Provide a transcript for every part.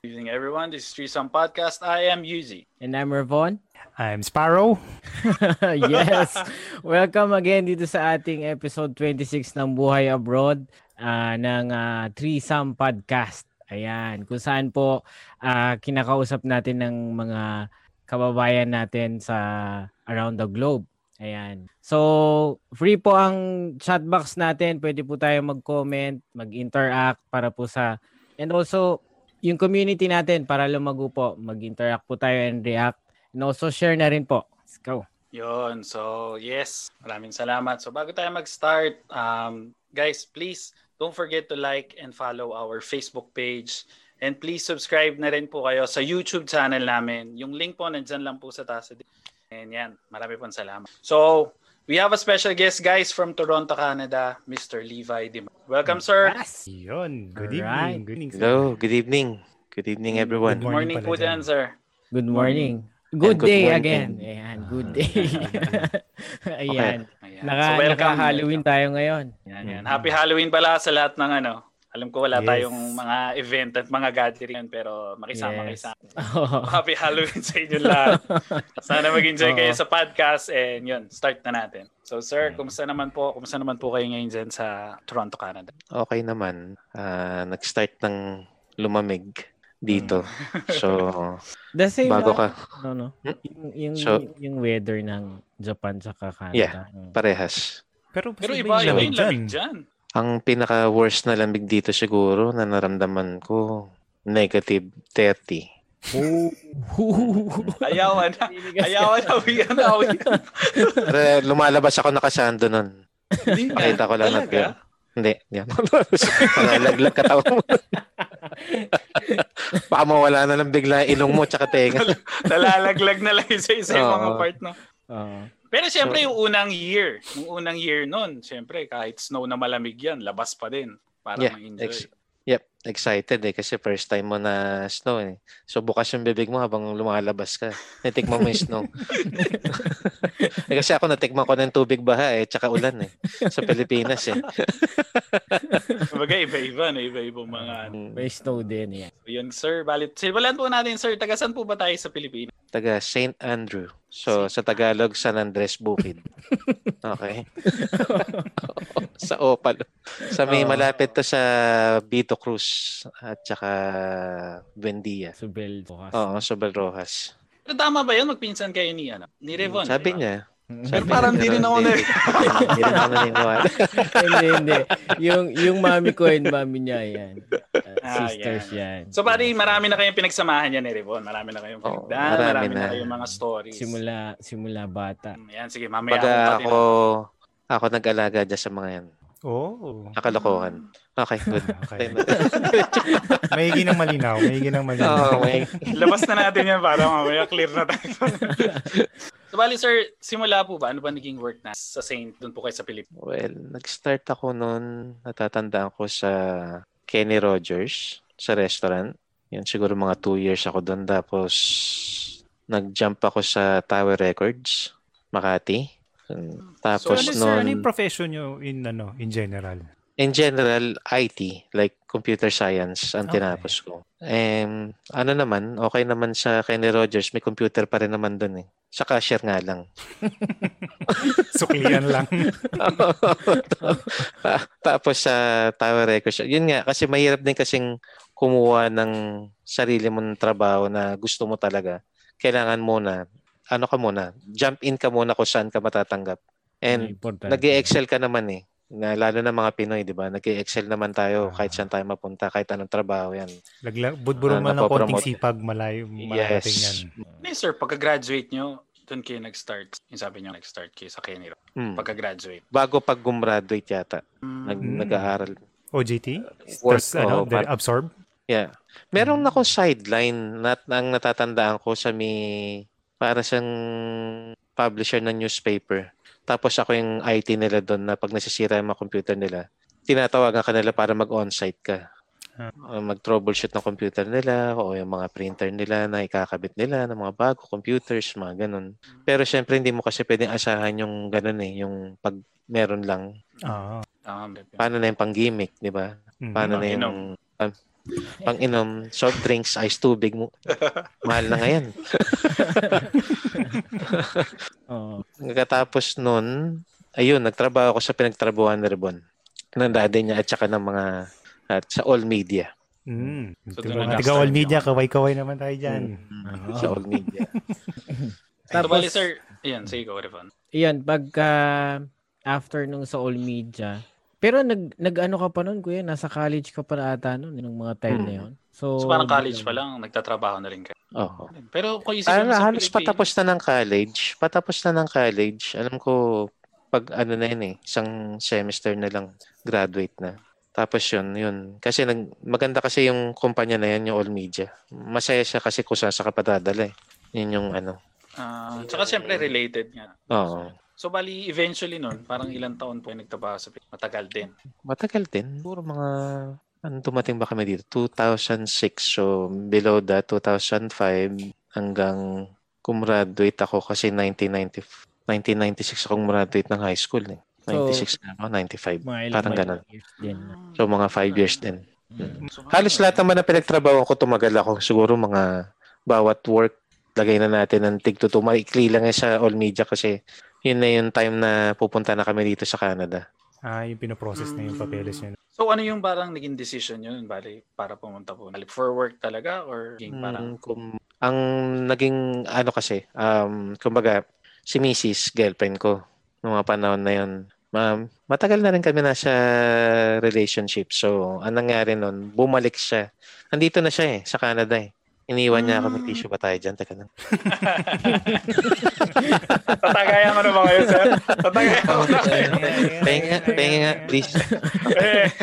Good evening, everyone. This is Threesome Podcast. I am Yuzi. And I'm Ravon. I'm Sparrow. yes. Welcome again dito sa ating episode 26 ng Buhay Abroad uh, ng uh, Threesome Podcast. Ayan, kung saan po uh, kinakausap natin ng mga kababayan natin sa around the globe. Ayan. So, free po ang chat box natin. Pwede po tayo mag-comment, mag-interact para po sa... And also, yung community natin para lumago po. Mag-interact po tayo and react. And also share na rin po. Let's go. Yon. So, yes. Maraming salamat. So, bago tayo mag-start, um, guys, please don't forget to like and follow our Facebook page. And please subscribe na rin po kayo sa YouTube channel namin. Yung link po nandyan lang po sa taas. And yan, marami pong salamat. So, we have a special guest, guys, from Toronto, Canada, Mr. Levi Dim. Welcome, sir. Yes. Yun. Good Alright. evening. Good evening. sir. Hello, good evening. Good evening everyone. Good morning, Morning po dyan, sir. Good morning. Good, And good day morning. again. Ayan, good day. Ayan. Ayan. Naka, So, welcome. naka-Halloween tayo ngayon. Yan, yan. Happy Halloween pala sa lahat ng ano. Alam ko wala Yes. tayong mga event at mga gathering pero makisama Yes. kayo sa Happy Halloween sa inyo lahat. Sana mag-enjoy kayo sa podcast and yun, start na natin. So sir, kumusta naman po? Kumusta naman po kayo ngayon dyan sa Toronto, Canada? Okay naman. Ah, nag-start ng lumamig dito. So, The same bago ka, No, no. Hmm? Yung, yung, So- yung weather ng Japan tsaka Canada. Yeah. Mm. parehas. Pero, Pero iba, iba lamig yung lamig dyan. Ang pinaka-worst na lamig dito siguro na naramdaman ko, negative 30. Oh. Ayawan na. Ayawan na. Awiyan na. Awiyan. Pero lumalabas ako nakasando nun. Pakita ko lang nag- Hindi, hindi ako. Pangalaglag ka tao mo. Baka mawala na lang bigla ilong mo tsaka tenga. Nalalaglag na lang isa-isa yung mga part, no? Oo. Pero siyempre yung unang year, yung unang year nun, siyempre kahit snow na malamig yan, labas pa din para Yeah, ma-enjoy. ex- yep, excited eh kasi first time mo na snow eh. So bukas yung bibig mo habang lumalabas ka. Natikman mo yung snow. eh, kasi ako natikman ko ng tubig baha eh, tsaka ulan eh. Sa Pilipinas eh. Kumbaga iba-iba, no? iba-ibang mga ano. Mm, May snow din. Yeah. Yun, sir. Balit. Simulan po natin, sir. Taga saan po ba tayo sa Pilipinas? Taga St. Andrew. So sa Tagalog, San Andres Bukid. Okay. sa Opal. Sa may Oo. malapit to sa Vito Cruz at tsaka Buendia. Subel bukas. Oo, Sobel Rojas. Pero tama ba yun? Magpinsan kayo ni, ano? Ni Revon. Sabi di ba? niya. Pero parang di rin ako na... Hindi rin ako naniniwala. hindi, hindi. Yung, yung mami ko and mami niya, yan. Uh, Ah, sisters yan. So, pari, marami na kayong pinagsamahan yan ni Revon. Marami na kayong pinagdaan. marami marami, na. na. kayong mga stories. Simula, simula bata. Mm, Yan, sige. Mamaya Baga ako, ako nag-alaga dyan sa mga yan. Oh. Nakalokohan. Okay, good. Okay. Maigi ng malinaw. Maigi ng malinaw. Oo, may, Labas na natin yan para mamaya clear na tayo. So, bali, sir, simula po ba? Ano ba naging work na sa Saint? Doon po kayo sa Pilipinas? well, nag-start ako noon, natatandaan ko sa Kenny Rogers, sa restaurant. Yan, siguro mga two years ako doon. Tapos, nag-jump ako sa Tower Records, Makati. So, Tapos ano, sir, ano yung profession nyo in, ano, in general? In general, IT, like computer science, ang Okay. tinapos ko. And ano naman, okay naman sa Kenny Rogers, may computer pa rin naman doon eh. Sa cashier nga lang. Suklian lang. Ta- Tapos sa Tower Records, yun nga, kasi mahirap din kasing kumuha ng sarili mong trabaho na gusto mo talaga. Kailangan muna, ano ka muna, jump in ka muna kung saan ka matatanggap. And nag excel ka naman eh. Na, lalo na mga Pinoy, di ba? nag excel naman tayo Ah. kahit saan tayo mapunta, kahit anong trabaho yan. Laglag, budburo Ah, man ng konting sipag, malayo, malating yan. Yes. Hindi, sir. Pagka-graduate nyo, doon kayo nag-start. Yung sabi nyo, nag-start kayo sa Kenny. Hmm. Pagka-graduate. Bago pag gumraduate yata, nag, Mm. nag-aaral. OJT? Work, Tapos, ano, then absorb? Yeah. Meron ako sideline na ang natatandaan ko sa may para siyang publisher ng newspaper. Tapos ako yung IT nila doon na pag nasisira yung mga computer nila, tinatawagan ka nila para mag-on-site ka. Ah. Uh, mag-troubleshoot ng computer nila o yung mga printer nila na ikakabit nila ng mga bago computers, mga ganun. Pero syempre hindi mo kasi pwedeng asahan yung ganun eh, yung pag meron lang. Ah. Um, Paano na yung pang-gimmick, di ba? mhm. Paano na yung... ah, pang inom, soft drinks, ice tubig mo. Mahal na ngayon. Oo. Pagkatapos nun, ayun, nagtrabaho ako sa pinagtrabuhan ni Rebon. Ng daddy niya at saka ng mga at sa all media. Mm. So, Tiga, all media, kaway-kaway naman tayo dyan. Oo. Sa all media. Tapos- bali, sir, ayan, sige ko, Revon. Iyan, pagka after nung sa all media, pero nag nag-ano ka pa noon, kuya, nasa college ka pa na ata noon nung mga time na Hmm. 'yon. So, So, parang college pa lang, nagtatrabaho na rin kayo. Oo. Pero kung isipin mo sa halos patapos na ng college. Patapos na ng college. Alam ko, pag ano na yun eh, isang semester na lang, graduate na. Tapos yun, yun. Kasi nag, maganda kasi yung kumpanya na yan, yung All Media. Masaya siya kasi kung saan sa kapadadala eh. Yun yung ano. Ah, tsaka syempre related nga. Oo. So bali eventually nun, parang ilang taon po yung nagtrabaho sa Pilipinas. Matagal din. Matagal din. Puro mga, ano dumating ba kami dito? 2006. So, below that, 2005 hanggang kumraduate ako kasi 1990, 1996 ako kumraduate ng high school eh. 96 na ako, 95. mga ilang Parang five ganun. din. So, mga 5 years din. Mm. So, Halos lahat naman na pinagtrabaho ko, tumagal ako. Siguro mga bawat work, lagay na natin ng tig to Maikli lang yan sa all media kasi yun na yung time na pupunta na kami dito sa Canada. Ah, yung pinoprocess na yung papeles niya. So ano yung parang naging decision yun bali para pumunta po? Bali, For work talaga or yung parang Mm, kum- ang naging ano kasi, um, kumbaga, si Mrs. girlfriend ko, noong mga panahon na yun, ma- matagal na rin kami nasa relationship. So, anong nangyari nun, bumalik siya. Andito na siya eh, sa Canada eh. Iniwan niya ako, may Mm. tissue ba tayo dyan? Teka lang. Tatagayan ko na ba kayo, sir? Tatagayan ko na kayo. Pahinga, pahinga nga, please. Eh,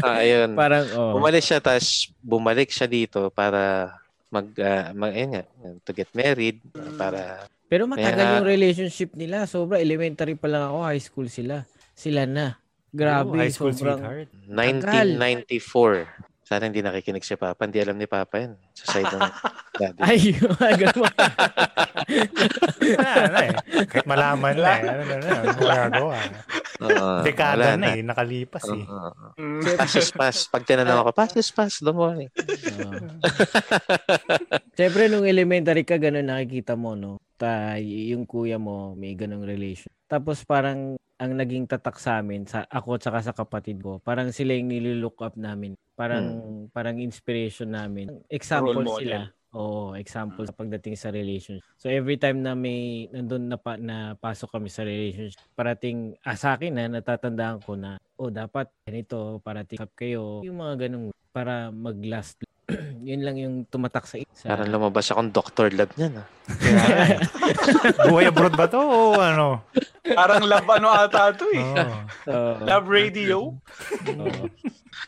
Ah, ayun. Parang oh. Bumalik siya, tapos bumalik siya dito para mag, ah, mag ayun nga, to get married, para Pero matagal yung relationship nila. Sobra elementary pa lang ako, high school sila. Sila na. Grabe, Oh, high school sobrang sweetheart. 1994. Sana hindi nakikinig si Papa. Hindi alam ni Papa yan. Sa side ng daddy. Ay, ganun. Wala na eh. Kahit malaman na eh. Ano na na. Ano magagawa? Oo, Dekada na eh. Nakalipas eh. Oo. mm, Pass is pass. Pag tinanong ako, pass is pass. Don't worry. Siyempre, nung elementary ka, ganun nakikita mo, no? Ta, yung kuya mo, may ganung relation. Tapos parang ang naging tatak sa amin, sa ako at saka sa kapatid ko, parang sila yung nililook up namin. Parang parang inspiration namin. Example sila. Oo, example sa pagdating sa relationship. So every time na may nandun na, pa, na pasok kami sa relationship, parating ah, sa akin na natatandaan ko na oh dapat ganito parating up kayo. Yung mga ganung para mag-last yun lang yung tumatak sa isa. Parang lumabas akong doctor lab niyan. Ah. Buhay abroad ba to o ano? parang love ano ata ito eh. Oh. Oo. Love radio. Oo.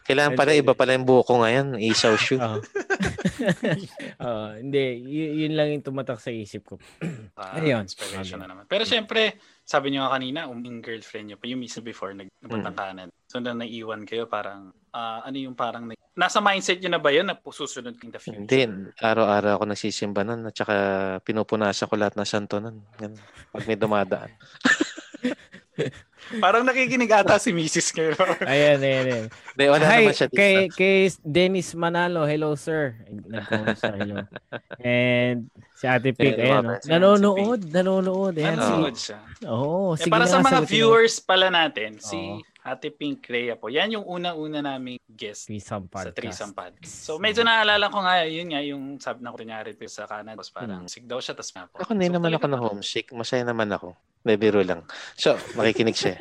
Kailangan pala, iba pala yung buko ngayon. Isaw shoe. Oo. Oo, hindi, y- yun lang yung tumatak sa isip ko. Ah, Ayun. Inspiration na naman. Pero syempre, sabi niyo nga kanina, um, yung girlfriend niyo pa, yung mismo before nag napuntang Mm. Canada. So na naiwan kayo, parang, ah, ano yung parang, nag- nasa mindset niyo na ba yun na susunod in the future? Hindi. Araw-araw ako nagsisimba nun. At saka pinupunasan ko lahat ng santo nun. Ganun. Pag may dumadaan. Parang nakikinig ata si Mrs. kayo. Ayan, ayan, ayan. Hindi, wala Hi, naman siya dito. kay, kay Dennis Manalo, hello sir. Nag-comment siya, hello. And si Ate Pink, Yeah, ayan, oh. si nanonood, nanonood. Ayan, si, Nanonood siya. Oo, Eh, sige para sa nga, mga sagutin mo. viewers pala natin, si Oo. Ate Pink Rhea po. Yan yung una-una naming guest Threesome sa podcast. Threesome Podcast. So medyo naalala ko nga, yun nga, yung sabi na kunyari po sa Canada, tapos parang Hmm. sick daw siya, tapos nga po. Ako hindi So, naman ako na homesick. Masaya naman ako. May biro lang. So, makikinig siya.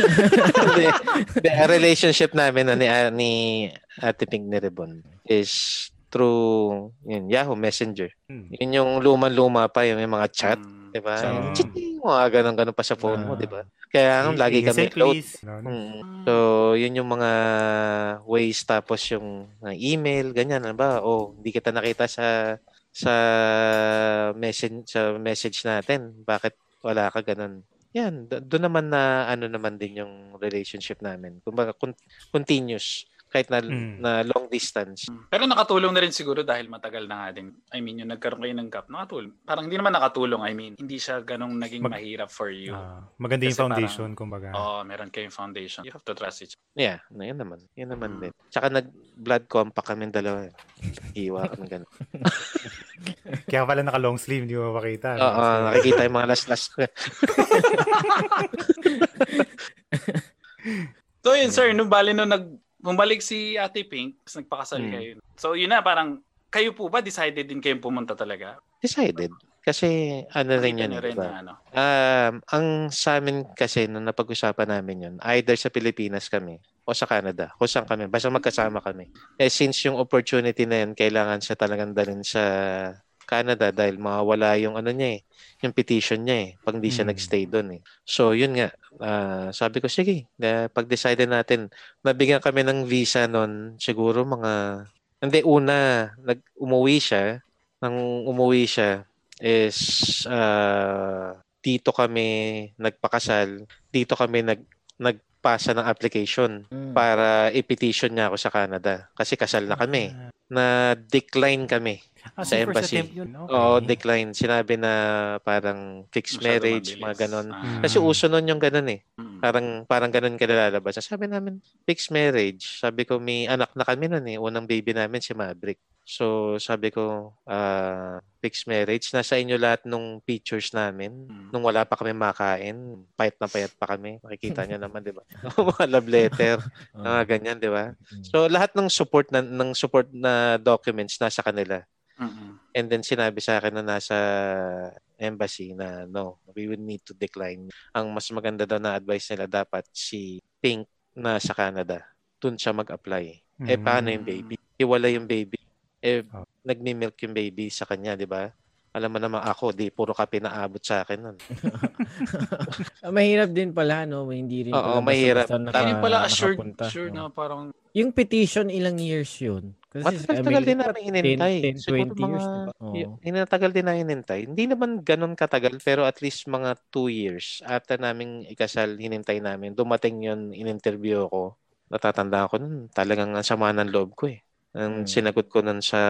Hindi, Ang relationship namin na ni, ah, ni Ate Pink ni Rebon is through yun, Yahoo Messenger. Hmm. Yun yung luma-luma pa, yung may mga chat. Mm, Diba? So- Yung Chiting, mga ganun-ganun pa sa phone mo, Ah. diba? Kaya nga, lagi kami load. Mm. So, yun yung mga ways tapos yung uh, email, ganyan, ano ba? Oh, hindi kita nakita sa sa message sa message natin. Bakit wala ka ganun? Yan, do- doon naman na ano naman din yung relationship namin. Kumbaga con- continuous kahit na, Mm. na long distance. Pero nakatulong na rin siguro dahil matagal na nga din. I mean, yung nagkaroon kayo ng gap, nakatulong. Parang hindi naman nakatulong. I mean, hindi siya ganong naging Mag- mahirap for you. Ah, maganda yung foundation, kumbaga. Oo, meron kayong foundation. You have to trust each Yeah, na yun naman. Yun naman Mm. din. Tsaka nag-blood compact kami dalawa. eh. Iwa kami ganun. Kaya pala naka long sleeve, hindi mo makita. Oo, nakikita yung mga last-last ko. So yun sir, nung bali nung nag bumalik si Ate Pink, nagpakasal Hmm. kayo. So yun na, parang kayo po ba decided din kayong pumunta talaga? Decided. Kasi ano rin yun, niyo eh, rin diba? na ano. Um, ang sa amin kasi nung napag-usapan namin yun, either sa Pilipinas kami o sa Canada, kung saan kami, basta magkasama kami. Eh since yung opportunity na yun, kailangan siya talagang dalhin sa Canada dahil mawawala yung ano niya eh, yung petition niya eh, pag hindi siya Hmm. nagstay doon eh. So yun nga, ah, sabi ko sige, na pag-decide natin, nabigyan kami ng visa noon, siguro mga, hindi una, nag umuwi siya, nang umuwi siya, is ah, dito kami nagpakasal, dito kami nag nagpasa ng application Mm. para i-petition niya ako sa Canada kasi kasal na kami. Na decline kami. Ah, sa embassy. yun. Okay. Oo, decline. Sinabi na parang fixed Masyado marriage, mabilis. mga ganon. Ah, Kasi uso nun yung ganon eh. mm. Parang parang ganun ka nalalabas. Sabi namin, fixed marriage. Sabi ko, may anak na kami nun eh. Unang baby namin si Maverick. So, sabi ko, ah, fixed marriage. Nasa inyo lahat nung pictures namin. Mm. Nung wala pa kami makain, payat na payat pa kami. Makikita niyo naman, di ba? Mga love letter, mga Ah. ganyan, di ba? Mm. So, lahat ng support na, ng support na documents nasa kanila. Mm-mm. And then sinabi sa akin na nasa embassy na no, we will need to decline. Ang mas maganda daw na advice nila dapat si Pink na sa Canada. Doon siya mag-apply. Eh Mm. paano yung baby? Iwala yung baby. Eh Oh. nagmi-milk yung baby sa kanya, 'di ba? Alam mo naman ako, di puro kape na abot sa akin nun. Ah, mahirap din pala, no? Hindi rin Oo, pala mahirap. naka- Hindi pala assured, nakapunta. sure na parang Yung petition, ilang years yun? Kasi Matagal-tagal din namin inintay. 10, 10 Siguro 20 years, mga- diba? Oo. Y- Inatagal din namin hinintay. Hindi naman ganun katagal, pero at least mga two years after namin ikasal, hinintay namin. Dumating yun, in-interview ako. Natatandaan ko nun, talagang ang sama ng loob ko eh. Ang Hmm. sinagot ko nun sa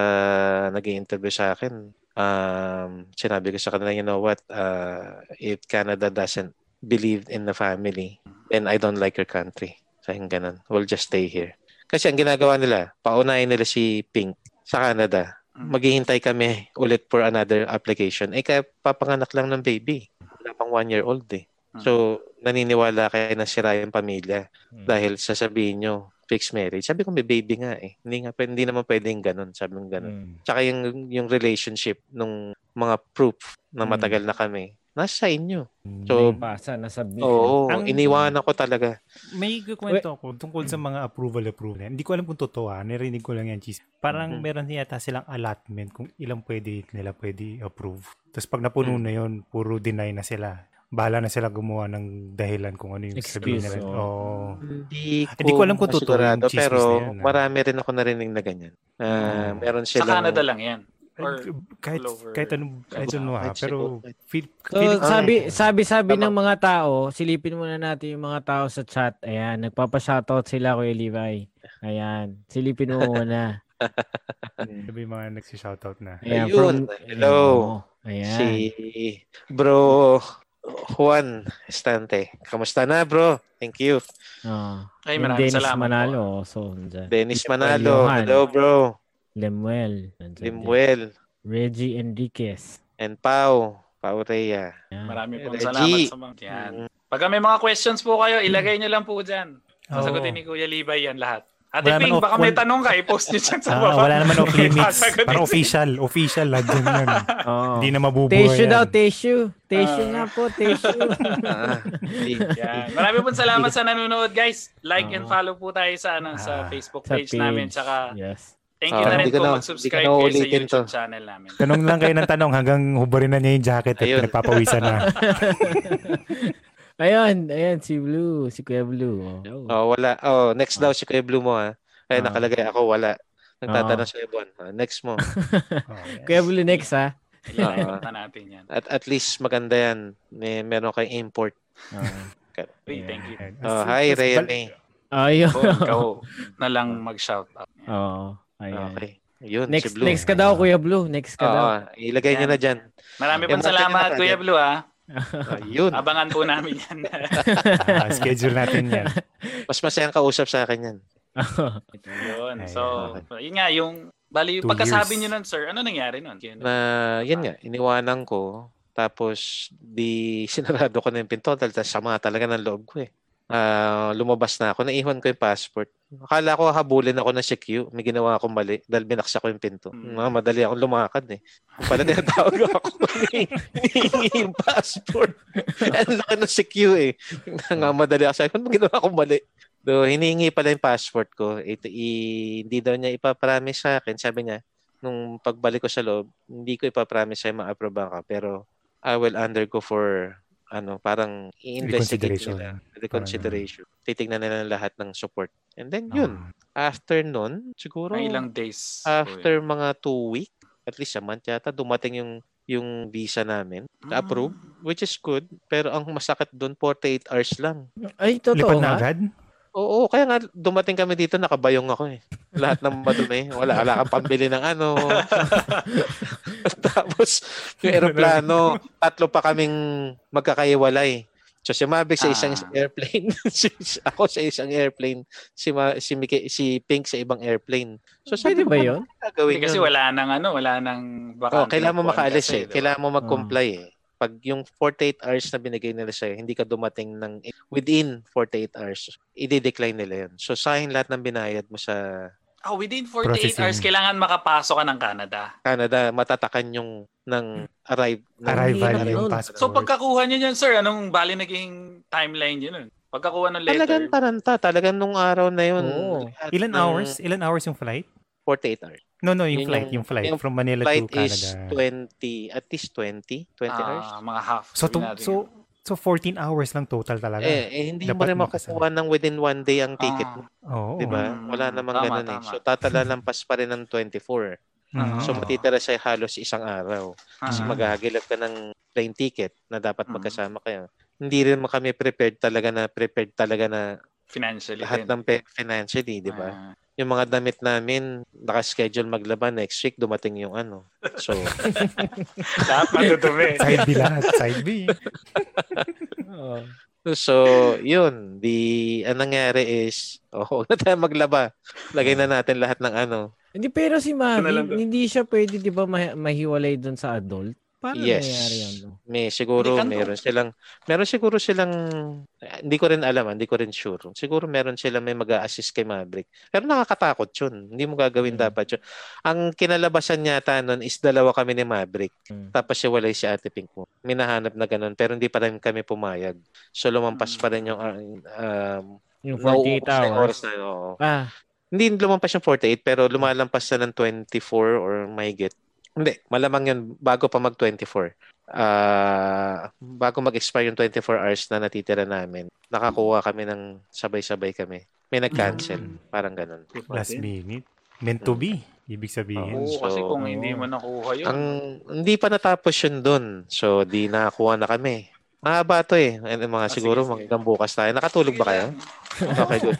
nag interview sa akin, um, sinabi ko sa kanila, you know what, uh, if Canada doesn't believe in the family, then I don't like your country. Sabi ganun, we'll just stay here. Kasi ang ginagawa nila, paunahin nila si Pink sa Canada. Mm. Maghihintay kami ulit for another application. Eh, kaya papanganak lang ng baby. Wala pang one year old eh. Mm. So, naniniwala kayo na sira yung pamilya Mm. dahil sasabihin nyo, fixed marriage. Sabi ko, may baby nga eh. Hindi nga, pwede- hindi naman pwedeng ganun. Sabi ko ganun. Mm. Tsaka yung, yung relationship nung mga proof na Mm. matagal na kami, nasa inyo. So, So, pasa, nasubmit. Oo, Ang- iniwanan ko talaga. May kwento ako tungkol sa mga approval approval. Hindi ko alam kung totoo ah. Narinig ko lang yan, cheese. Parang Mhm. meron yata silang allotment kung ilang pwede nila pwede approve. Tapos pag napuno Mhm. na yon puro deny na sila. Bahala na sila gumawa ng dahilan kung ano yung sabihin Excuse, nila. oo. Oo. Hindi ko, Hindi ko alam kung totoo yung chismis pero na yan, ah. marami rin ako narinig na ganyan. Ah, Oo. meron sa silang... Canada lang yan. Or kahit kahit anong kahit Kahit- ano ha, pero feel, So, sabi, Ay. sabi, sabi Tama. ng mga tao, silipin muna natin yung mga tao sa chat. Ayan, nagpapa-shoutout sila, Kuya Levi. Ayan, silipin mo muna. sabi yung mga nagsi-shoutout na. Ayan, Ayun, hello. Ayan. Si bro Juan Estante. Kamusta na bro? Thank you. Oh. ay maraming Dennis salamat Manalo, po. so, andyan. Dennis Lemuel Manalo. Johan. Hello bro. Lemuel. andyan din. Limuel. Reggie Enriquez. And Pau. Pau Rhea. Ayan. Marami pong Reggie. salamat sa mga yan. Pag may mga questions po kayo, ilagay nyo lang po dyan. Sasagutin ni Kuya Libay yan lahat. Ate Wala Ping, baka may wala- tanong ka, i-post nyo dyan sa Ah, baba. wala naman off limits. Parang official. Official. Lagyan yan. Oo. Hindi na mabubuhay Tissue yan. daw, tissue. Tissue Ah. nga po, tissue. Ah. Marami pong salamat sa nanonood, guys. Like and follow po tayo sa ano sa Facebook sa page, namin. Tsaka Yes. thank you Ah, na rin po na- mag-subscribe kayo sa YouTube to. channel namin. Tanong lang kayo ng tanong hanggang hubarin na niya yung jacket at Ayun. nagpapawisan na. Ayun, ayun, si Blue, si Kuya Blue. Oh. Oh, wala. Oh, next daw si Kuya Blue mo ha. Kaya Ah. nakalagay ako wala. Nagtatanong sa Ebon. Ah, next mo. Oh, yes. Kuya Blue next, ha? Ililimutan natin yan. At at least maganda yan. May meron kay import. Ah. Uy, thank you. Oh, hi Rhea bal- May. Ayun. So, ikaw na lang mag-shout out. Oo. Ayan. Okay. Yun, Next si Blue. next ka daw Kuya Blue, next ka Oo, daw. ilagay nyo na dyan. Marami mga salamat, Kuya. Blue, ah. Ayun. Abangan po namin yan. Ah, schedule natin yan. Mas masayang kausap sa akin yan. yun. Ay, So, okay. yun nga, yung, bali, yung Two pagkasabi years. nyo nun, sir, ano nangyari nun? Yun. Na, yan nga, iniwanan ko. Tapos, di sinarado ko na yung pinto. Dahil sama talaga ng loob ko eh. Ah, lumabas na ako. Naiwan ko yung passport. Akala ko habulin ako ng CQ. May ginawa akong mali dahil binaksa ko yung pinto. Hmm. Ah, madali akong lumakad eh. Kung pala tinatawag ako, hihingi yung passport. Ang laki ng CQ eh. Nga madali ako. Sabi ko, ginawa akong mali? Do, hinihingi pala yung passport ko. Ito, i, hindi daw niya ipapromise sa akin. Sabi niya, nung pagbalik ko sa loob, hindi ko ipapromise sa'yo ma-approve ka. Pero I will undergo for ano, parang i-investigate nila. Reconsideration. Titignan nila lahat ng support. And then yun, after nun, siguro Mga ilang days. after mga two week, at least a month yata, dumating yung yung visa namin, na-approve, which is good. Pero ang masakit doon, 48 hours lang. Ay, totoo Lipat na agad? Oo, kaya nga dumating kami dito, nakabayong ako eh. Lahat ng madumi. Wala, wala kang pambili ng ano. Tapos, yung aeroplano, tatlo pa kaming magkakaiwalay. So si Mavic sa isang Ah. airplane, si, ako sa isang airplane, si Ma, si, Mike, si Pink sa ibang airplane. So sabi ba ano Hindi kasi yun? wala nang ano, wala nang Oh, kailangan mo makaalis kasi, eh. Kailangan mo mag-comply eh. Pag yung 48 hours na binigay nila sa'yo, hindi ka dumating ng within 48 hours, i-decline nila yun. So, sayang lahat ng binayad mo sa Oh, within 48 Processing. hours, kailangan makapasok ka ng Canada. Canada, matatakan yung ng arrive. ng- Arrival hirap yung passport. So, pagkakuha nyo yun, sir, anong bali naging timeline yun nun? Pagkakuha ng letter, Talagang taranta. Talagang nung araw na yun. At Ilan ng hours? Ilan hours yung flight? 48 hours. No, no, yung Yun flight. yung- Yung flight. yung From Manila Flight to is Canada. 20, at least 20, 20 hours. ah, mga half. So, to, so, so 14 hours lang total talaga. Eh, eh, hindi mo Dapat rin makukuha ng within one day ang ticket Ah. mo. Oo. Di ba? Mm, Wala namang tama, ganun eh. tama. So, tatalalampas pa rin ng 24. Mhm. So, Ah. matitira sa halos isang araw. Kasi Ah. maghahagilap ka ng plane ticket na dapat Mm. magkasama kayo. Hindi rin mo kami prepared talaga na prepared talaga na financially lahat din. ng pe- financially, di ba? Ah. Yung mga damit namin, naka-schedule maglaban next week, dumating yung ano. So, lahat matutumi. Side B lahat. Side B. So yun. The, ang nangyari is, oh, huwag na tayo maglaba. Lagay na natin lahat ng ano. Hindi, pero si Mavi, hindi siya pwede, di ba, ma- mahiwalay doon sa adult? Paano Yes. nangyayari yun? May siguro Hindi, meron silang meron siguro silang eh, hindi ko rin alam, ah, hindi ko rin sure. Siguro meron silang may mag-assist kay Maverick. Pero nakakatakot 'yun. Hindi mo gagawin Mm. dapat 'yun. Ang kinalabasan yata nun is dalawa kami ni Maverick. Mm. Tapos siya walay si Ate Pink mo. Minahanap na ganun pero hindi pa rin kami pumayag. So lumampas Mm. pa rin yung uh, um Yung 48 nauubos na yung hours. na oo. Ah, Hindi lumampas yung 48 pero lumalampas na ng 24 or mahigit. Hindi, malamang yun bago pa mag-24. Ah, bago mag-expire yung 24 hours na natitira namin, nakakuha kami ng sabay-sabay kami. May nag-cancel, parang ganun. Last minute. Meant to be. Ibig sabihin. Oo, So, kasi kung hindi mo nakuha yun. Ang hindi pa natapos yun dun. So, di nakakuha na kami. Mahaba to eh. Ano, mga Ah, siguro sige, sige. hanggang bukas tayo. Nakatulog ba kayo? Okay, good.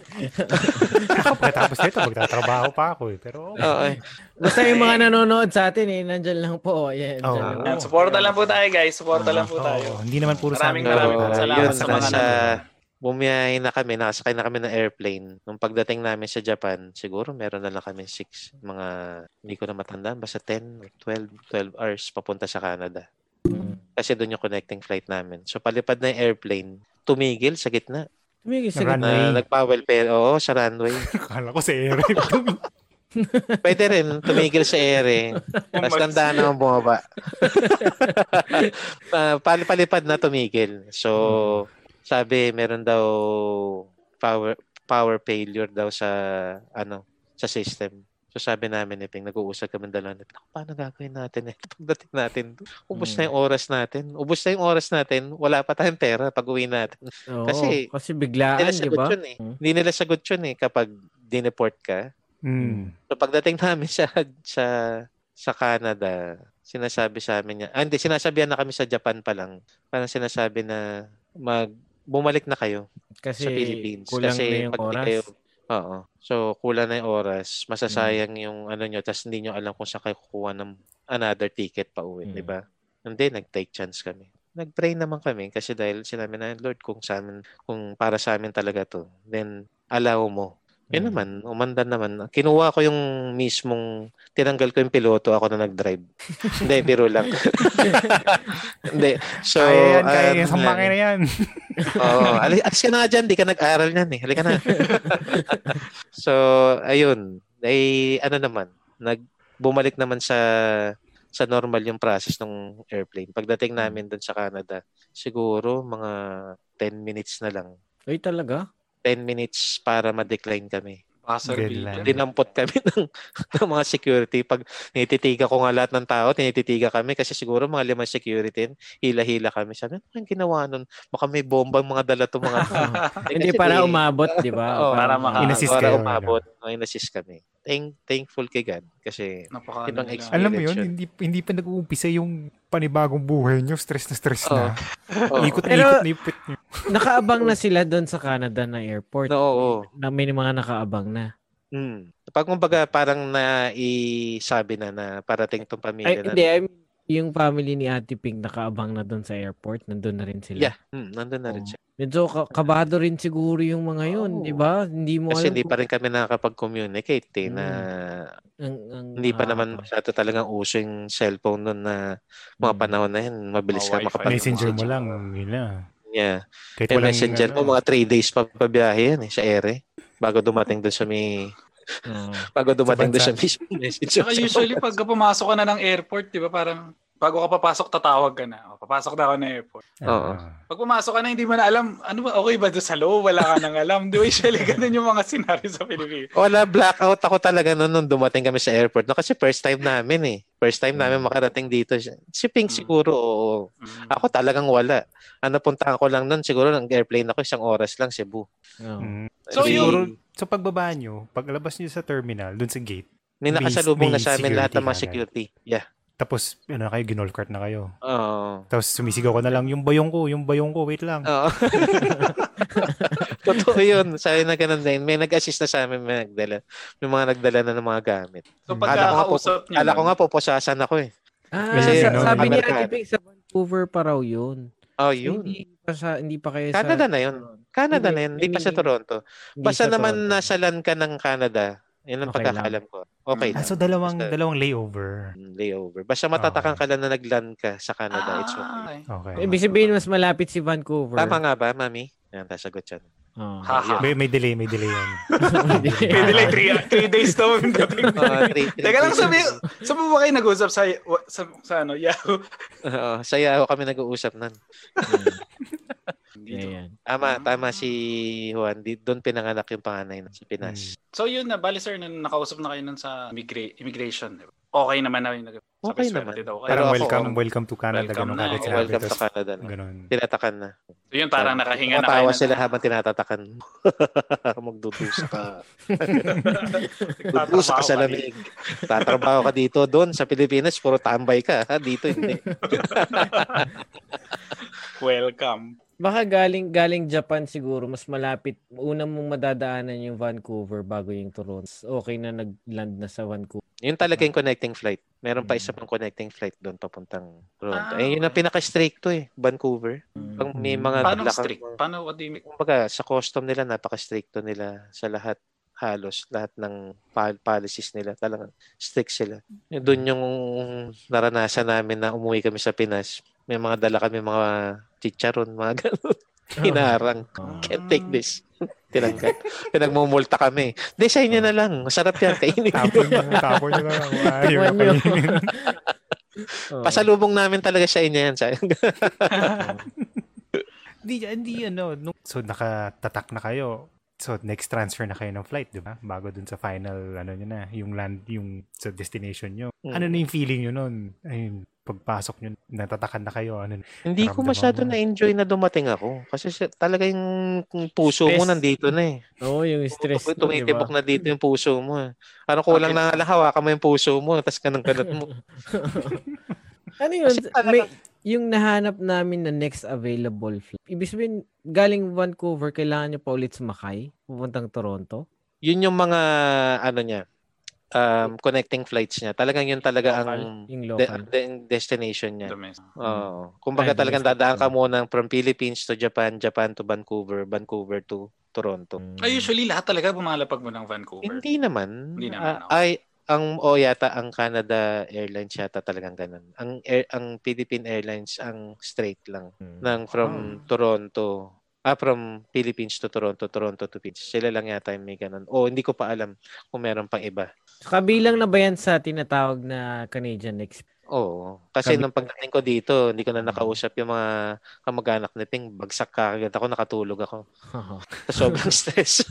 Pagkatapos nito, magtatrabaho pa ako eh. Pero okay. Oo, eh. basta yung mga nanonood sa atin eh, nandyan lang po. Oo. dyan lang. Yan, supporta lang po tayo guys. Supporta lang po tayo. hindi naman puro Maraming sa amin. maraming Para- salamat yun, sa mga nasa, nanonood. bumiyahe na kami, nakasakay na kami ng airplane. Nung pagdating namin sa Japan, siguro meron na lang kami 6, mga, hindi ko na matandaan, basta 10, 12, 12 hours papunta sa Canada. Kasi doon yung connecting flight namin. So palipad na yung airplane, tumigil sa gitna. Tumigil sa gitna. Runway. Na, nagpa-well pair, oo, sa runway. Akala ko sa ere. Pwede rin, tumigil sa ere. Tapos tandaan naman bumaba. uh, palipad na tumigil. So, sabi, meron daw power power failure daw sa ano sa system. So sabi namin ni Ping, nag-uusap kami dalawa ni Ping, paano gagawin natin eh? Pagdating natin, ubos na yung oras natin. Ubos na yung oras natin, wala pa tayong pera pag uwi natin. Oo, kasi- kasi biglaan, Hindi nila di sagot ba? yun eh. Hmm. Hindi nila sagot yun eh kapag dineport ka. mm. So pagdating namin sa sa sa Canada, sinasabi sa amin niya, ah, hindi, sinasabihan na kami sa Japan pa lang. Parang sinasabi na mag bumalik na kayo Kasi sa Philippines. kulang Kasi na yung pag oras. kayo, oo. So, kulang na yung oras. Masasayang Mm. yung ano nyo, tapos hindi nyo alam kung saan kayo kukuha ng another ticket pa uwi, Mm. di ba? Hindi, nag-take chance kami. Nag-pray naman kami kasi dahil sinabi na, Lord, kung sa amin, kung para sa amin talaga to, then allow mo. Yun Mm. naman, umanda naman. Kinuha ko yung mismong, tinanggal ko yung piloto, ako na nag-drive. Hindi, biro lang. Hindi. So, kaya yan, kaya um, yan. Sa makina yan. Oo. Ali, alis ka na nga dyan. Di ka nag-aral yan eh. Halika na. so, ayun. Ay, ano naman. Nag, bumalik naman sa sa normal yung process ng airplane. Pagdating namin doon sa Canada, siguro mga 10 minutes na lang. Ay, talaga? 10 minutes para ma-decline kami. Dinampot kami ng, ng mga security. Pag tinititiga ko nga lahat ng tao, tinititiga kami kasi siguro mga limang security, hila-hila kami. Sabi, ano yung ginawa nun? Baka may bombang mga dala to mga Hindi para umabot, di ba? Oo, para maka- Inassist para kayo, umabot. Oh, inassist kami. Thank, thankful kay God kasi Napaka Ibang ano experience. Alam mo yun, yun. hindi, hindi pa nag-uumpisa yung panibagong buhay nyo. Stress na stress na. Oo. Ikot na ikot na ikot nyo. Nakaabang na sila doon sa Canada na airport. No, oo. Na may mga nakaabang na. Mm. Pag kumbaga parang naisabi na na parating tong pamilya Ay, na. hindi. I mean, yung family ni Ate Pink nakaabang na doon sa airport. Nandun na rin sila. Yeah, mm, nandun na rin Oo. siya. Medyo ka- kabado rin siguro yung mga yun, Oo. di ba? Hindi mo Kasi alam hindi kung- pa rin kami nakakapag-communicate eh, na ang, ang, hindi pa naman nakaka- masyado talagang uso yung cellphone noon na mga Mm. panahon na yan. Mabilis Mga ka makapag Messenger mo lang. Yun na. Yeah. Kahit Eh, walang, messenger ano, mo, mga 3 days pa pabiyahe yan eh, sa ere. Bago dumating doon sa may... Oo. Bago dumating doon sa mismo messenger. Saka usually pag pumasok ka na ng airport, di ba parang bago ka papasok, tatawag ka na. O, papasok na ako ng airport. Oo. ah, Pag pumasok ka na, hindi mo na alam, ano ba, okay ba doon sa loob? Wala ka nang alam. Di ba usually ganun yung mga senaryo sa Pilipinas? Wala, blackout ako talaga noon nung dumating kami sa airport. No, kasi first time namin eh. First time namin makarating dito. Si Pink Mm. siguro, oo. Mm. Ako talagang wala. Ano puntahan ko lang noon, siguro ng airplane ako isang oras lang, Cebu. Mm. So, Siguro, sa pagbaba nyo, paglabas nyo sa terminal, dun sa gate, may may- nakasalubong na may sa amin lahat ng mga security. Yeah. tapos, ano kayo, ginol cart na kayo. Oo. Tapos sumisigaw ko na lang, yung bayong ko, yung bayong ko, wait lang. Oo. Totoo yun. Sabi na ganun din. May nag-assist na sa amin, may nagdala. May mga nagdala na ng mga gamit. So Mm. pag Kala ko nga po, kakausap niyo, kala ko nga po, posasan ako eh. Ah, Kasi, sa- sabi ni. Ate sa Vancouver pa raw yun. Oh, yun. Hindi pa, sa, hindi pa kayo Canada sa... na yun. Canada Hindi, na yun. Hindi pa sa Toronto. Basta sa naman Toronto. nasa land ka ng Canada. Yun ang Okay pagkakalam ko. Okay Ah, lang. so dalawang, Basta- dalawang layover. Mm, layover. Basta matatakan ka lang na nag-land ka sa Canada. It's okay. Ah, okay. Okay. Ibig sabihin, mas malapit si Vancouver. Tama nga ba, mami? Yan, sasagot yan. Oo. Haha. May, may delay, may delay yan. Pwede lang, three, three days daw. yung dating. Uh, three, three Teka lang, days. sabi, mo ba kayo nag-usap sa, sa, sa ano, Yahoo? Oo, saya ako kami nag-uusap nun. Dito. Ayan. Tama, Ah. tama si Juan. Di, doon pinanganak yung panganay na sa Pinas. So yun na, bali sir, nung nakausap na kayo nun sa immigra- immigration, okay naman na yung nag- Okay naman. swerte daw Parang ako, welcome, um, welcome to Canada. welcome ganun na, agad sinabi. welcome sa Tapos, Canada. No? ganun. Tinatakan na. So yun, parang nakahinga na kayo. Sila habang tinatatakan. Magdudusa ka. Dudusa ka sa lamig. Tatrabaho ka dito. Doon sa Pilipinas, puro tambay ka. Ha? Dito hindi. Welcome. Baka galing galing Japan siguro mas malapit. Una mong madadaanan yung Vancouver bago yung Toronto. Okay na nag-land na sa Vancouver. Yun talaga yung connecting flight. Meron pa Mm. isa pang connecting flight doon papuntang Toronto. Ah, eh, yun ang okay. pinaka-stricto eh. Vancouver. Pag may mga Paano dala kang- strict? Paano, what do you mean? kumbaga sa custom nila napaka-stricto nila sa lahat halos lahat ng policies nila talagang strict sila. Doon yung naranasan namin na umuwi kami sa Pinas. May mga dala kami mga chicharon, mga ganun. Hinarang. Oo. Can't take this. Tinanggal. Pinagmumulta kami. Di sa inyo na lang. Masarap yan. Kainin Tapon nyo. tapon nyo na lang. Ayaw na kainin. Pasalubong namin talaga sa inyo yan. Sayang. Hindi, hindi, ano. nung- So, nakatatak na kayo. So, next transfer na kayo ng flight, di ba? Bago dun sa final, ano nyo na, yung land, yung sa destination nyo. Mm. Ano na yung feeling nyo nun? Ayun, pagpasok nyo, natatakan na kayo. Ano, Hindi ko masyado mo. na-enjoy na dumating ako. Kasi siya- talaga yung puso mo Stress. nandito na eh. Oo, yung stress. Tum- mo, Tumitibok diba? na dito yung puso mo. eh. Parang kulang na nga lang hawakan mo yung puso mo, tapos kanang kanat mo. Ano yun? Kasi talaga- May, yung nahanap namin na next available flight, ibig sabihin, galing Vancouver, kailangan nyo pa ulit sumakay, pupuntang Toronto? Yun yung mga, ano niya, um, connecting flights niya. Talagang yun talaga ang Yung de- local. de- destination niya. Domestic. Oo. Kumbaga Ay, talagang dadaan ka muna from Philippines to Japan, Japan to Vancouver, Vancouver to Toronto. Mm. Ay, usually lahat talaga pumalapag mo ng Vancouver. Hindi naman. Hindi naman, Ah, ay, ang o yata ang Canada Airlines yata talagang ganun. Ang air, ang Philippine Airlines ang straight lang Mm. ng from Toronto. Ah, from Philippines to Toronto, Toronto to Philippines. Sila lang yata yung may ganun. O, hindi ko pa alam kung meron pang iba. Kabilang na ba yan sa tinatawag na Canadian Express? Oo. Kasi Kabi- nung pagdating ko dito, hindi ko na nakausap yung mga kamag-anak ni Ping. Bagsak ka agad ako, nakatulog ako. Sa sobrang stress.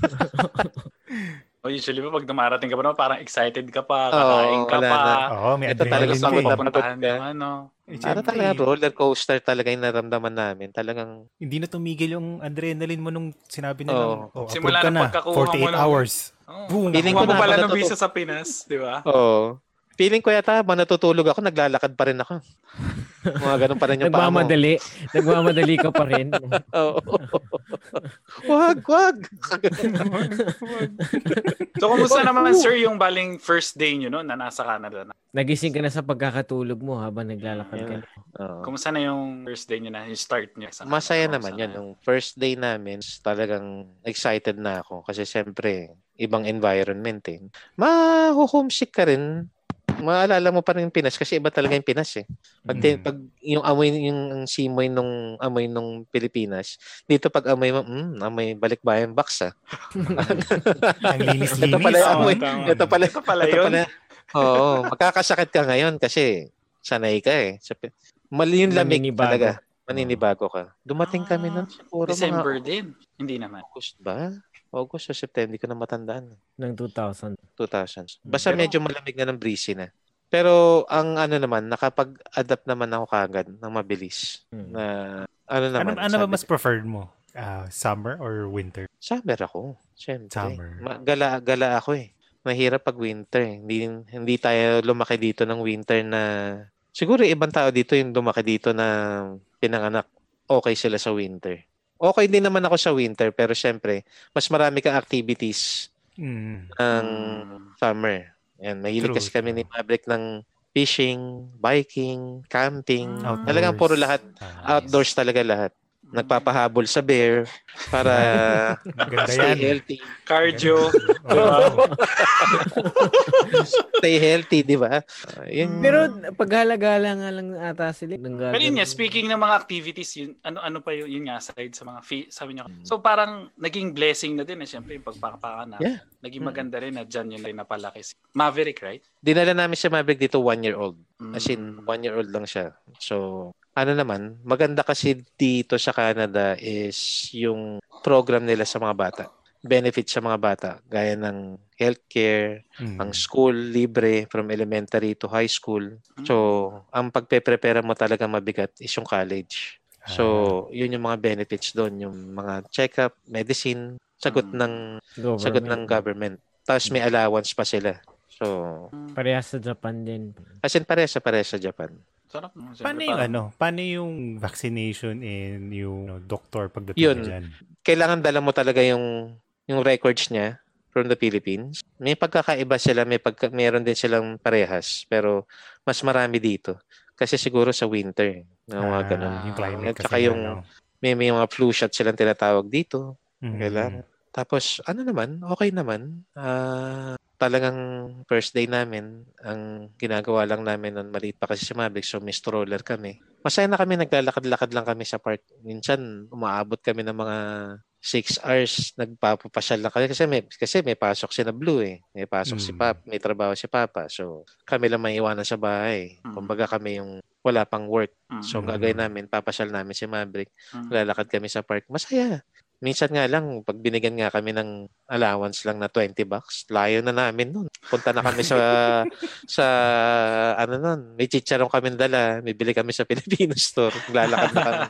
O usually ba pag dumarating ka pa naman, parang excited ka pa, kakain ka wala pa. Oo, may Ito talaga adrenaline sa pagod ka pagod na papuntahan ka. ano. Eh, Para talaga roller coaster talaga yung naramdaman namin. Talagang, Hindi na tumigil yung adrenaline mo nung sinabi nila. Oo. Oh, Simula ka na na. pagkakuha 48 mo hours. Oh, Boom. Feeling ko na pala ng visa sa Pinas, di ba? oo. Feeling ko yata, habang natutulog ako, naglalakad pa rin ako. Mga ganun pa rin yung paa mo. Nagmamadali. Nagmamadali ka pa rin. Oo. wag, wag. So, kumusta naman, sir, yung baling first day nyo, no, na nasa Canada na? Nagising ka na sa pagkakatulog mo habang naglalakad ka. na. Oo. Kumusta na yung first day nyo na, yung start nyo? Sa Masaya Canada? naman yan. Yung first day namin, talagang excited na ako. Kasi siyempre, ibang environment eh. Ma-homesick ka rin. Maalala mo pa rin yung Pinas kasi iba talaga yung Pinas eh. Pag, Mm. pag yung amoy, yung simoy nung amoy nung Pilipinas, dito pag amoy mo, mm, amoy balikbayan box ah. Ang linis-linis. Ito pala yung amoy. tama. Ito pala, Ito pala ito yun. pala. Oo, magkakasakit ka ngayon kasi sanay ka eh. Mali yung lamig Maninibago. talaga. Maninibago ka. Dumating kami Ah, nun siguro December mga din. Hindi naman. August ba? August o September, hindi ko na matandaan. Ng 2000. 2000s. Basta Pero- medyo malamig na ng breezy na. Pero ang ano naman, nakapag-adapt naman ako kagad ng mabilis. Hmm. Na ano Ano, naman. ano ba sabi- mas preferred mo? Ah, summer or winter? Summer ako. Siyempre. Summer. Ma- gala, gala ako eh. Mahirap pag winter. eh. Hindi, hindi tayo lumaki dito ng winter na... Siguro ibang tao dito yung lumaki dito na pinanganak. Okay sila sa winter. Okay din naman ako sa winter pero syempre, mas marami kang activities Mm. ng Mm. summer. Yan, mahilig True, kasi kami ni Maverick ng fishing, biking, camping. Outdoors. Talagang puro lahat. Ah, Outdoors talaga lahat. Nagpapahabol sa bear para stay yan. healthy. Cardio. Oo. Stay healthy, di ba? Uh, yun. Pero paghalagala nga lang ata sila. Pero yun nga, speaking ng mga activities, yun, ano ano pa yun, yun nga, aside sa mga fee, sabi niyo. So parang naging blessing na din eh, syempre, yung pagpakapakan na. Yeah. Naging maganda rin na dyan yun lang napalaki. si Maverick, right? Dinala namin si Maverick dito one-year-old. Mm. As in, one-year-old lang siya. So, ano naman, maganda kasi dito sa Canada is yung program nila sa mga bata. Benefit sa mga bata. Gaya ng healthcare, Mm. ang school libre from elementary to high school. So, ang pagpe-prepare mo talaga mabigat is yung college. So, yun yung mga benefits doon, yung mga check-up, medicine, sagot Mm. ng sagot ng government. Tapos may allowance pa sila. So, Parehas sa Japan din. as in pares sa pares sa Japan. Sarap. No? Siyempre, Paano yung parang- ano? Paano yung vaccination and yung ano, doctor pagdating Yun. dyan? Kailangan dala mo talaga yung yung records niya from the Philippines. May pagkakaiba sila, may pagka, meron din silang parehas, pero mas marami dito. Kasi siguro sa winter, ng mga Ah, ganun. Yung climate At saka yung ano. may, may mga flu shot silang tinatawag dito. Mm. Kailangan. Tapos, ano naman, okay naman. Ah, talagang first day namin, ang ginagawa lang namin nun, maliit pa kasi si Maverick, so may stroller kami. Masaya na kami, naglalakad-lakad lang kami sa park. Minsan, umaabot kami ng mga 6 hours, nagpapapasyal lang kami. Kasi may, kasi may pasok si na Blue eh. May pasok si Mm. Papa, may trabaho si Papa. So, kami lang may iwanan sa bahay. Mm. Kumbaga kami yung wala pang work. Mm. So, Mm. gagawin namin, papasyal namin si Maverick. Mm. Lalakad kami sa park. Masaya. Minsan nga lang, pag binigyan nga kami ng allowance lang na 20 bucks, layo na namin nun. Punta na kami sa, sa, ano nun, may chicharon kami dala, may bili kami sa Filipino store, lalakad na kami.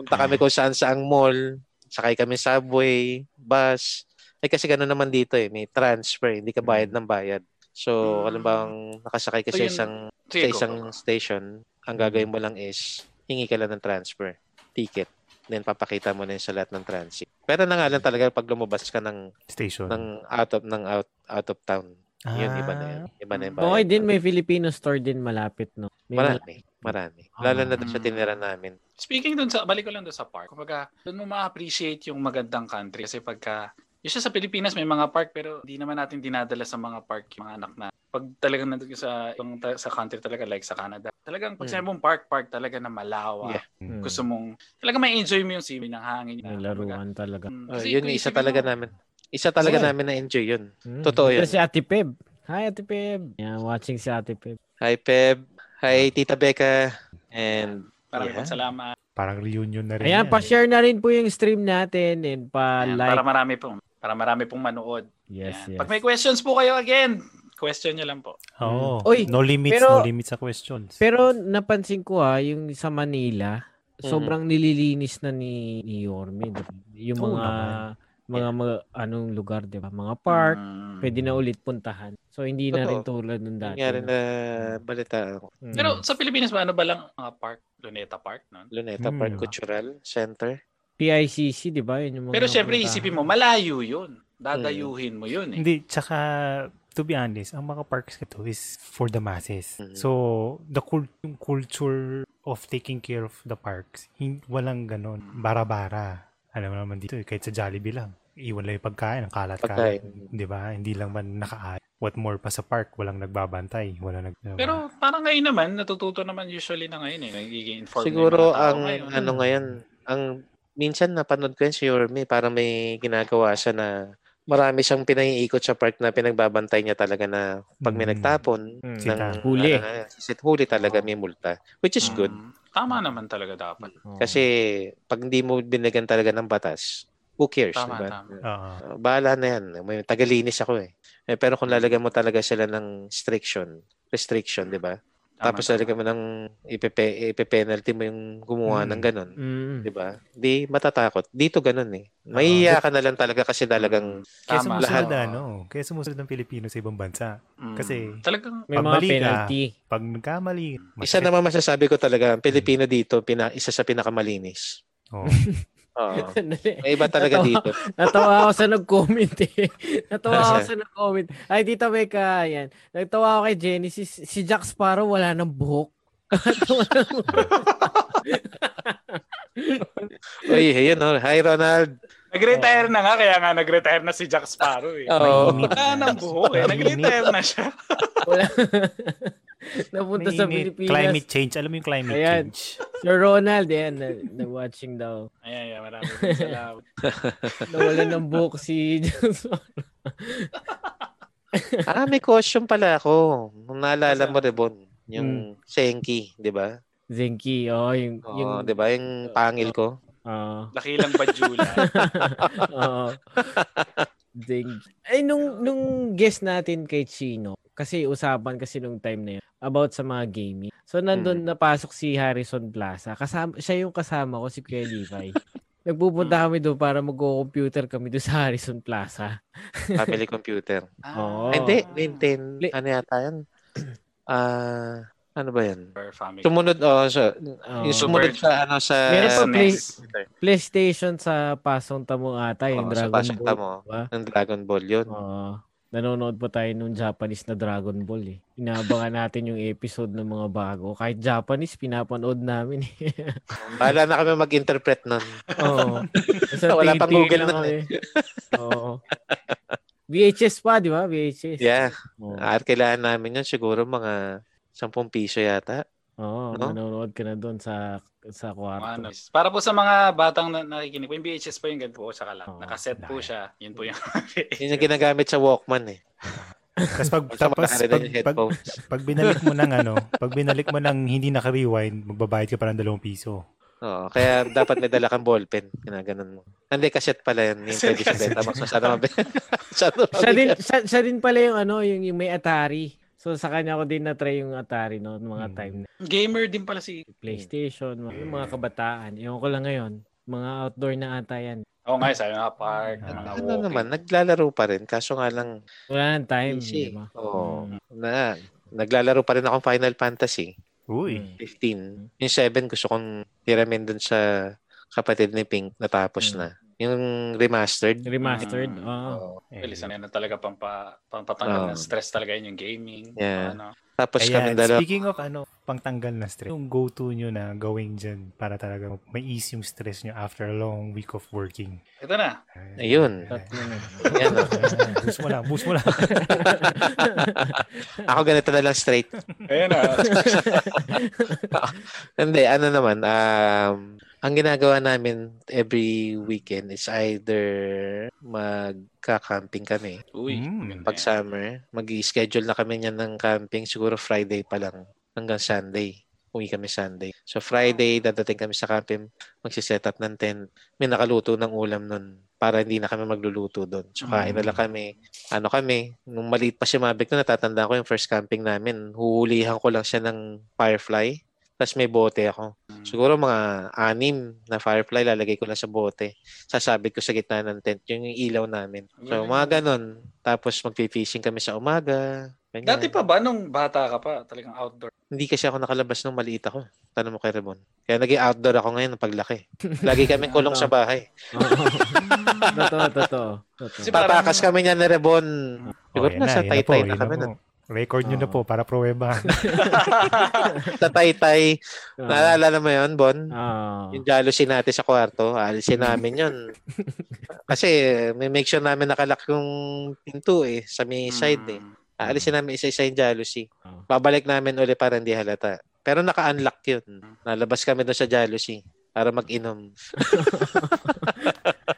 Punta kami kung saan saang mall, sakay kami subway, bus. Eh kasi gano'n naman dito eh, may transfer, hindi ka bayad ng bayad. So, Mm. alam bang nakasakay ka So, sa isang, sa isang station, ang gagawin mo lang is hingi ka lang ng transfer ticket. Then papakita mo na yun sa lahat ng transit. Pero na nga lang talaga pag lumabas ka ng Station. ng out of ng out out of town. Yun iba na yun. Iba na yung Okay bayad. din, may Filipino store din malapit, no? May Marami, marami. Lalo na doon sa Ah. tinira namin. Speaking dun sa, balik ko lang dun sa park. Kumbaga, dun mo ma-appreciate yung magandang country. Kasi pagka, usually sa Pilipinas may mga park pero hindi naman natin dinadala sa mga park yung mga anak na. Pag talagang nandun ka sa, sa country talaga like sa Canada. Talagang pag sinabi mong park, park talaga na malawak. Yeah. Mm. Gusto mong, talaga may enjoy mo yung swimming ng hangin. May laruan talaga. mm, Oh, kasi yun yung isa talaga mo, namin. Isa talaga Yeah. namin na enjoy yun. Mm. Totoo Ito yan. si Ate Peb. Hi, Ate Peb. Yeah, watching si Ate Peb. Hi Peb. Hi Tita Becca. And Maraming Yeah. salamat. Parang reunion na rin. Ayan, yan, eh. pa-share na rin po yung stream natin and pa-like. para marami pong, para marami pong manood. Yes, Ayan. yes. Pag may questions po kayo again, question nyo lang po. Oo. Uy, no limits, pero- no limits sa questions. Pero napansin ko ha, yung sa Manila, Mhm. sobrang nililinis na ni, ni Yorme. Yung mga naman. mga, mga anong lugar, 'di ba? Mga park, Mm. pwede na ulit puntahan. So hindi na Totoo. rin tulad ng dati. nangyari na balita Mm. Pero sa Pilipinas ba, ano ba lang mga park? Luneta Park, no? Luneta Hmm. Park Cultural Center. PICC, 'di ba? Yun yung mga Pero syempre, isipin mo, malayo yun. Dadayuhin mo yun eh. Hindi, tsaka to be honest, ang mga parks ito is for the masses. Mhm. So, the cul- yung culture of taking care of the parks, hin- walang ganon. Bara-bara. Alam mo naman dito, eh, kahit sa Jollibee lang. Iwan lang yung pagkain, ang kalat-kalat. Pagkain. Di ba? Hindi lang man nakaayos. What more pa sa park, walang nagbabantay. Wala nag... Pero parang ngayon naman, natututo naman usually na ngayon eh. Nagiging informed Siguro ang ngayon. ano ngayon, ang minsan napanood ko yun si Yorme, parang may ginagawa siya na marami siyang pinaiikot sa park na pinagbabantay niya talaga na pag may Mm. nagtapon Mm. ng Sita. Huli. ano na, sit huli talaga may multa, which is good. Mm, tama naman talaga dapat. Oo. Kasi pag hindi mo binigyan talaga ng batas, who cares? Tama, diba? tama. Oo. Uh, bahala na yan. May tagalinis ako eh. eh. Pero kung lalagyan mo talaga sila ng restriction, restriction, di ba? Tama, Tapos tama. lalagyan mo ng ipepe, ipe-penalty mo yung gumawa Mm. ng ganun. Mm. Di ba? Di matatakot. Dito ganun eh. Mahihiya ka na lang talaga kasi talagang Kaya Tama. sumusunod Lahat. ano, kaya sumusunod ng Pilipino sa ibang bansa. Mm, kasi- talagang May Pag mga mali ka, penalty. Pag nagkamali, isa naman masasabi ko talaga, ang Pilipino dito, pina, isa sa pinakamalinis. Oh. Oo. Sandali. May iba talaga Natawa- dito. Natawa ako sa nag-comment eh. Natawa ako sa nag-comment. Ay, Tita Becca, yan. Nagtawa ako kay Genesis. Si Jack Sparrow wala ng buhok. Uy, ayun oh. Hi, Ronald. Nag-retire na nga, kaya nga nag-retire na si Jack Sparrow eh. Oo. Mainit. Wala nang buhok eh. Nag-retire na siya. Napunta sa Mainit. Pilipinas. Climate change. Alam mo yung climate Ayan. change. Sir Ronald, yan. Na, na-watching daw. Ayan, ayan. Maraming salamat. Nawala ng buhok si Jack Sparrow. Ah, may question pala ako. Nung naalala mo, Rebon, yung Senki, di ba? Zenki, oh, yung... Oo, yung di ba? Yung pangil ko. Oo. Dakilang Bajula. Oo. Ding. Ay, nung, nung guest natin kay Chino, kasi usapan kasi nung time na yun, about sa mga gaming. So, nandun napasok si Harrison Plaza. Kasama, siya yung kasama ko, si Kuya Levi. Nagpupunta kami doon para mag-computer kami doon sa Harrison Plaza. Family computer. Oo. Ay, Hindi, Nintendo. Ano yata yan? Ah, ano ba yan? Sumunod, oh, so, Oo. yung sumunod Super- sa, ano, sa... Meron pa play-. PlayStation sa pasong tamo ata, yung sa Dragon pasang Ball. tamo. diba? Ng Dragon Ball yun. Oo. nanonood pa tayo nung Japanese na Dragon Ball eh. Inaabangan natin yung episode ng mga bago. Kahit Japanese, pinapanood namin eh. Bahala na kami mag-interpret nun. Oo. Basta Wala pang Google lang nun kami. Oo. VHS pa, di ba? VHS. Yeah. Oo, At kailangan namin yun siguro mga 10 piso yata. Oo, No? manonood ka na doon sa sa kwarto. Ano, para po sa mga batang na nakikinig po, yung VHS po yung ganito po, saka lang. Oo, Nakaset po siya. Yun po yung Yun yung ginagamit sa Walkman eh. Tapos pag, Sa tapos pag, pag, pag binalik mo ng ano, pag binalik mo ng hindi naka-rewind, magbabayad ka pa ng 2 piso. Oo, kaya dapat may dala kang ballpen. Ginaganon mo. Hindi, cassette pala yan. Yung pwede sa beta. Masyado. Masyado Siya din, siya din pala yung ano, yung, yung may Atari. So sa kanya ko din na-try yung Atari no, mga Hmm. time na gamer din pala si... PlayStation, mga, yung mga kabataan. Ewan ko lang ngayon, mga outdoor na ata yan. Oo nga, sabi nga park, mga Ano walking. naman, naglalaro pa rin. Kaso nga lang, Wala nang time, di ba? Oo. Mm. na, naglalaro pa rin ako Final Fantasy. Uy. 15. Yung 7 gusto kong hiramin dun sa kapatid ni Pink natapos Mm. na. Yung remastered. Remastered. Mm. Oo. Oo. Bilisan na talaga pampa, pampatanggal Oo. ng stress talaga yun yung gaming. Yeah. Ano. Tapos kami Ayan, dalawa. speaking of ano, pangtanggal na stress, yung go-to nyo na gawin dyan para talaga may ease yung stress nyo after a long week of working. Ito na. Ayun. Oh. Ayan, boost mo lang, boost mo lang. Ako ganito na lang straight. Ayan na. Hindi, ano naman, um, ang ginagawa namin every weekend is either magka-camping kami. Uy. Mm. maganda Pag summer, mag-schedule na kami niyan ng camping siguro Friday pa lang hanggang Sunday. Uwi kami Sunday. So Friday, dadating kami sa camping, magsiset up ng tent. May nakaluto ng ulam nun para hindi na kami magluluto doon. So kain na lang kami. Ano kami, nung maliit pa si Mavic na natatanda ko yung first camping namin, huhulihan ko lang siya ng firefly. Tapos may bote ako. Siguro mga anim na firefly lalagay ko lang sa bote. Sasabit ko sa gitna ng tent. Yung ilaw namin. So mga ganon. Tapos magpi-fishing kami sa umaga. Ganyan. Dati pa ba nung bata ka pa, talagang outdoor? Hindi kasi ako nakalabas nung maliit ako. Tanong mo kay Rebon. Kaya naging outdoor ako ngayon ng paglaki. Lagi kami kulong sa bahay. Oo. totoo, totoo. totoo. Si parang- Tatakas kami niya ni Rebon. Siguro yan nasa yan taytay po, na yun kami po. nun. Record nyo na Oo. po para pruweba. Sa taytay. Oo. Naalala mo yun, Bon? Oo. Yung jealousy natin sa kwarto, alisin namin yun. Kasi may make sure namin nakalak yung pinto eh, sa may side eh. Mm. Aalisin namin isa-isa yung jealousy. Oh. Babalik namin uli para hindi halata. Pero naka-unlock yun. Nalabas kami doon sa jealousy para mag-inom.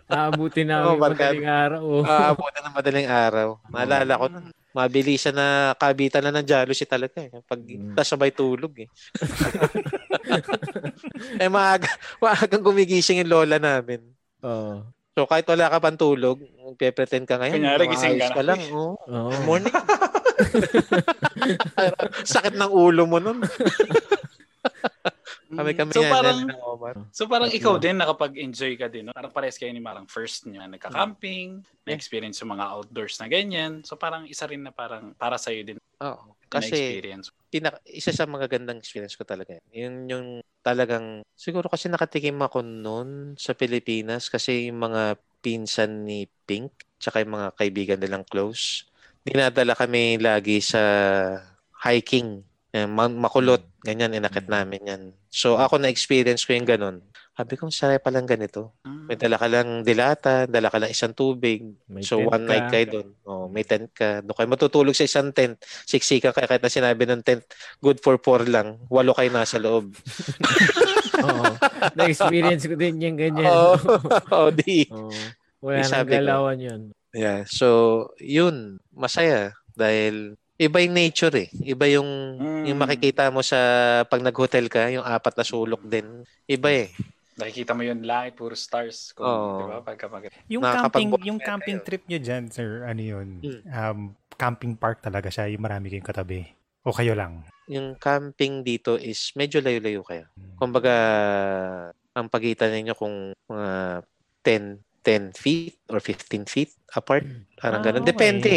Aabutin Oo, namin barkada. madaling araw. oh. Aabutan ng madaling araw. Naalala ko nun. Mabilisan na kabitan na ng jealousy talaga eh. Pag Mm. sabay tulog eh. eh maaga, maagang gumigising yung lola namin. Oo. So kahit wala ka pang tulog, pe-pretend ka ngayon. Kunyari, gising ka na. lang. Oh. Oo. Morning. Sakit ng ulo mo nun. Kami kami so yan, parang, yan, ng Omar. so parang ikaw din nakapag-enjoy ka din. No? Parang pares kayo ni Marang first niya. Nagka-camping, na-experience yung mga outdoors na ganyan. So parang isa rin na parang para sa'yo din Oo. Kasi experience. pinaka, isa sa mga gandang experience ko talaga. Yun yung talagang, siguro kasi nakatikim ako noon sa Pilipinas kasi yung mga pinsan ni Pink, tsaka yung mga kaibigan nilang close, dinadala kami lagi sa hiking. Eh, ma- makulot, ganyan, inakit namin yan. So ako na-experience ko yung ganun. Sabi ko, sarap palang ganito. Mm. May dala ka lang dilata, dala ka lang isang tubig. May so one night ka. kayo doon. Oh, may tent ka. Doon kayo matutulog sa isang tent. Siksikan kayo kahit na sinabi ng tent, good for four lang. Walo kayo nasa loob. Oo. Na-experience ko din yung ganyan. Oo. oh, di. Oo. Wala nang Sabi ko. galawan yun. Yeah. So, yun. Masaya. Dahil iba yung nature eh. Iba yung, Mm. yung makikita mo sa pag nag-hotel ka, yung apat na sulok din. Iba eh. Nakikita mo yun lahat, puro stars. Kung, Oo. Di ba? Pagka mag- Yung camping, yung camping trip nyo dyan, sir, ano yun? Hmm. Um, camping park talaga siya, yung marami kayong katabi. O kayo lang. Yung camping dito is medyo layo-layo kayo. Kumbaga, ang pagitan ninyo kung mga 10, 10 feet or 15 feet apart. Parang Ah, ganun. okay. Depende.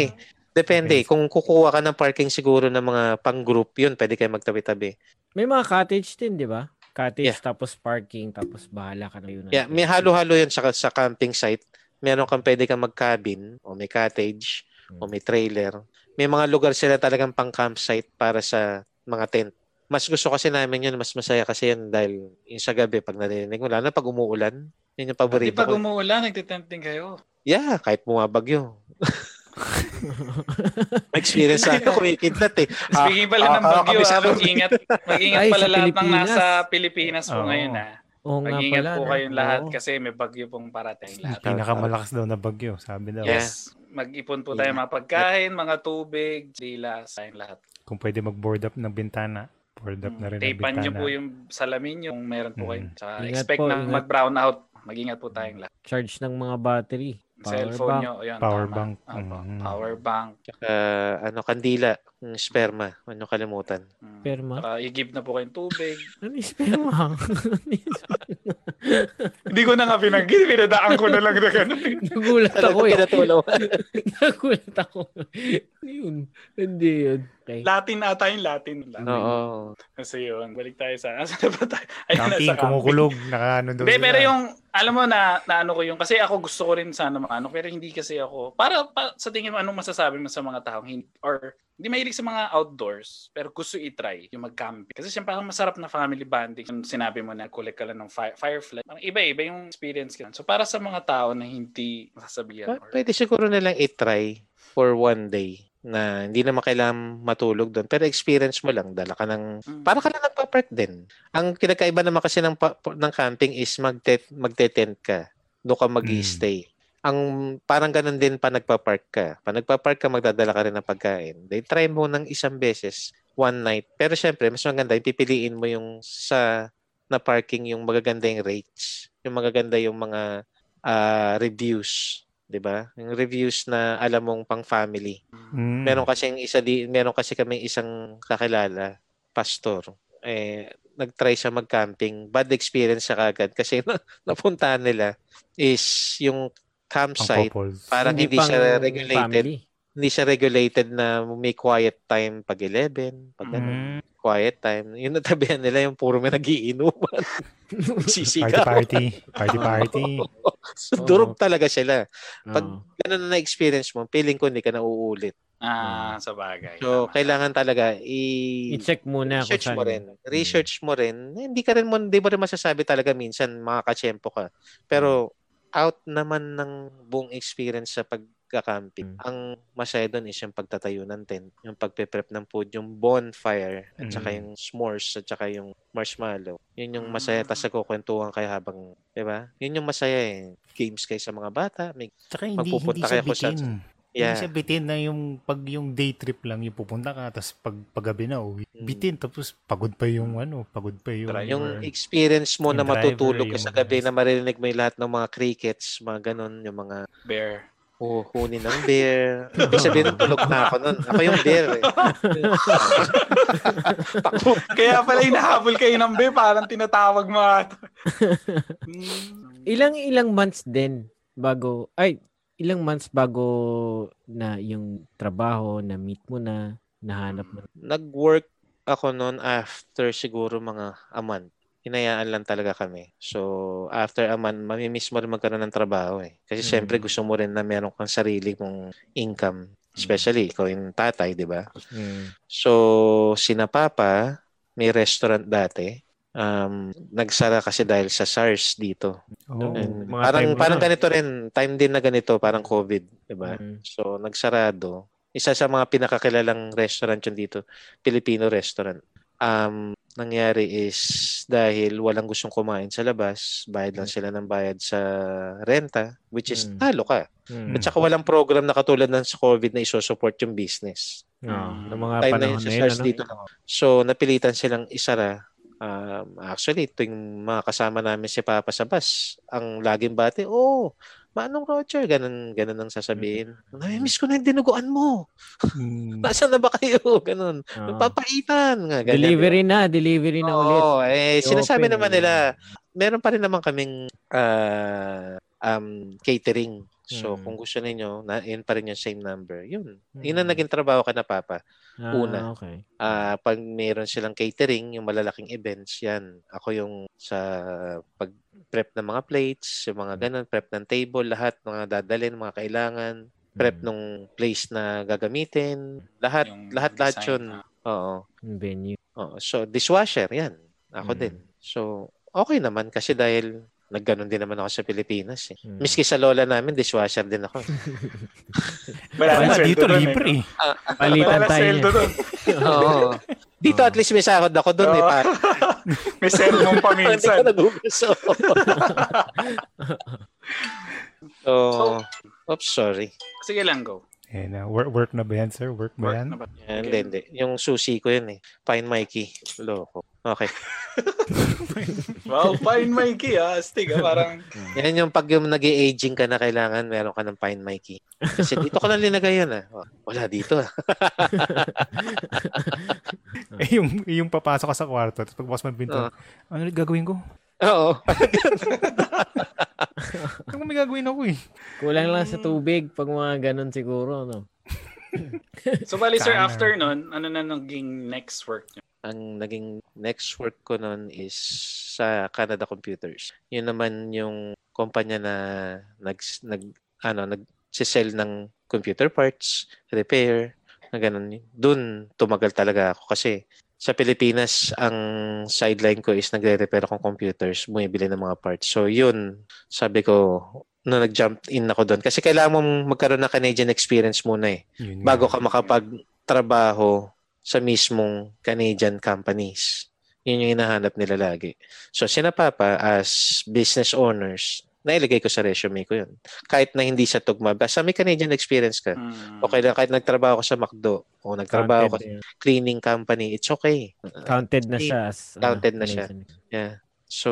Depende. Kung kukuha ka ng parking siguro ng mga pang-group yun, pwede kayo magtabi-tabi. May mga cottage din, di ba? Cottage, Yeah. tapos parking, tapos bahala ka na yun. Yeah, may halo-halo yun sa, sa camping site. Meron kang pwede kang mag-cabin o may cottage o may trailer. May mga lugar sila talagang pang-campsite para sa mga tent. Mas gusto kasi namin yun, mas masaya kasi yun dahil yung sa gabi pag narinig mo, lalo na pag umuulan, yun yung paborito pag ko. umuulan, nagtitent din kayo. Yeah, kahit bumabagyo. Experience ako, kumikidlat eh. Speaking pala ng ah, ah, bagyo, kabisado. ah, mag-ingat, mag-ingat Ay, pala lahat ng nasa Pilipinas po Oo. ngayon. Ha? Oo nga Mag-ingat pala. po kayong lahat Oo. kasi may bagyo pong parating lahat. Pinakamalakas daw na bagyo, sabi daw. Yes. Mag-ipon po tayo mga pagkain, mga tubig, dila, sayang lahat. Kung pwede mag-board up ng bintana, board up na rin ang Tapan bintana. nyo po yung salamin yung meron po kayo. Mm. Ingat expect po, na mag-brown out. Mag-ingat po tayong lahat. Charge ng mga battery. Power Cellphone bank. nyo, ayun, Power tama. bank. Opo, Mm. Power bank. Tsaka, ano, kandila. Yung sperma. Huwag nyo kalimutan. Mm. Sperma? Saka i-give na po kayong tubig. Ano yung sperma? Hindi ko na nga pinag-give. Pinadaan ko na lang na gano'n. Nagulat ako eh. Pinatulong. Nagulat ako. Yun. Hindi yun. Okay. Latin ata yung Latin. Latin. Oo. Kasi yun. Balik tayo sa... Asa na ba tayo? Ayun, Camping, kumukulog, nakaano sila. pero yung, alam mo na, na ano ko yung, kasi ako gusto ko rin sana maano, pero hindi kasi ako, para, pa, sa tingin mo, anong masasabi mo sa mga taong, hindi, or, hindi mahilig sa mga outdoors, pero gusto i-try yung mag-camping. Kasi siyempre, parang masarap na family bonding. Yung sinabi mo na, collect ka lang ng fi- firefly. Parang iba-iba yung experience ka. So, para sa mga tao na hindi masasabihan, or, Pwede siguro nilang i-try for one day na hindi naman kailangan matulog doon. Pero experience mo lang, dala ka ng... Mm. Para ka lang nagpa-park din. Ang pinagkaiba naman kasi ng, pa- ng camping is magte- magte-tent ka. Doon ka mag stay Ang parang ganun din pa nagpa-park ka. Pa nagpa-park ka, magdadala ka rin ng pagkain. Then try mo ng isang beses, one night. Pero syempre, mas maganda, yung pipiliin mo yung sa na parking yung magaganda yung rates. Yung magaganda yung mga ah, reviews. 'di ba? Yung reviews na alam mong pang family. Mm. Meron kasi isa di meron kasi kami isang kakilala, pastor. Eh nag-try siya mag-camping. Bad experience siya kagad kasi napuntahan nila is yung campsite parang hindi, pang siya regulated. family. Hindi siya regulated na may quiet time pag 11, pag. Mm. Quiet time. Yung natabihan nila yung puro may nagiinuman. Party Sisigaw. party. Party party. so, durog talaga sila. Pag Oo. ganun na experience mo, feeling ko hindi ka na uulit. ah, sa bagay. So, Tama. kailangan talaga i- I-check muna research mo rin. Research mo rin. Hindi ka rin mo, hindi mo rin masasabi talaga minsan makakachempo ka. Pero out naman ng buong experience sa pagka-camping. Mm. Ang masaya doon is yung pagtatayo ng tent, yung pagpe-prep ng food, yung bonfire, at saka Mm. yung s'mores, at saka yung marshmallow. Yun yung Mm. masaya. Tapos nagkukwentuhan kayo habang, di ba? Yun yung masaya eh. Games kayo sa mga bata. May, Tsaka hindi, Pagpupunta hindi kayo kung saan-. Yeah. Hindi siya bitin na yung pag yung day trip lang yung pupunta ka tapos pag paggabi na uwi. Mm. Bitin tapos pagod pa yung ano, pagod pa yung Driver. yung experience mo Yung na matutulog driver, ka sa gabi na maririnig mo yung lahat ng mga crickets, mga ganun, yung mga Bear. oh, huni ng bear. Ibig sabihin, tulog na ako nun. Ako yung bear eh. Kaya pala hinahabol kayo ng bear, parang tinatawag mo. Hmm. Ilang ilang months din bago ay ilang months bago na yung trabaho na meet mo na nahanap mo. Nag-work ako noon after siguro mga a month. Hinayaan lang talaga kami. So, after a month, mamimiss mo rin magkaroon ng trabaho eh. Kasi Mm. syempre gusto mo rin na meron kang sarili mong income. Especially, ikaw yung tatay, di ba? Mm. So, sina Papa, may restaurant dati. Um, nagsara kasi dahil sa SARS dito. Oh. And Mga parang na parang yun. ganito rin, time din na ganito, parang COVID, 'di ba? Mm. So, nagsarado. Isa sa mga pinakakilalang restaurant yun dito, Filipino restaurant. Um, nangyari is dahil walang gustong kumain sa labas, bayad lang sila ng bayad sa renta, which is Mm. talo ka. Mm. At saka walang program na katulad ng sa COVID na isosupport yung business. Oo, ng mga Time na panahon yun sa na yun, SARS ano? dito. So, napilitan silang isara. Um, actually, ito yung mga kasama namin si Papa sa bus. Ang laging bati, oh, Manong Roger, ganun, ganun ang sasabihin. Nami-miss ko na yung dinuguan mo. Mm. Nasaan na ba kayo? Ganun. Oo. Papaitan. Nga, ganyan. Delivery na, delivery na ulit. Oo, eh, sinasabi I-open, naman eh. nila, meron pa rin naman kaming ah, um, catering. So, Hmm. kung gusto ninyo, na, yun pa rin yung same number. Yun. Yun Hmm. ang naging trabaho ka na, Papa. Ah, una. Okay. Ah, pag meron silang catering, yung malalaking events, yan. Ako yung sa pag-prep ng mga plates, yung mga ganun, prep ng table, lahat, mga dadalhin, mga kailangan, prep Mm. nung place na gagamitin, lahat, Yung lahat, lahat yun. ah. Oo. Yung venue. Oo. So, dishwasher, yan. Ako Mm. din. So, okay naman kasi dahil nagganon din naman ako sa Pilipinas. Eh. Mm. Miski sa lola namin, dishwasher din ako. Wala na dito libre eh. Palitan Wala na tayo. Oo. Dito at least may sahod ako doon. Eh, Oo. para May cellphone pa hindi ko nagugusto. so, oops, sorry. Sige lang, go. And, uh, work, work na ba yan, sir? Work ba Work yan? na ba? Yan, hindi, hindi. Yung susi ko yun eh. Pine Mikey. Loko. Okay. Wow, fine Mikey ah. Astig ah. Parang, Yan yung pag yung nag aging ka na kailangan, meron ka ng Pine Mikey. Kasi dito ko lang linagay yan ah. Oh, wala dito ah. Eh, yung, yung papasok ka sa kwarto, tapos pagbukas mo ng pinto, Oo. ano ulit gagawin ko? Oo. Ano may gagawin ako eh? Kulang lang sa tubig pag mga ganun siguro, no? so bali sir, Sana. after nun, ano na naging next work niyo? Ang naging next work ko noon is sa Canada Computers. Yun naman yung kumpanya na nag, nag ano, nag-sell ng computer parts, repair, na ganun. Doon tumagal talaga ako kasi sa Pilipinas, ang sideline ko is nagre-repair akong computers, bumibili ng mga parts. So yun, sabi ko, no nag-jump in ako doon. Kasi kailangan mong magkaroon ng Canadian experience muna eh Yun bago ka makapagtrabaho sa mismong Canadian companies. Yun yung hinahanap nila lagi. So, sina Papa, as business owners, nailagay ko sa resume ko yun. Kahit na hindi sa tugma, basta may Canadian experience ka. Hmm. Okay lang, kahit nagtrabaho ko sa McDo o nagtrabaho ko sa Counted, cleaning company, it's okay. counted na siya as... ano, Counted na siya. Yeah. So,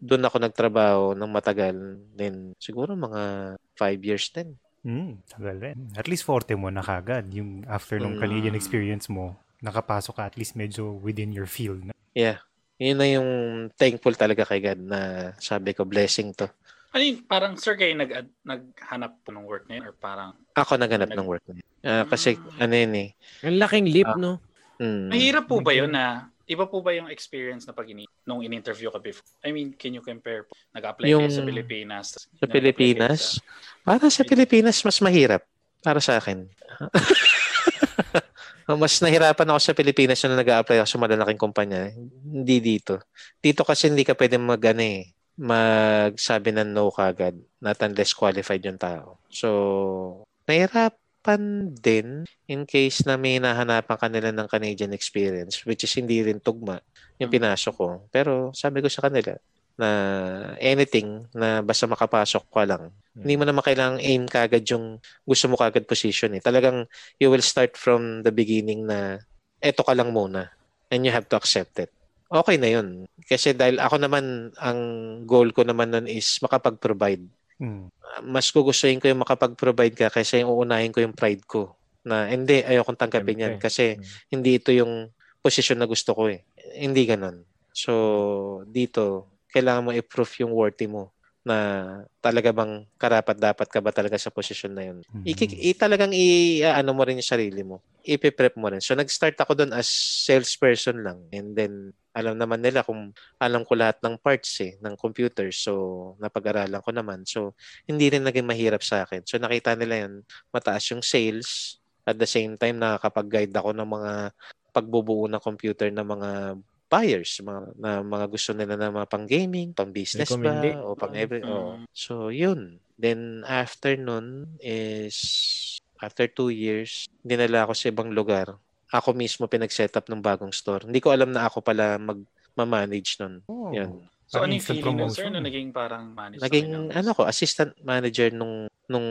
doon ako nagtrabaho ng matagal. Then, siguro mga five years din. Hmm, tagal rin. At least 40 mo na kagad. Yung after nung Mm. Canadian experience mo, nakapasok ka at least medyo within your field. na. Yeah. Yun na yung thankful talaga kay God na sabi ko, blessing to. Ano yun, parang sir kayo nag, naghanap po ng work na yun or parang Ako naghanap ng work na yun. Ah, kasi ano yun eh. Ang laking leap, Ah. no? mm, mahirap po ba yun na iba po ba yung experience na pag ini nung in-interview ka before? I mean, can you compare po? Nag-apply Yung- kayo sa Pilipinas. sa Pilipinas, kayo para sa Pilipinas, mas mahirap. Para sa akin. mas nahirapan ako sa Pilipinas nung nag-a-apply ako sa malalaking kumpanya. Hindi dito. Dito kasi hindi ka pwede mag, ano eh, magsabi ng no kagad. Not unless qualified yung tao. So, nahirapan din in case na may nahanapan kanila ng Canadian experience which is hindi rin tugma yung Mm. pinasok ko. Pero sabi ko sa kanila na anything na basta makapasok ka lang. Hindi mo naman kailangang aim kagad yung gusto mo kagad position eh. Talagang you will start from the beginning na eto ka lang muna and you have to accept it. Okay na yun. Kasi dahil ako naman, ang goal ko naman nun is makapag-provide. Hmm. Mas gugustuhin ko yung makapag-provide ka kaysa yung uunahin ko yung pride ko. Na hindi, ayokong tanggapin yan kasi Mm. hindi ito yung posisyon na gusto ko eh. Hindi ganun. So, dito, kailangan mo i-proof yung worthy mo na talaga bang karapat dapat ka ba talaga sa posisyon na yun. Mhm. Iki, i, talagang i, ano mo rin yung sarili mo. Ipiprep mo rin. So, nag-start ako doon as salesperson lang. And then, alam naman nila kung alam ko lahat ng parts eh, ng computer. So, napag-aralan ko naman. So, hindi rin naging mahirap sa akin. So, nakita nila yun, mataas yung sales. At the same time, nakakapag-guide ako ng mga pagbubuo ng computer ng mga buyers, mga, na mga gusto nila na mga pang gaming, pang business ba, o pang every, Mm. oo. So, yun. Then, after nun is, after two years, dinala ako sa ibang lugar. Ako mismo pinag-set up ng bagong store. Hindi ko alam na ako pala mag-manage nun. Oh. Yun. So, ano yung feeling nun, sir, na naging parang manager? Naging, ano ko, assistant manager nung nung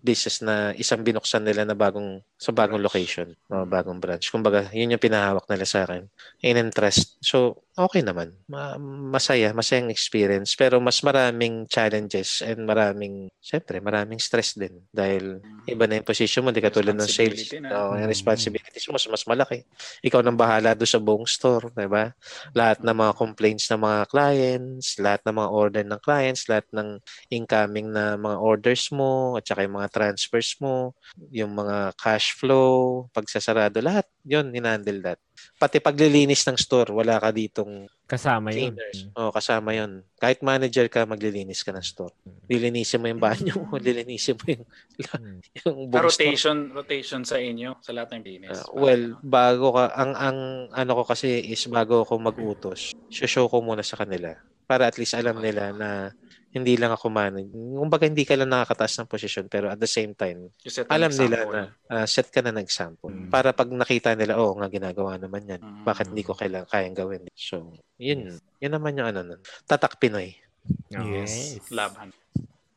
business na isang binuksan nila na bagong sa bagong Branch. location, o bagong branch. Kumbaga, yun yung pinahawak nila sa akin. In trust. So, okay naman. Ma- masaya, masayang experience. Pero mas maraming challenges and maraming, syempre, maraming stress din. Dahil iba na yung position mo, di katulad ng sales. Na. Oo, yung Mm. responsibilities mo, mas, mas malaki. Ikaw nang bahala doon sa buong store, di ba? Lahat ng mga complaints ng mga clients, lahat ng mga order ng clients, lahat ng incoming na mga orders mo, at saka yung mga transfers mo, yung mga cash flow, pagsasarado, lahat, yun, hinandle that. Pati paglilinis ng store, wala ka ditong Kasama yun. cleaners. O, kasama yun. Kahit manager ka, maglilinis ka ng store. Lilinisin mo yung banyo mo, lilinisin mo yung, Mm. yung Ah, buong store. rotation, rotation sa inyo, sa lahat ng business. Uh, well, bago ka, ang, ang ano ko kasi is bago ako mag-utos, show ko muna sa kanila. Para at least alam nila na hindi lang ako manage. Kumbaga hindi ka lang nakakataas ng posisyon pero at the same time, You set an alam nila na ah, set ka na ng example. Mm. Para pag nakita nila, oh, nga ginagawa naman yan. Mm. Bakit hindi ko kailang kayang gawin? So, yun. Yun naman yung ano nun. Tatak Pinoy. Oo. Yes. Laban.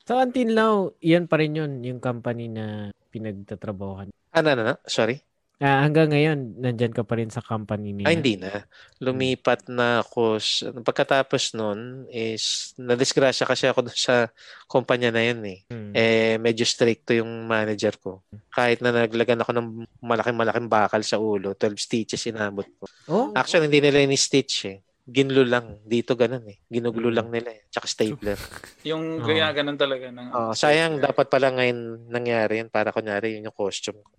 So until now, yan pa rin yun, yung company na pinagtatrabahohan? Ano, ano, ano? Sorry? Ah, hanggang ngayon, nandyan ka pa rin sa company niya? Ay, hindi na. Lumipat na ako. s- Pagkatapos nun is, nadisgrasya kasi ako dun sa kumpanya na yun eh. Hmm. Eh, medyo stricto yung manager ko. Kahit na naglagan ako ng malaking-malaking bakal sa ulo, 12 stitches inabot ko. Oh, Actually, hindi nila ini-stitch eh. Ginlo lang. Dito ganun eh. Ginuglo lang nila eh. Tsaka stapler. Yung Oo. gaya ganun talaga. Ng, Oh, sayang, dapat pala ngayon nangyari yun para kunyari yun yung costume ko.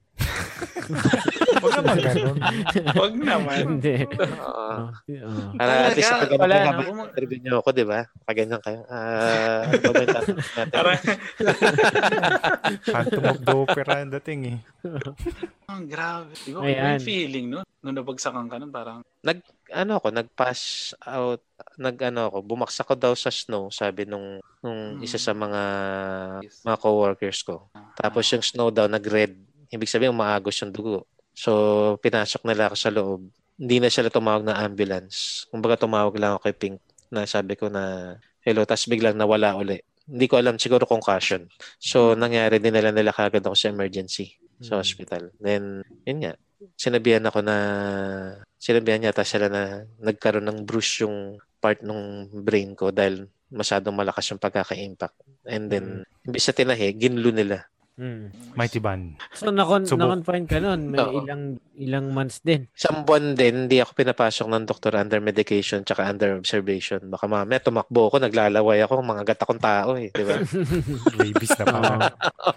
Huwag naman. Wag naman. hindi. Oo. Oh, oh. Para at least pag wala, no? interview niyo ako, di ba? Pag ganyan kayo. Ah, natin? Parang, Phantom of the Opera ang dating eh. ang grabe. Di ba, Ayan. yung feeling no? Nung nabagsakan ka nun, parang, ano ako, nag-pass out, nag ano ako, bumaksak ko daw sa snow, sabi nung, nung Hmm. isa sa mga mga coworkers ko. Tapos yung snow daw nag-red. Ibig sabihin umaagos yung dugo. So, pinasok nila ako sa loob. Hindi na sila tumawag ng ambulance. Kumbaga tumawag lang ako kay Pink na sabi ko na hello, tapos biglang nawala uli. Hindi ko alam, siguro concussion. So, nangyari din nila nila kagad ako sa emergency sa Hmm. hospital. Then, yun nga, sinabihan ako na, sinabihan yata sila na nagkaroon ng bruise yung part ng brain ko dahil masyadong malakas yung pagkaka-impact. And then, imbis na tinahi, ginlo nila. Hmm. Mighty Band. So, nakon, Subok. nakon-fine ka nun. May Oo. ilang ilang months din. Isang buwan din, hindi ako pinapasok ng doktor under medication tsaka under observation. Baka mamaya tumakbo ako, naglalaway ako, mga gat akong tao eh, di ba? Rabies na pala.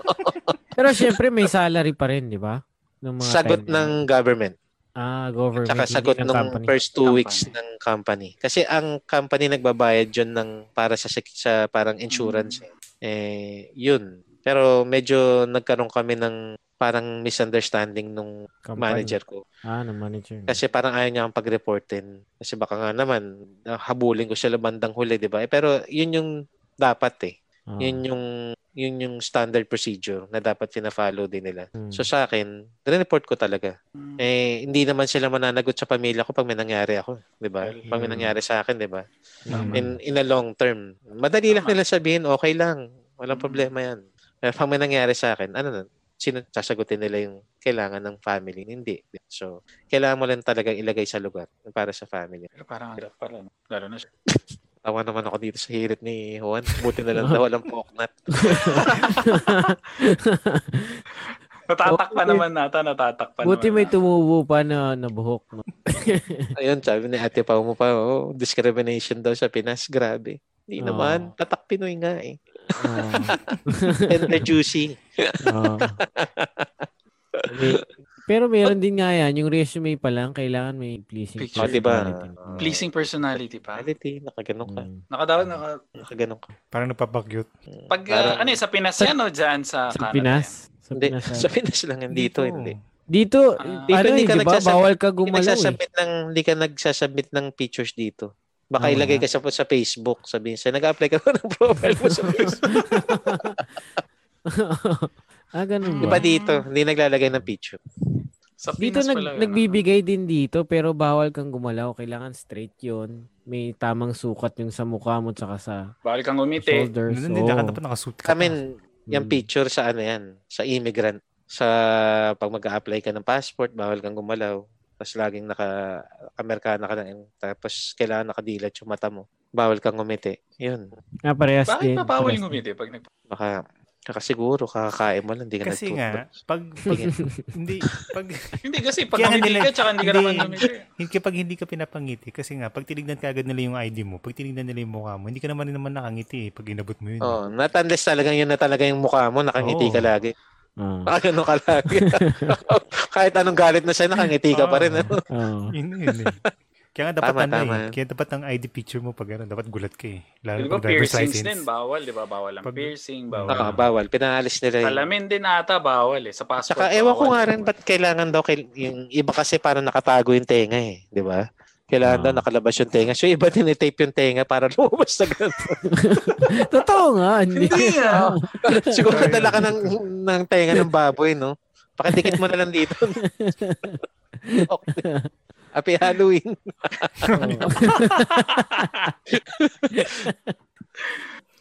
Pero syempre may salary pa rin, di ba? Nung mga Sagot time na- ng government. Ah, government. Tsaka hindi sagot ng ng company. first two Company. weeks ng company. Kasi ang company nagbabayad yun ng para sa, sek- sa parang insurance. Eh. eh, yun. Pero medyo nagkaroon kami ng parang misunderstanding nung Company. manager ko. Ah, ng manager. Kasi parang ayaw niya akong pag-reportin. Kasi baka nga naman, habulin ko sila bandang huli, di ba? Eh, pero yun yung dapat eh. Ah. Yun yung yun yung standard procedure na dapat fina-follow din nila. Hmm. So sa akin, report ko talaga. mm, Eh hindi naman sila mananagot sa pamilya ko pag may nangyari ako, 'di ba? Well, Pag may hmm. nangyari sa akin, 'di ba? In in a long term. Madali lang nila sabihin, okay lang. Walang Mm. problema 'yan. Pero pag may nangyari sa akin, ano nun? Sino sasagutin nila yung kailangan ng family? Hindi. So, kailangan mo lang talaga ilagay sa lugar para sa family. pero parang ang hirap pala. Lalo na siya. Tawa naman ako dito sa hirit ni Juan. Buti na lang daw walang poknat. Natatak pa Okay. naman nata, natatak pa Buti naman. may tumubo pa na, na buhok. No? Ayun, sabi ni Ate Pao mo pa, oh, discrimination daw sa Pinas. Grabe. Hindi Oo. naman. Tatak Pinoy nga eh. Ah, Tender juicy. ah. May- pero meron din nga yan, yung resume pa lang, kailangan may pleasing Picture. Oh, diba? personality. Oh. Pleasing personality pa. Reality, nakaganon ka. Mm. Nakadaw, naka... Nakaganon ka. Parang napapagyot. Pag, uh, Parang- ano eh, sa Pinas yan o dyan sa, Sa Canada Pinas? Sa Hindi, Pinas. ah. sa Pinas lang yan. Dito, hindi. Dito, Ah. ano Dito, hindi eh, ka di ba? nagsasabit- Bawal ka Hindi gumalaw eh. nagsasubmit ng, hindi ka nagsasubmit ng pictures dito. Baka ilagay ka sa, sa Facebook. Sabihin sa nag-apply ka ng profile mo sa Facebook? ah, ganun ba? ba dito? Hindi naglalagay ng picture. Sa Dito nag, pala. nagbibigay din dito pero bawal kang gumalaw. Kailangan straight yon May tamang sukat yung sa mukha mo tsaka sa Bawal kang umiti. shoulders. Hindi, Oo. dapat naka-suit ka. Kami, pa. yung Mm. picture sa ano yan, sa immigrant. Sa pag mag-a-apply ka ng passport, bawal kang gumalaw. Tapos laging naka Amerikana ka na. Tapos kailangan nakadilat yung mata mo. Bawal kang umiti. Yun. Ah, parehas Bakit din. pa bawal parehas yung din. umiti pag nag... Baka kakasiguro, kakakain mo lang, hindi ka Kasi nga, pag, pag hindi, pag, Hindi kasi pag nila- ka, tsaka hindi ka hindi. naman umiti. hindi, kapag hindi ka pinapangiti, kasi nga, pag tinignan ka agad nila yung ID mo, pag tinignan nila yung mukha mo, hindi ka naman rin naman nakangiti eh, pag inabot mo yun. Oh, not unless talagang yun na talaga yung mukha mo, nakangiti ka Oo. lagi. Ah. Baka ganun ka lagi. Kahit anong galit na sa'yo, nakangiti ka pa rin. Ano? Oo. Yun, yun eh. Kaya nga dapat Tama, ano tama. eh. Kaya dapat ang ID picture mo pag ano, dapat gulat ka eh. Lalo Di ba pag driver's piercings license. din, bawal, di ba? Bawal ang Pag- piercing, Ah, bawal. bawal. Pinaalis nila yun. Salamin din ata, bawal eh. Sa passport, Saka ewan ko bawal. nga rin ba't kailangan daw kail- yung iba kasi para nakatago yung tenga eh, 'di ba? Kailangan Ah. daw nakalabas yung tenga. So iba din tape yung tenga para lumabas na ganun. Totoo nga. Hindi. Hindi nga. Siguro dala ka ng, ng tenga ng baboy, no? Pakidikit mo na lang dito. okay. Happy Halloween.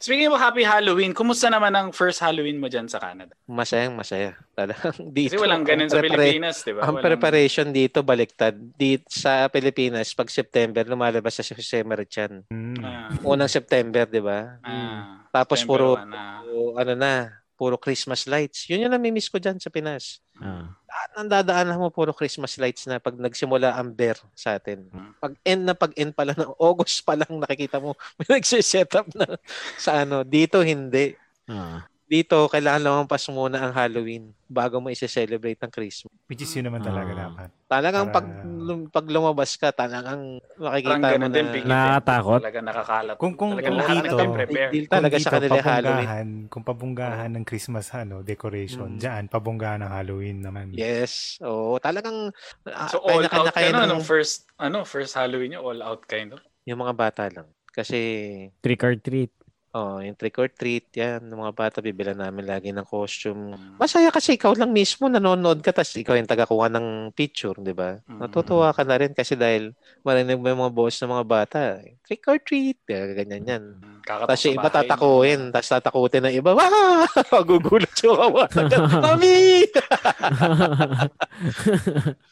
Speaking of Happy Halloween, kumusta naman ang first Halloween mo dyan sa Canada? Masayang masaya. Talagang dito. Kasi walang ganun sa prepara- Pilipinas, di ba? Ang Walang- preparation dito baliktad. Dito sa Pilipinas, pag September, lumalabas sa Jose Marichan. Mm. Ah, Unang September, di ba? ah, Tapos September puro, one, ah. puro, ano na, puro Christmas lights. Yun yung namimiss ko dyan sa Pinas. Ah. Lahat ng dadaanan mo puro Christmas lights na pag nagsimula ang bear sa atin. Hmm. Pag end na pag end pala ng August pa lang nakikita mo may nagsiset up na sa ano. Dito hindi. Ah. Dito kailangan lumampas muna ang Halloween bago mo i-celebrate ang Christmas. Which is yun naman talaga Ah. dapat. Talagang pag, Para- lum- pag lumabas ka, talagang Parang makikita mo na din, Big Nakakatakot? Talaga nakakalat. Kung- kung- Talagang kung dito- deal talaga Kung sa dito, kanila Halloween. kung pabunggahan ng Christmas ano, decoration, Mm. dyan, pabunggahan ng Halloween naman. Yes. Oo, talagang ah, So all out ka kayo na ng- first, ano, first Halloween nyo, all out kind of. yung mga bata lang. Kasi Trick or treat. Oh, yung trick or treat, yan. Ng mga bata, bibila namin lagi ng costume. Mm. Masaya kasi ikaw lang mismo nanonood ka, tapos ikaw yung tagakuha ng picture, di ba? Mm. Natutuwa ka na rin kasi dahil marinig mo yung mga boss ng mga bata. Trick or treat, eh, ganyan yan. Mm, Kakatok Tapos yung iba tatakuin, tapos tatakutin ng iba, wah! Magugulat yung mga bata. Mami!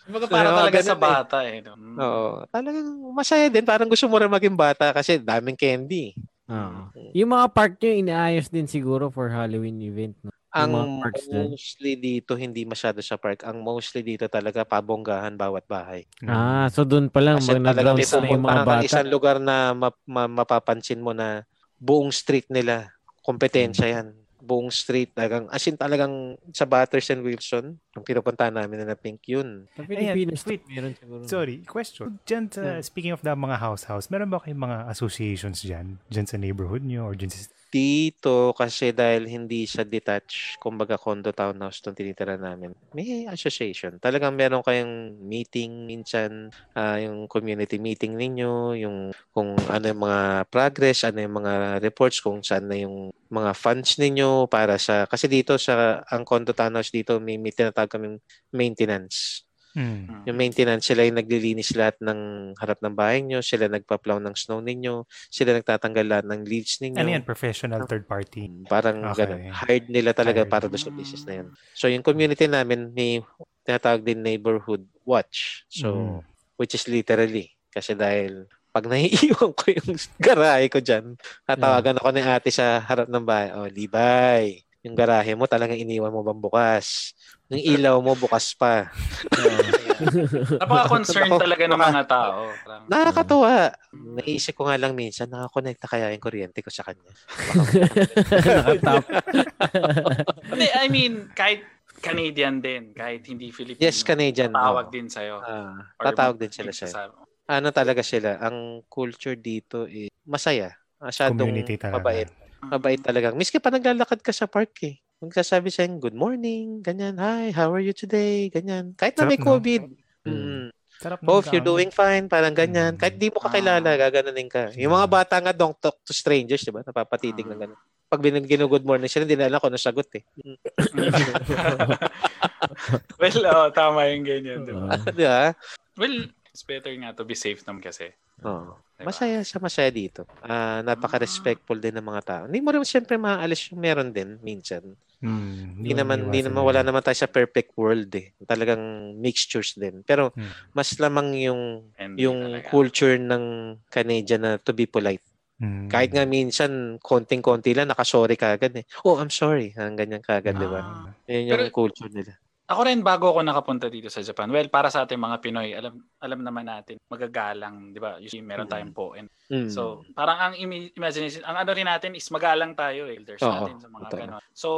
Kumbaga para Kaya talaga sa eh. bata eh. no? Mm. Oo. Talagang masaya din. Parang gusto mo rin maging bata kasi daming candy. Ah. Yung mga park nyo, inaayos din siguro for Halloween event. No? Ang parks dyan. mostly dito, hindi masyado sa park. Ang mostly dito talaga pabonggahan bawat bahay. Ah, so doon pa lang Kasi may nag-rounds na yung mga bata. isang lugar na map- ma- mapapansin mo na buong street nila, kompetensya Hmm. yan. Buong street, talagang, as in talagang sa Batters and Wilson, ang pinupuntahan namin na pink yun. Sa Pilipinas, wait. meron siguro. Sorry, question. Diyan sa, Hmm. speaking of the mga house-house, meron ba kayong mga associations dyan? Dyan sa neighborhood nyo or dyan sa... Dito, kasi dahil hindi siya detached, kumbaga condo townhouse itong tinitira namin, may association. Talagang meron kayong meeting minsan, ah, yung community meeting ninyo, yung kung ano yung mga progress, ano yung mga reports, kung saan na yung mga funds ninyo para sa, kasi dito sa, ang condo townhouse dito, may, may tinatawag kaming maintenance. Hmm. Mm. Yung maintenance, sila yung naglilinis lahat ng harap ng bahay nyo, sila nagpa-plow ng snow ninyo, sila nagtatanggal lahat ng leaves ninyo. Ano yan? Professional third party? Mm, Parang Okay. ganun. Hired nila talaga Hired. para doon sa business na yun. So, yung community namin, may tinatawag din neighborhood watch. So, Mm. which is literally. Kasi dahil pag naiiwan ko yung garahe ko dyan, tatawagan ako ni ate sa harap ng bahay. Oh, Libay, yung garahe mo talagang iniwan mo bang bukas? Yung ilaw mo bukas pa. Napaka-concerned Ako- talaga ng mga tao. Nakakatuwa. Naisip ko nga lang minsan, nakakonect na kaya yung kuryente ko sa kanya. Nakatap. I mean, kahit Canadian din, kahit hindi Filipino. Yes, Canadian. Tawag oo. din sa'yo. Or tatawag din sila sa'yo. Ano talaga sila, ang culture dito is masaya. Masyadong Community talaga. mabait. Mabait talaga. Miski pa naglalakad ka sa park eh. Magsasabi sa'yo, good morning, ganyan, hi, how are you today, ganyan. Kahit na may Sarap? COVID. Mm. Mm. Sarap Oh, if you're doing fine, parang ganyan. Mm. Kahit di mo kakilala, gaganunin ka. Yung mga bata nga don't talk to strangers, di ba? Napapatitig na gano'n. Pag bin- ginu-good morning sila, hindi na alam kung ano sagot eh. well, oh, tama yung ganyan, di ba? Ah. di ba? Well, it's better nga to be safe naman kasi. Oo. Diba? Masaya siya, masaya dito. Ah, napaka-respectful din ng mga tao. Hindi mo rin siyempre maaalis yung meron din minsan. Hmm, Hindi naman, hindi naman, wala naman tayo sa perfect world eh. Talagang mixtures din. Pero Hmm. mas lamang yung And yung talaga. culture ng Canadian na to be polite. Hmm. Kahit nga minsan, konting-konti lang, nakasorry ka agad eh. Oh, I'm sorry. Ang ganyan ka agad, di ba? Ah. Yun yung Pero- culture nila. Ako rin bago ako nakapunta dito sa Japan. Well, para sa ating mga Pinoy, alam alam naman natin, magagalang, 'di ba? Usually meron tayong po. And Mm. so, parang ang imi- imagination, ang ano rin natin is magalang tayo eh. Elders Oo, natin sa mga totoo. ganon. So,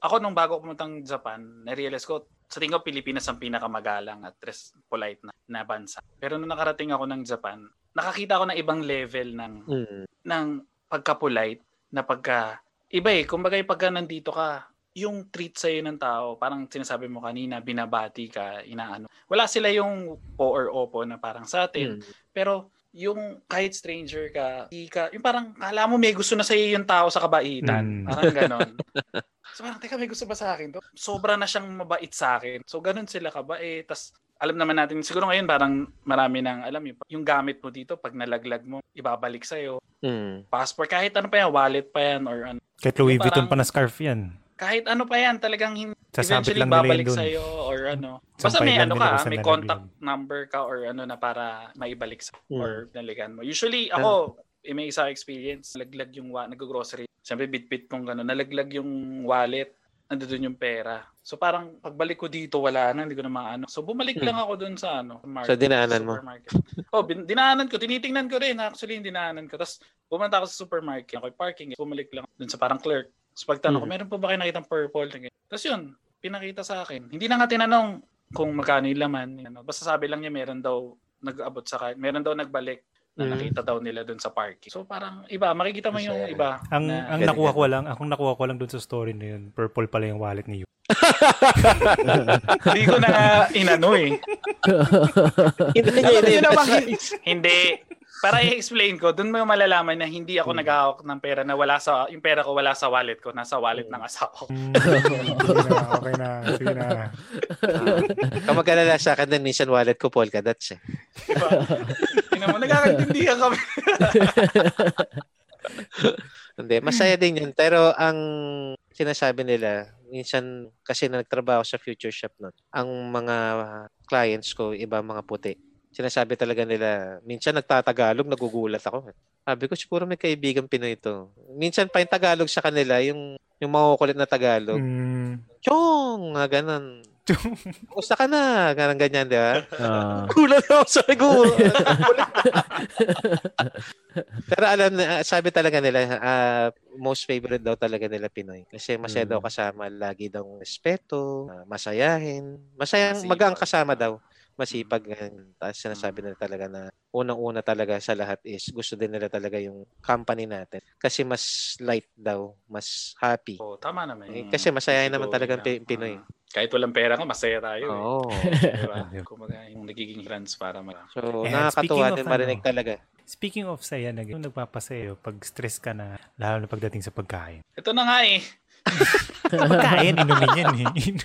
ako nung bago ako pumuntang Japan, na-realize ko, sa tingin ko Pilipinas ang pinakamagalang at res- polite na, na bansa. Pero nung nakarating ako ng Japan, nakakita ako ng ibang level ng Mm. ng pagka-polite na pagka iba eh kumbaga yung pagka nandito ka yung treat sa'yo ng tao parang sinasabi mo kanina binabati ka inaano wala sila yung po or opo na parang sa atin Mm. pero yung kahit stranger ka, ka yung parang kala mo may gusto na sa'yo yung tao sa kabaitan Mm. parang ganon so parang teka may gusto ba sa akin to sobra na siyang mabait sa akin so ganon sila kabait tas alam naman natin siguro ngayon parang marami nang alam yung, yung gamit mo dito pag nalaglag mo ibabalik sa'yo Mm. passport, kahit ano pa yan, wallet pa yan, or ano. Kahit Louis Vuitton parang- pa na scarf yan. Kahit ano pa yan, talagang hin- Sasabit eventually lang nila yun babalik dun. sa'yo or ano. Basta may ano ka, may contact number ka or ano na para maibalik sa Mm. or naligan mo. Usually ako, eh, may isa experience, nalaglag yung wa, nag-grocery. Siyempre bit-bit kong gano'n, nalaglag yung wallet, nandoon yung pera. So parang pagbalik ko dito, wala na, hindi ko na maano. So bumalik Hmm. lang ako doon sa ano, market, So, dinaanan mo? supermarket. oh, bin- dinaanan ko, tinitingnan ko rin actually dinaanan ko. Tapos pumunta ako sa supermarket, ako parking, bumalik lang doon sa parang clerk. Tapos pagtanong ko, Hmm. meron po ba kayo nakitang purple? Tapos yun, pinakita sa akin. Hindi na nga tinanong kung magkano yung laman. Ano. Basta sabi lang niya meron daw nag-abot sa kanya. Meron daw nagbalik na Mm. nakita daw nila doon sa parking. So parang iba, makikita mo yung iba. Ang na- ang nakuha ko lang, akong nakuha ko lang doon sa story na yun, purple pala yung wallet ni Yu. Hindi ko na inano eh. Hindi niyo naman, i-realize. hindi. Para i-explain ko, doon mo malalaman na hindi ako naghahawak ng pera na wala sa, yung pera ko wala sa wallet ko, nasa wallet ng asawa ko. Mm, okay na, okay na, sige na. Kung mag-alala sa akin, din, minsan wallet ko polka dots eh. Diba? Tingnan mo, nagkakaintindihan kami. Hindi, masaya din yun. Pero ang sinasabi nila, minsan kasi na nagtrabaho sa future shop nun, ang mga clients ko, iba mga puti. Sinasabi talaga nila, minsan nagtatagalog, nagugulat ako. Sabi ko, siguro may kaibigan Pinoy ito. Minsan pa yung Tagalog sa kanila, yung, yung makukulit na Tagalog. Mm, Chong! Nga ganun. Kumusta ka na? Ganun ganyan, di ba? Ah. Gulat ako sa. Pero alam na, sabi talaga nila, ah, most favorite daw talaga nila Pinoy. Kasi masaya Mm. daw kasama, lagi daw respeto, ah, masayahin. Masayang, magang kasama daw. Masipag. ganun. Tapos sinasabi nila talaga na unang-una talaga sa lahat is gusto din nila talaga yung company natin. Kasi mas light daw, mas happy. Oh, tama naman. Eh, kasi masayahin naman talaga na, Pi- Pinoy. ah, kahit walang pera ka, masaya tayo. eh. Oo. Diba? Ayun. Kumbaga, yung nagiging friends para ma So, And nakakatuwa speaking of din marinig ano, talaga. Speaking of saya, nag yung nagpapasaya pag stress ka na, lalo na pagdating sa pagkain. Ito na nga eh. Pagkain, inumin yan eh. Inumin.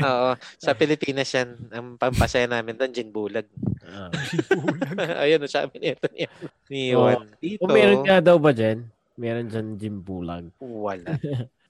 Oo. Sa Pilipinas yan, ang pampasaya namin doon, gin bulag. Ah. Ayun, sabi niya ito niya. Ni Oo. Juan. Dito, Kung meron nga daw ba dyan? Meron dyan Jim Bulag. wala.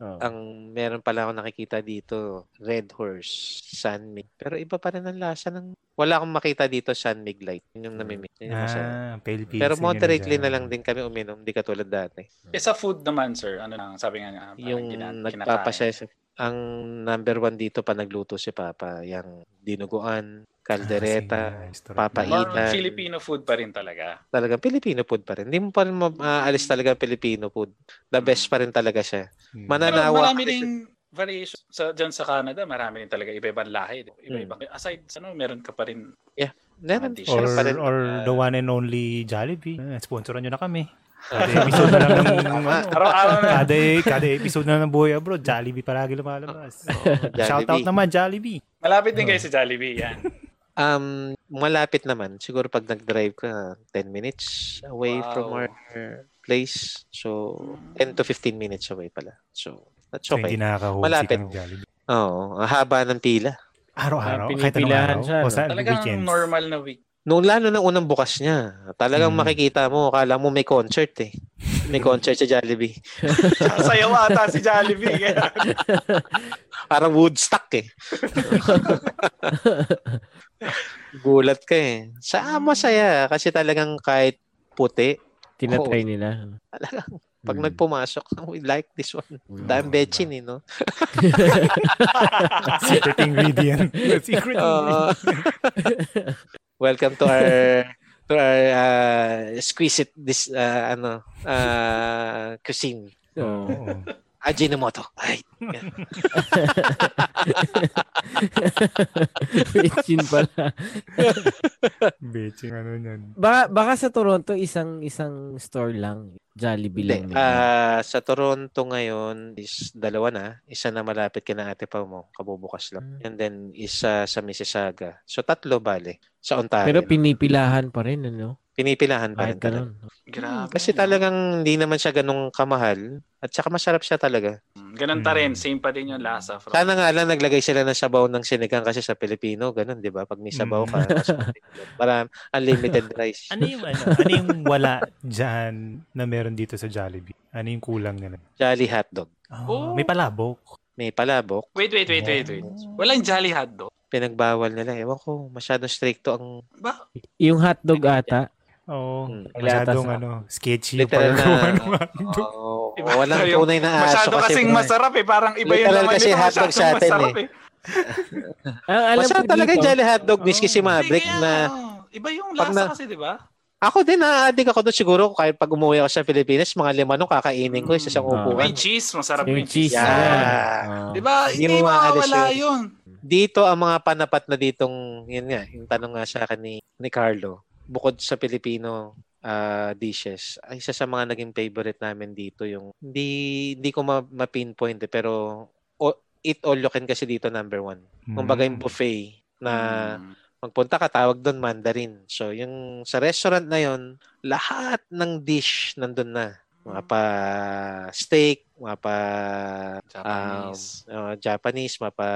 Oh. Ang meron pala ako nakikita dito, Red Horse, Sunmig. Pero iba pa rin ang lasa ng... Wala akong makita dito, Sunmig Light. Yun yung namimig. Yun ah, pale pills. Pero moderately na lang din kami uminom, di katulad dati. Eh, sa food naman, sir, ano lang, sabi nga nga, Yung kina- nagpapasaya sa... Ang number one dito pa nagluto si Papa, yung dinuguan, kaldereta, Ah, sige, restaurant. papaitan. Filipino food pa rin talaga. talagang Filipino food pa rin. Hindi mo pa rin maaalis talaga Filipino food. The best pa rin talaga siya. Hmm. Mana- Pero marami rin variation. Sa, dyan sa Canada, marami rin talaga iba-ibang lahi. Iba-iba. Aside, sa ano, meron ka pa rin. Meron, Mga Or, meron pa rin. or Ah. the one and only Jollibee. Ah, sponsoran nyo na kami. Kada episode na lang ng, ano, Araw-araw na. kada, kada episode na ng Buhay Abroad, Jollibee palagi lumalabas. Shout out naman, Jollibee. Malapit din kayo sa Jollibee. Yan. Um, malapit naman. Siguro pag nag-drive ka, 10 minutes away Wow. from our place. So, 10 to 15 minutes away pala. So, that's So, hindi okay. Malapit. Oo, ang haba ng pila. Araw-araw, Ah, kahit anong araw. siya, O no? sa Talagang weekends. normal na week. Noong lalo na unang bukas niya, talagang Mm. makikita mo, akala mo may concert eh. May concert sa Jollibee. Sayaw ata si Jollibee. Parang Woodstock eh. Gulat ka eh. Sa masaya kasi talagang kahit puti, Tinatry nila. talagang pag Hmm. nagpumasok, we like this one. Hmm. Dahil betchin eh, no? Secret ingredient. Secret ingredient. Oo. Welcome to our to our uh, exquisite this uh, ano uh, cuisine. Oo. Ajinomoto. Ay. Bitchin pala. Betching ano yan. Baka, baka sa Toronto, isang isang store lang. Jollibee lang. Ah, sa Toronto ngayon is dalawa na. Isa na malapit kina Ate Pao mo, kabubukas lang. Hmm. And then isa sa Mississauga. So tatlo bale sa Ontario. Pero pinipilahan pa rin, ano? Pinipilahan pa rin talaga. Grabe. Kasi talagang hindi naman siya ganong kamahal. At saka masarap siya talaga. Mm, Ganun pa rin. Mm. Same pa din yung lasa. From, Sana nga lang naglagay sila ng sabaw ng sinigang kasi sa Pilipino, ganun, 'di ba? Pag may sabaw ka, para unlimited rice. Ano yung ano? Ano yung wala dyan na meron dito sa Jollibee? Ano yung kulang nila? Jolly hotdog. Oh. Oh, May palabok. May palabok, wait, wait, wait, wait, wait. Walang Jolly hotdog. pinagbawal nila. Ewan ko, masyadong stricto ang Ba? Yung hotdog ata. Oo. Hmm. Masyadong sa- ano, sketchy yung pagkagawa ng hotdog. Oo, Iba walang yung- tunay na aso Masyado kasi. kasing masarap eh. Parang iba yung Literal laman kasi nito. hotdog Masyadong sa atin masarap eh. eh. Alam Masarap ko talaga yung dito, Jolly hotdog, miski si Maverick na ano, Iba yung lasa na- kasi, di ba? Ako din na-addict ako doon siguro kahit pag umuwi ako sa Pilipinas, mga lima nung kakainin ko isa sa Mm. upuan. May cheese. Masarap yung cheese. Yeah. Yeah. Di ba? Hindi yun. yun. Dito ang mga panapat na ditong, yun nga, yung tanong nga sa akin ni, ni Carlo, bukod sa Pilipino ah, dishes, ay isa sa mga naging favorite namin dito yung, hindi, hindi ko ma- ma-pinpoint eh, pero o, eat all you can kasi dito number one. Kumbaga yung Mm. buffet na Mm. magpunta ka, tawag doon Mandarin. So, yung sa restaurant na yon lahat ng dish nandun na. Mga pa steak, mga pa Japanese. um, uh, Japanese, mga pa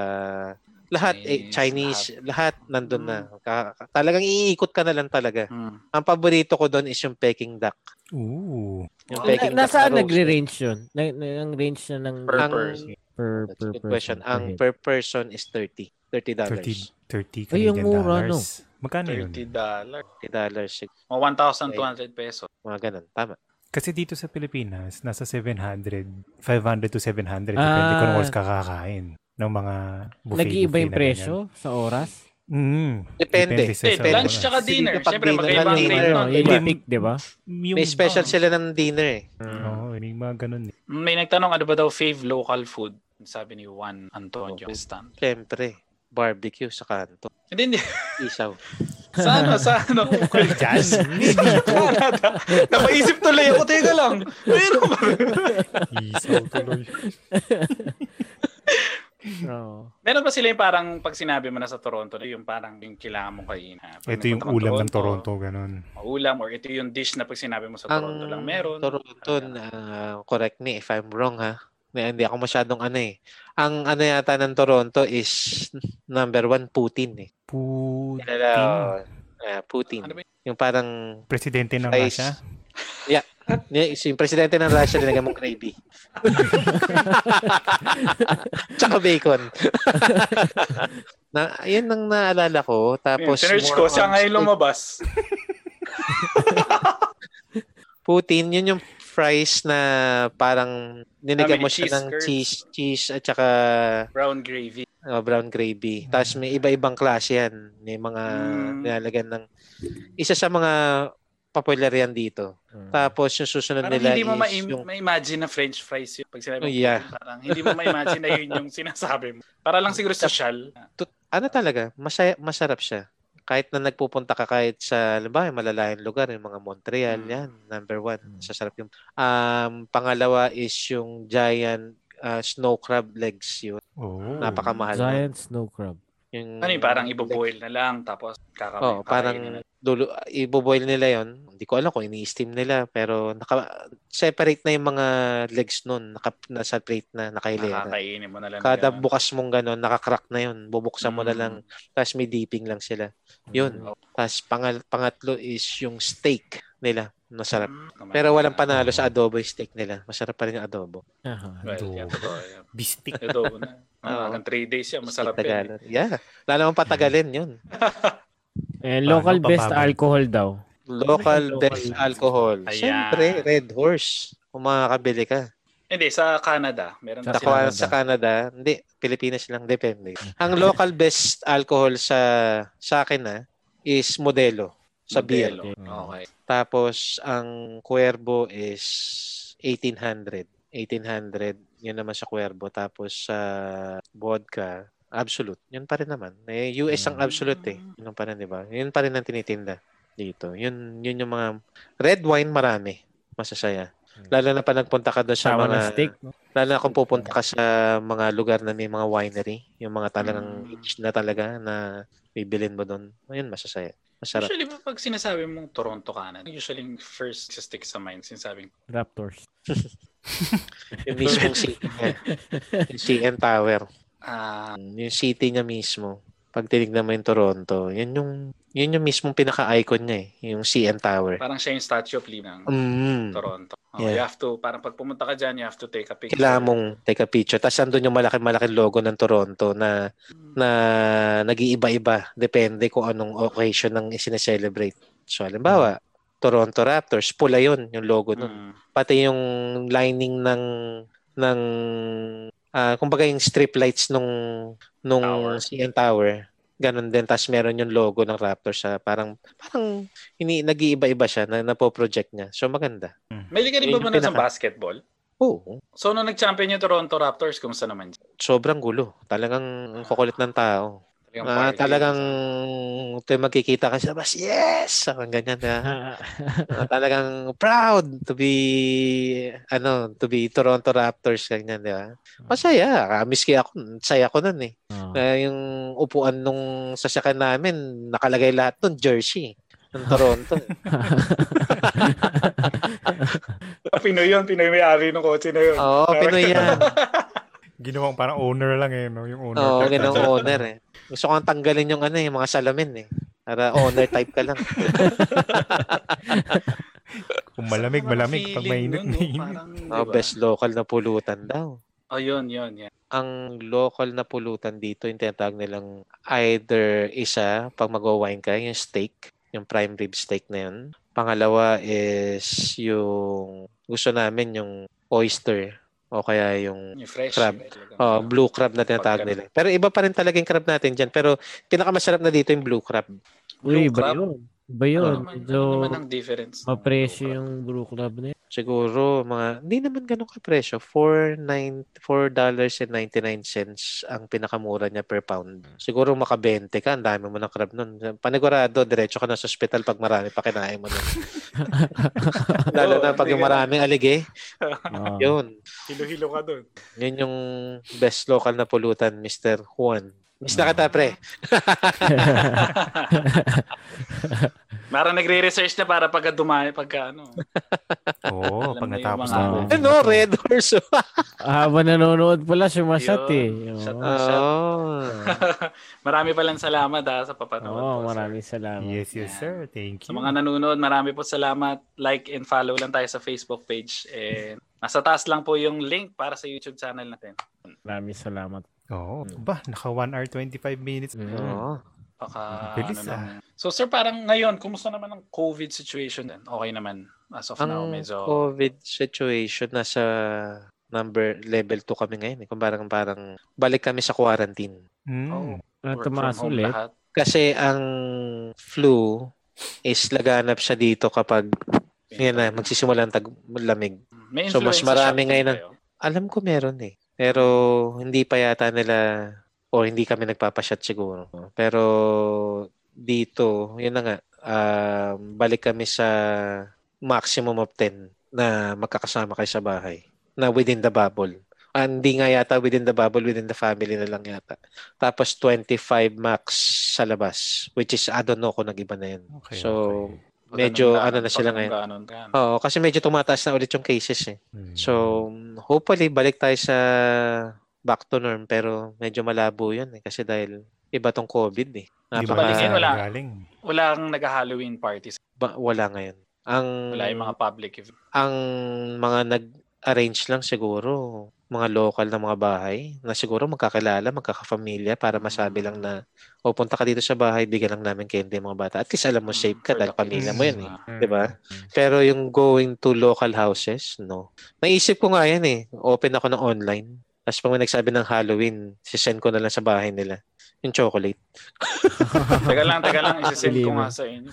lahat eh, Chinese, Chinese, lahat, nandun na. Ka- talagang iikot ka na lang talaga. Mm. Ang paborito ko doon is yung Peking duck. Ooh. Yung Wow. Peking Na, duck nasaan na nagre-range yun? Na, na, ang range na ng Per Ang- person. per, That's per a good person. question. per Ang per person is 30. 30 30, dollars. 30 Ay, yung Canadian mura, dollars. Magkano yun? $30. dollars. 30 dollars. O 1,200 pesos. Mga ganun. Tama. Kasi dito sa Pilipinas, nasa 700, 500 to 700. Ah. Depende kung ano oras kakakain ng mga buffet. Nag-iiba yung na presyo sa oras? Mm. Depende. sa- Eh, sa lunch tsaka Sige, dinner. kapag Siyempre, magkaiba ang rate dinner. nun. Ano, di yung ba? limit, di ba? Yung, May special sila ng dinner eh. Oo, may mga ganun eh. May nagtanong ano ba daw fave local food? Sabi ni Juan Antonio Stan. Siyempre, barbecue sa kanto. Hindi, hindi. Isaw. Sa ano, sa ano? Diyan, Canada. Napaisip tuloy ako. Teka lang. Pero ba? Isaw tuloy. Oo. Meron ba sila yung parang pag sinabi mo na sa Toronto, yung parang yung kailangan mong kainin? Pag Ito yung ulam kang ng Toronto, ganun. Ulam or ito yung dish na pag sinabi mo sa Toronto Ang lang meron. Toronto, na correct me if I'm wrong ha. Na, hindi ako masyadong ano eh. Ang ano yata ng Toronto is number one, Putin eh. Putin. Ah, Putin. Ano ba Yung parang, Presidente ng. Russia. y- yung presidente ng Russia, nilagay mong gravy. Tsaka bacon. na, yun ang naalala ko. Tapos, more ko, siya on ngayon lumabas. Putin, yun yung fries na parang nilagyan mo siya cheese ng curds. cheese, cheese at saka Brown gravy. uh, brown gravy. Tapos may iba-ibang klase yan. May mga Mm. nilalagyan ng isa sa mga popular yan dito. Mm. Tapos yung susunod Parang nila hindi mo is ma- yung ma-imagine na french fries yun. Pag sinabi mo, Oh, yeah. parang hindi mo ma-imagine na yun yung sinasabi mo. Para lang siguro social. ano talaga, masaya, masarap siya. Kahit na nagpupunta ka kahit sa, halimbawa, yung malalayang lugar, yung mga Montreal, Mm. yan, number one. Mm. Sasarap yung. Um, pangalawa is yung giant uh, snow crab legs yun. Oh. Napakamahal. Giant snow crab. Yung, Ano yung parang ibo-boil na lang tapos kakamay. Oo, parang dulo, iboboil nila yon. Hindi ko alam kung ini-steam nila, pero naka, separate na yung mga legs nun. Naka, nasa plate na, nakahilera. nakakainin mo na lang. Kada ganun. bukas mong gano'n, nakakrak na yun. Bubuksan mo na Mm. lang. Tapos may dipping lang sila. Yun. Mm. Tapos pangal, pangatlo is yung steak nila. Masarap. Mm, Pero walang panalo sa adobo yung steak nila. Masarap pa rin yung adobo. Aha. Well, Adobo. yeah, yan. Bistik. Adobo na. Ah, hanggang 3 days yan, masarap yan. Tagalog. Yeah. Lalo mong patagalin yun. Eh, local Paano, best pabago? alcohol daw. Local Local. best alcohol. Ayan. Siyempre, Red Horse. Kung makakabili ka. Hindi, sa Canada. Meron Sa. Canada. sa Canada, hindi, Pilipinas lang, depende. Ang local best alcohol sa sa akin na is Modelo sa beer. Modelo. Okay. Tapos ang Cuervo is 1800. 1800, yun naman sa Cuervo. Tapos sa vodka, Absolute. Yun pa rin naman. Eh, US ang Absolute eh. Yun pa rin, di ba? Yun pa rin ang tinitinda dito. Yun, yun yung mga red wine marami. Masasaya. Lalo na pa nagpunta ka doon sa Sama mga steak. No? Lalo na kung pupunta ka sa mga lugar na may mga winery, yung mga talagang Mm. na talaga na bibilin mo doon, ayun, masasaya. Masarap. Usually, pag sinasabi mong Toronto, Canada, usually first stick sa mind, sinasabing Raptors. yung mismong city niya. Yung CN Tower. Ah, Yung city niya mismo. Pag tinignan mo yung Toronto, yun yung, yun yung mismong pinaka-icon niya eh. Yung CN Tower. parang siya yung Statue of Liberty ng Mm. Toronto. Oh, Yeah. You have to, parang pag pumunta ka dyan, you have to take a picture. Kailangan mong take a picture. Tapos andun yung malaki-malaki logo ng Toronto na na nag-iiba-iba. Depende kung anong occasion ng sineselebrate. So, halimbawa, Toronto Raptors, pula yun, yung logo nun. Mm. Pati yung lining ng ng ah kumbaga yung strip lights nung nung Tower. CN Tower. Ganon din. Tapos meron yung logo ng Raptors sa parang parang ini nag-iiba-iba siya na napo-project niya. So maganda. May ka rin ba muna sa basketball? Oo. So, nung nag-champion yung Toronto Raptors, kumusta naman? Sobrang gulo. Talagang ang kukulit ng tao. Yung Ah, party. talagang ito yung magkikita ka sa labas. Yes! Ang ganyan na. Ah, talagang proud to be ano, to be Toronto Raptors ganyan, di ba? Masaya. Ah, Miski ako, saya ko nun eh. Na yung upuan nung sasakyan namin, nakalagay lahat nun jersey ng Toronto. Pinoy yun, Pinoy may-ari ng kotse na yun. Oo, Pinoy yan. Ginawang parang owner lang eh, no? Yung owner. Oo, ganang owner eh. Gusto ko tanggalin yung ano, yung mga salamin eh. Para owner type ka lang. Kung malamig, malamig. Pag mainit, mainit. Parang, Oh, best local na pulutan daw. Oh, yun, yun, yun. ang local na pulutan dito, yung tinatawag nilang either isa, pag mag-wine ka, yung steak, yung prime rib steak na yun. Pangalawa is yung gusto namin yung oyster o kaya yung Yung fresh. Crab. Oh, blue crab na tinatawag nila. Pero iba pa rin talaga yung crab natin dyan. Pero pinakamasarap na dito yung blue crab. Uy, Blue iba crab? yun. Iba yun. Ano naman, Medyo ano naman ang difference? mapresyo blue crab? yung brew club na. Siguro mga hindi naman ganun ka presyo. 4 dollars and 99 cents ang pinakamura niya per pound. Siguro maka 20 ka, ang dami mo ng crab nun. Panigurado, diretso ka na sa ospital pag marami pa kinain mo nun. Lalo na pag yung maraming alige. Yun. Hilo-hilo ka dun. Yun yung best local na pulutan, Mr. Juan. Miss na kita, pre. Parang nagre-research na para pagka dumami, pagka ano. Oo, Alam pag na natapos ano. Ano. Red Horse. Habang nanonood pala, sumasyat Yun. eh. Shot na shot. Oh. Marami palang salamat ha, sa papanood. Oo, po, sir. maraming salamat. Yes, yes, sir. Thank Sa you. mga nanonood, marami po salamat. Like and follow lang tayo sa Facebook page. And nasa taas lang po yung link para sa YouTube channel natin. Maraming salamat. Oo. Ba, naka 1 hour 25 minutes. Mm. Oo. Baka, Bilis, ano ah. lang. So sir, parang ngayon, kumusta naman ang COVID situation? din? Okay naman. As of now, Ang medyo... COVID situation, nasa number level 2 kami ngayon. Eh. Kung parang, parang balik kami sa quarantine. Mm. Oh, At work from tumaas home ulit. lahat. Kasi ang flu is laganap siya dito kapag yan na, magsisimula ang taglamig. May So, mas marami ngayon kayo? Alam ko meron eh. Pero hindi pa yata nila o hindi kami nagpapashot siguro. Pero dito, yun na nga, um, balik kami sa maximum of 10 na magkakasama kayo sa bahay na within the bubble. Ah, hindi nga yata within the bubble, within the family na lang yata. Tapos 25 max sa labas, which is I don't know kung nag-iba na yun. Okay, so, okay. Medyo ano na sila ngayon. ganon, ganon. Oo, kasi medyo tumataas na ulit yung cases eh. Mm. So, hopefully, balik tayo sa back to norm. Pero medyo malabo yun eh. Kasi dahil iba tong COVID eh. Di ba Napaka- wala. galing? Walang nag-Halloween parties. Ba- wala ngayon. Ang, Wala yung mga public event. ang mga nag-arrange lang siguro, mga local na mga bahay na siguro magkakilala, magkakafamilya para masabi lang na o punta ka dito sa bahay, bigyan lang namin candy mga bata. At least alam mo safe ka For dahil pamilya mo yan eh. Mm. Di ba? Pero yung going to local houses, no. Naisip ko nga yan eh. Open ako ng online. Tapos pag may nagsabi ng Halloween, sisend ko na lang sa bahay nila. Yung chocolate. Taga lang, taga lang. Isisend ko nga sa inyo.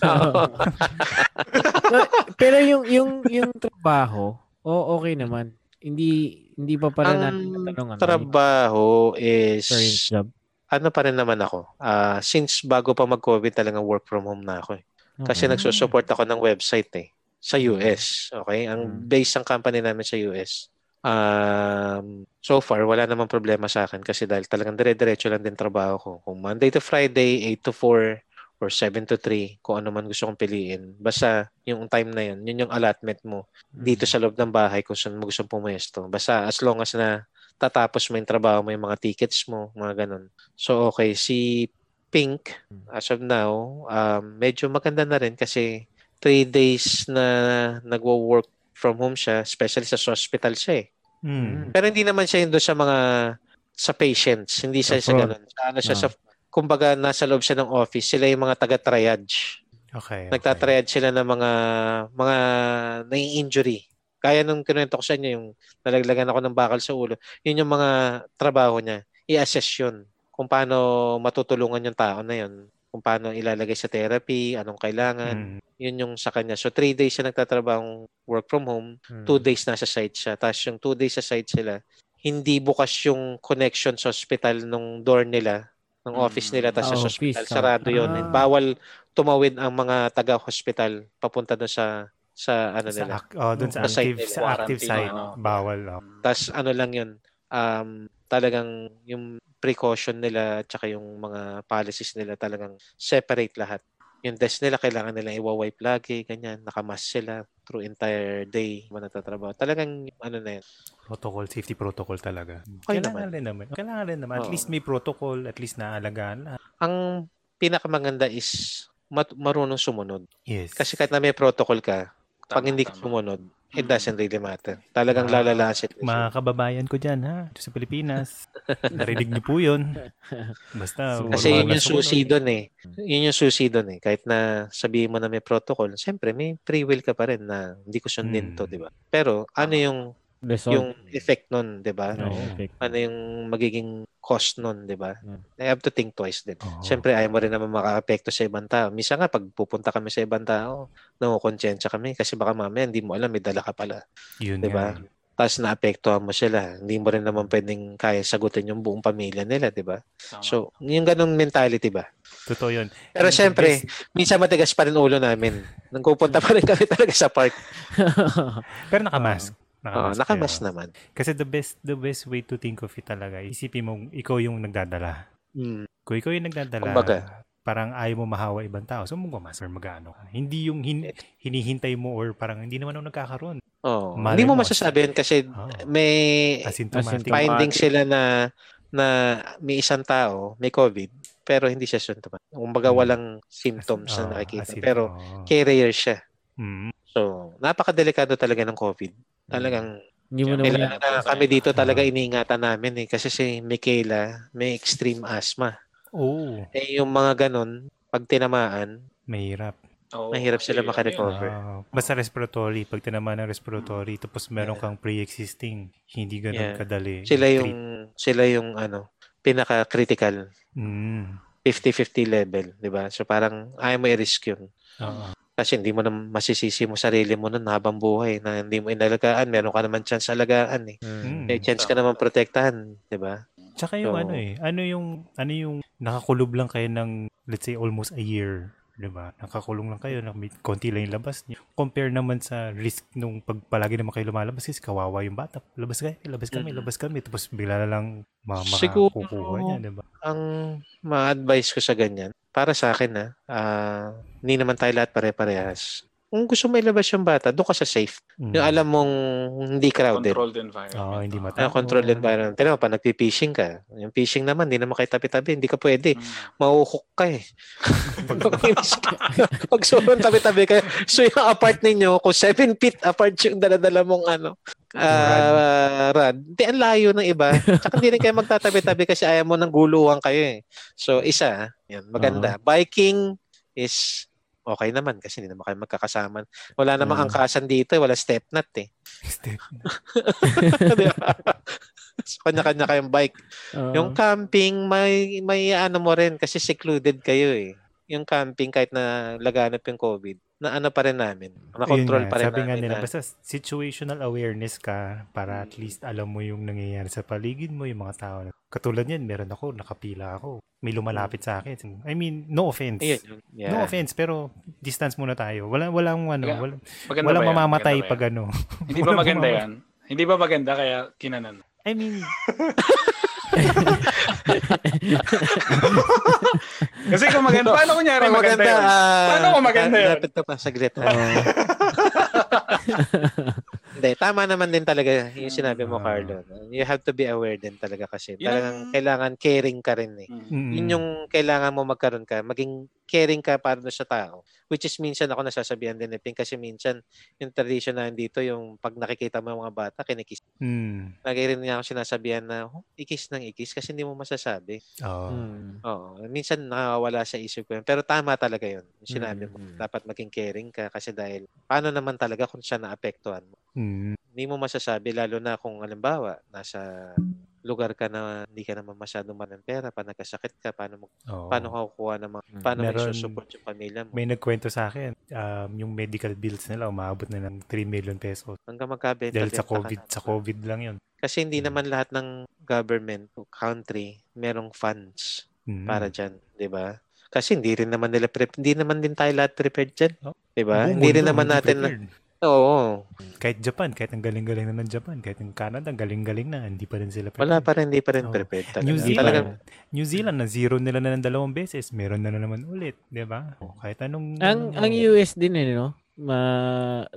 Pero yung yung yung trabaho, o okay naman. Hindi hindi pa pala natin natanong ano. trabaho is, current job. ano pa rin naman ako. Ah, since bago pa mag-COVID talagang work from home na ako eh. Kasi Okay. nagsusupport ako ng website eh. Sa US. Okay? Ang Hmm. base ng company namin sa US. Um, so far, wala namang problema sa akin kasi dahil talagang dire-diretso lang din trabaho ko. Kung Monday to Friday, 8 to 4, or 7 to 3, kung ano man gusto kong piliin. Basta yung time na yun, yun yung allotment mo dito sa loob ng bahay kung saan mo gusto pumesto. Basta as long as na tatapos mo yung trabaho mo, yung mga tickets mo, mga ganun. So okay, si Pink, as of now, um, medyo maganda na rin kasi 3 days na nagwo-work from home siya, especially sa hospital siya eh. Mm. Pero hindi naman siya yun doon sa mga sa patients. Hindi siya Sa ganun. Sa ano siya Ah. sa kumbaga nasa loob siya ng office. Sila yung mga taga-triage. Okay. okay. Nagtatriage sila ng mga mga nai-injury. Kaya nung kinuwento ko sa inyo yung nalaglagan ako ng bakal sa ulo, yun yung mga trabaho niya. I-assess yun kung paano matutulungan yung tao na yun. Kung paano ilalagay sa therapy, anong kailangan. Mm. Yun yung sa kanya. So, three days siya nagtatrabaho work from home Mm. two days nasa site siya. Tapos yung two days sa site sila, hindi bukas yung connection sa hospital nung door nila, ng office nila, tapos Ah, sa office, hospital. ah. Sarado yun. Ah. Bawal tumawid ang mga taga-hospital papunta doon sa sa ano Sa, nila. oh, dun sa Sa site active, nila. sa active site, ano. bawal. Oh. Tapos ano lang yun, um, talagang yung precaution nila at saka yung mga policies nila talagang separate lahat. Yung desk nila, kailangan nila iwa-wipe lagi, ganyan. Nakamask sila through entire day mo nagtatrabaho. Talagang, ano na yun. Protocol, safety protocol talaga. Okay Kailangan naman. rin naman. Kailangan rin naman. At Oo. least may protocol, at least naalagaan. Ang pinakamaganda is mat- marunong sumunod. Yes. Kasi kahit na may protocol ka, pag Tama, hindi ka tama. sumunod, it doesn't really matter. Talagang Ah, lalala situation. Mga kababayan ko dyan, ha? Sa Pilipinas. Narinig niyo po yun. Basta, So, Kasi yun yung susi doon eh. Yun yung susi doon eh. Kahit na sabihin mo na may protocol, siyempre may free will ka pa rin na hindi ko sundin Hmm. to, di ba? Pero ano yung Result. yung effect nun, di ba? No. Ano yung magiging cost nun, di ba? Hmm. I have to think twice din. Oo. Siyempre, ayaw mo rin naman maka-apekto sa ibang tao. Misa nga, pag pupunta kami sa ibang tao, nakukonsensya kami kasi baka mamaya hindi mo alam, may dala ka pala. Yun Di ba? Tapos naapektuhan mo sila. Hindi mo rin naman pwedeng kaya sagutin yung buong pamilya nila, di ba? So, yung ganong mentality ba? Totoo yun. Pero And syempre, best- minsan matigas pa rin ulo namin. Nang pupunta pa rin kami talaga sa park. pero nakamask. Nakamask, nakamas kayo. naman. Kasi the best the best way to think of it talaga, isipin mo, ikaw yung nagdadala. Mm. Kung ikaw yung nagdadala, Kumbaga. parang ayaw mo mahawa ibang tao, so magmamas or mag-ano ka. Hindi yung hin- hinihintay mo or parang hindi naman ako nagkakaroon. Oh, Malay hindi mo mo, masasabi yan kasi Oh, may asymptomatic. Finding sila na na may isang tao may COVID pero hindi siya symptomatic. Kumbaga Mm. walang symptoms Oh, na nakikita. Pero carrier siya. Mm. So, napakadelikado talaga ng COVID. Talagang Hindi mo naman Kailangan na kami dito talaga iniingatan namin eh. Kasi si Michaela may extreme asthma. Oo, Eh yung mga ganun, pag tinamaan, mahirap. Oo, mahirap sila makarecover. Ah, basta respiratory, pag tinamaan ng respiratory, tapos meron Yeah. kang pre-existing, hindi ganun Yeah. kadali. sila yung sila yung ano, pinaka-critical Mm. 50-50 level, 'di ba? So parang ayaw mo i-risk 'yun. Oo. Kasi hindi mo na masisisi mo sarili mo nun habang buhay na hindi mo inalagaan. Meron ka naman chance alagaan eh. Mm. May chance ka naman protektahan, 'di ba? Tsaka yung So- ano eh, ano yung ano yung nakakulob lang kayo ng let's say almost a year, 'di ba? Nakakulong lang kayo, na may konti lang yung labas niyo. Compare naman sa risk nung pag palagi naman kayo lumalabas is kawawa yung bata. Labas kayo, labas kami, Mm. labas kami tapos bigla na lang ma makakukuha niya, 'di ba? Ang ma-advise ko sa ganyan, para sa akin na, ah, hindi naman tayo lahat pare-parehas. Kung gusto mo ilabas yung bata, doon ka sa safe. Mm. Yung alam mong hindi crowded. Controlled environment. Oo, hindi Oo. mata- Na controlled environment. Pero pag nagpi-fishing ka, yung fishing naman, hindi naman kayo tabi-tabi. Hindi ka pwede. Mm. Mauhook ka eh. pag, sobrang tabi-tabi ka, so yung apart ninyo, kung 7 feet apart yung daladala mong ano, ah rad. Hindi, ang layo ng iba. Tsaka hindi rin kayo magtatabi-tabi kasi ayaw mo ng guluhan kayo eh. So, isa, yan, maganda. Biking is okay naman kasi hindi naman kayo magkakasama. Wala namang Mm. angkasan dito, eh, wala step nut eh. Step. So, kanya-kanya kayong bike. Oo. Yung camping, may, may ano mo rin kasi secluded kayo eh. Yung camping kahit na laganap yung COVID, na ano pa rin namin. Na-control pa nga, rin sabi nga namin nila, na. basta situational awareness ka para at least alam mo yung nangyayari sa paligid mo, yung mga tao. Katulad yan, meron ako, nakapila ako. May lumalapit sa akin. I mean, no offense. Ayun, yeah. No offense, pero distance muna tayo. Wala walang ano, wala, Maganda walang mamamatay Maganda pag yan? ano. Hindi ba maganda yan? Hindi ba maganda kaya kinanan? I mean, Kasi kung maganda, paano kunyari Pag maganda, yun? ah, Paano kung maganda yun? Lapit ka pa, saglit. ha? Hindi, tama naman din talaga yung sinabi mo. Carlo. You have to be aware din talaga kasi. Yun Talagang ang- kailangan caring ka rin eh. Mm. Mm. Yun yung kailangan mo magkaroon ka. Maging caring ka para sa tao. Which is minsan ako nasasabihan din ni Ping kasi minsan yung tradition na dito, yung pag nakikita mo yung mga bata, kinikis. Mm. Lagi rin niya ako sinasabihan na, oh, ikis ng ikis kasi hindi mo masasabi. Oo. Hmm. Oo. Minsan nakawala sa isip ko yun. Pero tama talaga yun. Yung sinabi mo. Mm. Dapat maging caring ka kasi dahil paano naman talaga kung siya naapektuhan mo. Mm. Hindi mo masasabi lalo na kung halimbawa nasa lugar ka na hindi ka naman masyadong man ng pera, pa nagkasakit ka, paano mo Oo. paano ka kukuha ng mga, paano mo Meron- isusupport yung pamilya mo. May nagkwento sa akin, um, yung medical bills nila umabot na ng 3 million pesos. Hanggang magkabenta Dahil sa COVID, na. sa COVID lang yun. Kasi hindi Mm. naman lahat ng government o country merong funds Mm. para dyan, 'di ba? Kasi hindi rin naman nila pre- hindi naman din tayo lahat prepared dyan, Oh. 'di ba? Hindi rin naman natin na, prepared. Oo. Kahit Japan, kahit ang galing-galing na ng Japan, kahit ang Canada, ang galing-galing na, hindi pa rin sila prepared. Wala pa rin, hindi pa rin Oo. prepared talaga. New Zealand, Talagang, New Zealand na zero nila na ng dalawang beses, meron na, na naman ulit, 'di ba? O, Kahit anong Ang ang US din eh, no? Ma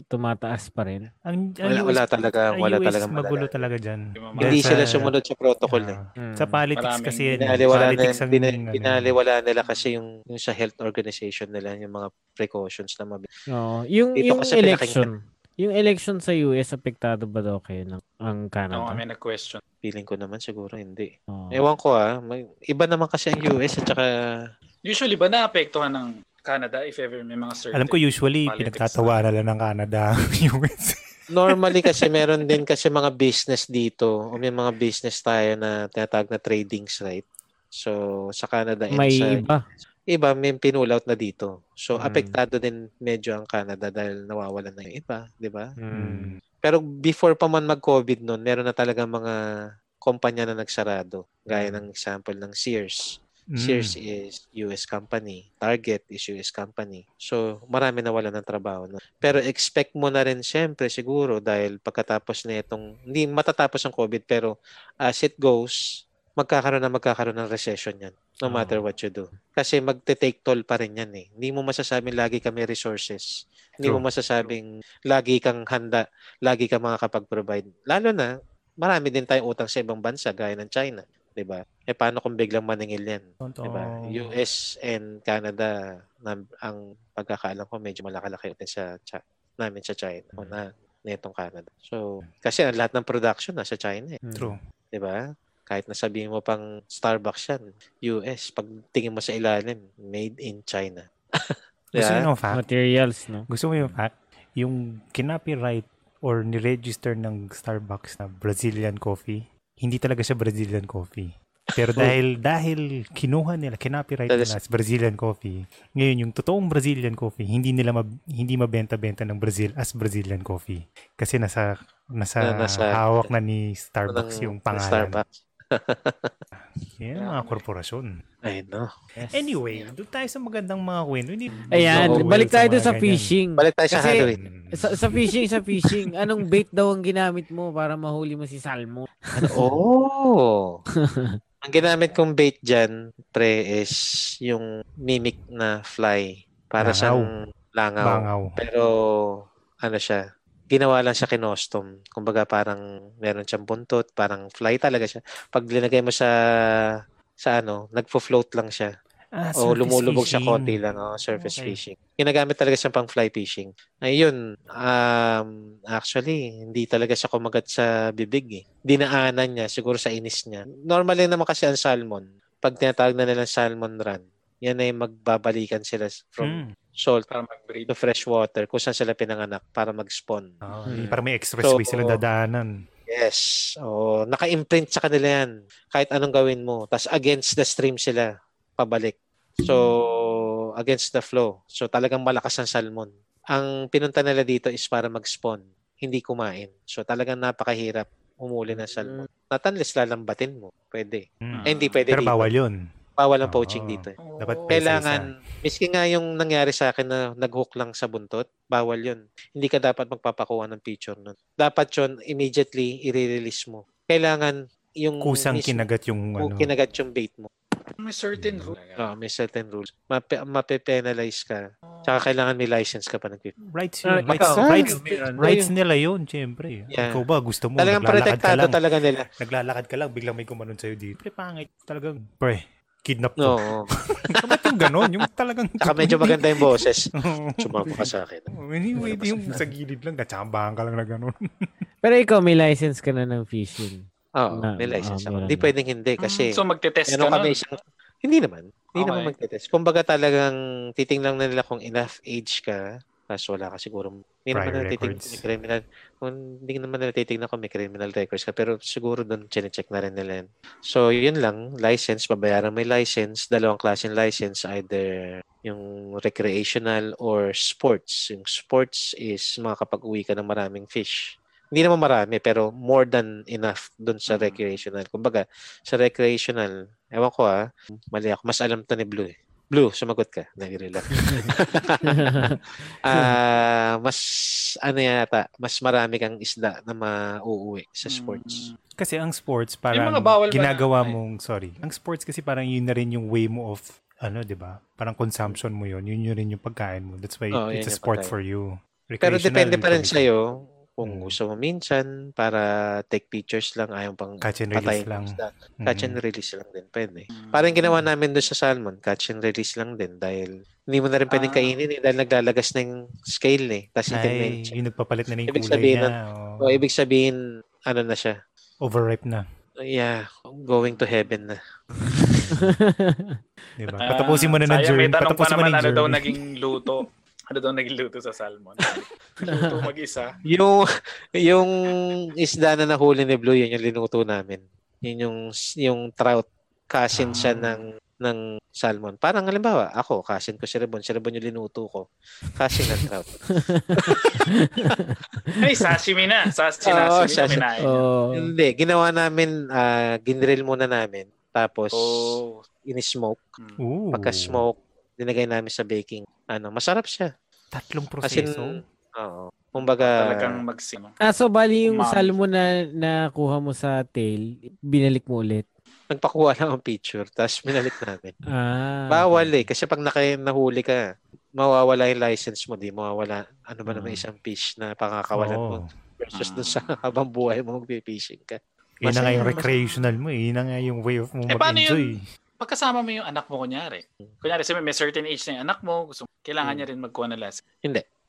tumataas pa rin. ang, ang Wala- US, wala talaga, ang wala US, talagang magulo malala. talaga diyan. hindi sila sumunod sa protocol eh. Sa politics Maraming kasi yan. eh. Binaliwala, politics nila, ang, bina, ano, binaliwala nila kasi yung, yung sa health organization nila, yung mga precautions na mabi. Oo. Yung Dito yung election. Yung election sa US apektado ba daw kayo ng ang Canada? kami nag-question. Feeling ko naman siguro hindi. Oo. Ewan ko ah, may, iba naman kasi ang US at saka Usually ba naapektuhan ng Canada if ever may mga certain Alam ko usually politics pinagtatawanan lang ng Canada US. normally kasi meron din kasi mga business dito o may mga business tayo na tinatawag na tradings right. So sa Canada May sa iba. iba may pinull out na dito. So Mm. apektado din medyo ang Canada dahil nawawalan na yung iba, di ba? Mm. Pero before pa man mag-COVID noon, meron na talaga mga kumpanya na nagsarado. Gaya ng example ng Sears. Mm. Sears is US company. Target is US company. So, marami na wala ng trabaho. No? Pero expect mo na rin siyempre siguro dahil pagkatapos na itong, hindi matatapos ang COVID, pero as it goes, magkakaroon na magkakaroon ng recession yan. No matter what you do. Kasi magte-take toll pa rin yan eh. Hindi mo masasabing lagi kami resources. Hindi mo True. masasabing lagi kang handa, lagi kang makakapag-provide. Lalo na, marami din tayong utang sa ibang bansa gaya ng China. 'di ba? Eh paano kung biglang maningil 'yan? Totoo. 'di ba? US and Canada na, ang pagkakaalam ko medyo malaki-laki din sa Chi- namin sa China o na netong Canada. So, kasi ang lahat ng production nasa China eh, True. 'di ba? Kahit nasabihin mo pang Starbucks yan, US, pag tingin mo sa ilalim, made in China. Gusto Yeah. mo yung fact? Materials, no? Gusto mo yung fact? Yung kinopyright or ni-register ng Starbucks na Brazilian coffee, hindi talaga siya Brazilian coffee. Pero dahil dahil kinuha nila, kinopyright Dahil nila as Brazilian coffee, ngayon yung totoong Brazilian coffee, hindi nila mab- hindi mabenta-benta ng Brazil as Brazilian coffee. Kasi nasa nasa, Na- nasa- hawak na ni Starbucks Ng- yung ng pangalan. Starbucks. Yan ang mga korporasyon. Ay, no. Anyway, doon tayo sa magandang mga kwento. Hindi Ayan, So, balik tayo sa ganyan. fishing. Balik tayo sa Kasi- Halloween. Sa, sa fishing, sa fishing, anong bait daw ang ginamit mo para mahuli mo si Salmo? Oh. Ang ginamit kong bait dyan, pre, is yung mimic na fly. Para Langaw. siyang langaw. Bangaw. Pero, ano siya, ginawa lang siya kinostom. Kumbaga parang meron siyang buntot, parang fly talaga siya. Pag linagay mo sa sa ano, nagfo-float lang siya. Ah, o lumulubog siya fishing. konti lang, oh, surface Okay. fishing. Ginagamit talaga siyang pang fly fishing. Ayun, um, actually, hindi talaga siya kumagat sa bibig eh. Dinaanan niya, siguro sa inis niya. Normally naman kasi ang salmon, pag tinatawag na nilang salmon run, yan ay magbabalikan sila from Mm. salt para mag-breed. to fresh water kung saan sila pinanganak para mag-spawn. Oh, Hmm. Parang may expressway So, sila dadaanan. Yes. Oh, naka-imprint sa kanila yan. Kahit anong gawin mo. Tapos against the stream sila pabalik. So, against the flow. So, talagang malakas ang salmon. Ang pinunta nila dito is para mag-spawn, hindi kumain. So, talagang napakahirap umuli ng salmon. Not unless lalambatin mo. Pwede. Mm. Eh, hindi pwede Pero dito. bawal yun. Bawal ang poaching Oo. dito. eh. Dapat Oh. Kailangan, miski nga yung nangyari sa akin na nag-hook lang sa buntot, bawal yun. Hindi ka dapat magpapakuha ng picture nun. Dapat yun, immediately, i-release mo. Kailangan yung Kusang mismo- kinagat yung ano. kinagat yung bait mo. May certain Mm. rule. Oh, may certain rules. Mape, mape-penalize ka. Tsaka kailangan may license ka pa ng Rights Ah, yun. Rights, ikaw, rights, meron. rights nila yun, syempre. Yeah. Ikaw ba, gusto mo, Talagang naglalakad ka lang. talaga nila. Naglalakad ka lang, biglang may kumanon sa'yo dito. Pre, pangit. Talagang, pre, kidnap to. No. Ba't yung ganon? Yung talagang... Tsaka medyo maganda yung boses. Sumama ka sa akin. anyway, di yung sa gilid lang, natsambahan ka lang na ganon. Pero ikaw, may license ka na ng fishing. Oo, Na- may license ah, ako. Hindi pwedeng hindi kasi so magte-test ka kami isang... Hindi naman. Hindi Okay. naman magte-test. Kumbaga talagang titingnan na nila kung enough age ka. Tapos wala ka siguro. Hindi naman nila titingnan criminal. Kung hindi naman nila titingnan kung may criminal records ka. Pero siguro doon chinecheck na rin nila. So, yun lang. License. Babayaran may license. Dalawang klaseng license. Either yung recreational or sports. Yung sports is makakapag-uwi ka ng maraming fish. Hindi naman marami, pero more than enough doon sa Mhm. recreational. Kumbaga, sa recreational, ewan ko ah, mali ako. Mas alam to ni Blue eh. Blue, sumagot ka. Nagre-relax. Ah, mas ano yata, mas marami kang isda na mauuwi sa sports. Mm. Kasi ang sports, parang mga bawal ba ginagawa na- ay. mong, sorry, ang sports kasi parang yun na rin yung way mo of, ano, di ba? Parang consumption mo yun. Yun yun rin yung pagkain mo. That's why Oo, it's a sport pagkain. for you. Pero Recreational, depende pa rin sa'yo kung Mm. gusto mo minsan para take pictures lang ayaw pang Catch and patayin release ng lang. isda. Catch Mhm. and release lang din pwede. Mm. Parang ginawa namin doon sa salmon, catch and release lang din dahil hindi mo na rin pwedeng Ah. kainin eh, dahil naglalagas na yung scale eh. Tapos na Ay, yung nagpapalit na na yung Ibig kulay sabihin niya. nun- oh. O, ibig sabihin, ano na siya? Overripe na. Yeah, going to heaven na. Di ba? Ah, Patapusin mo na ng sayang, journey. May tanong pa Patapusin mo naman na ano yung daw journey. naging luto. Ano daw naging luto sa salmon? luto mag-isa. Yung, yung isda na nahuli ni Blue, yun yung linuto namin. Yun yung, yung trout. Kasin siya Ah. ng, ng salmon. Parang halimbawa, ako, kasin ko si Rebon. Si Rebon yung linuto ko. Kasin ng trout. Ay, sashimi na. Sas Oo, sinashimi na sashimi. niya. oh. Hindi, ginawa namin, ah ginrill muna namin. Tapos, Oh. in-smoke. Mm. Ooh. Pagka-smoke, dinagay namin sa baking. Ano, masarap siya. Tatlong proseso. oo. Kumbaga, Talagang magsimo. Ah, so bali yung Umami. salmon na nakuha mo sa tail, binalik mo ulit. nagpakuha lang ang picture, tapos minalik namin. Ah. Bawal eh. Kasi pag naka, nahuli ka, mawawala yung license mo. Di mawawala. Ano ba naman Ah. isang fish na pangakawalan mo Oo. versus Ah. dun sa habang buhay mo magpipishing ka. Yun na nga yung recreational mo. eh. Yun na nga yung way of mo Eh, paano mag-enjoy. Pagkasama mo yung anak mo, kunyari. Kunyari, sabi may certain age na yung anak mo, gusto, kailangan Hmm. niya rin magkuha ng license.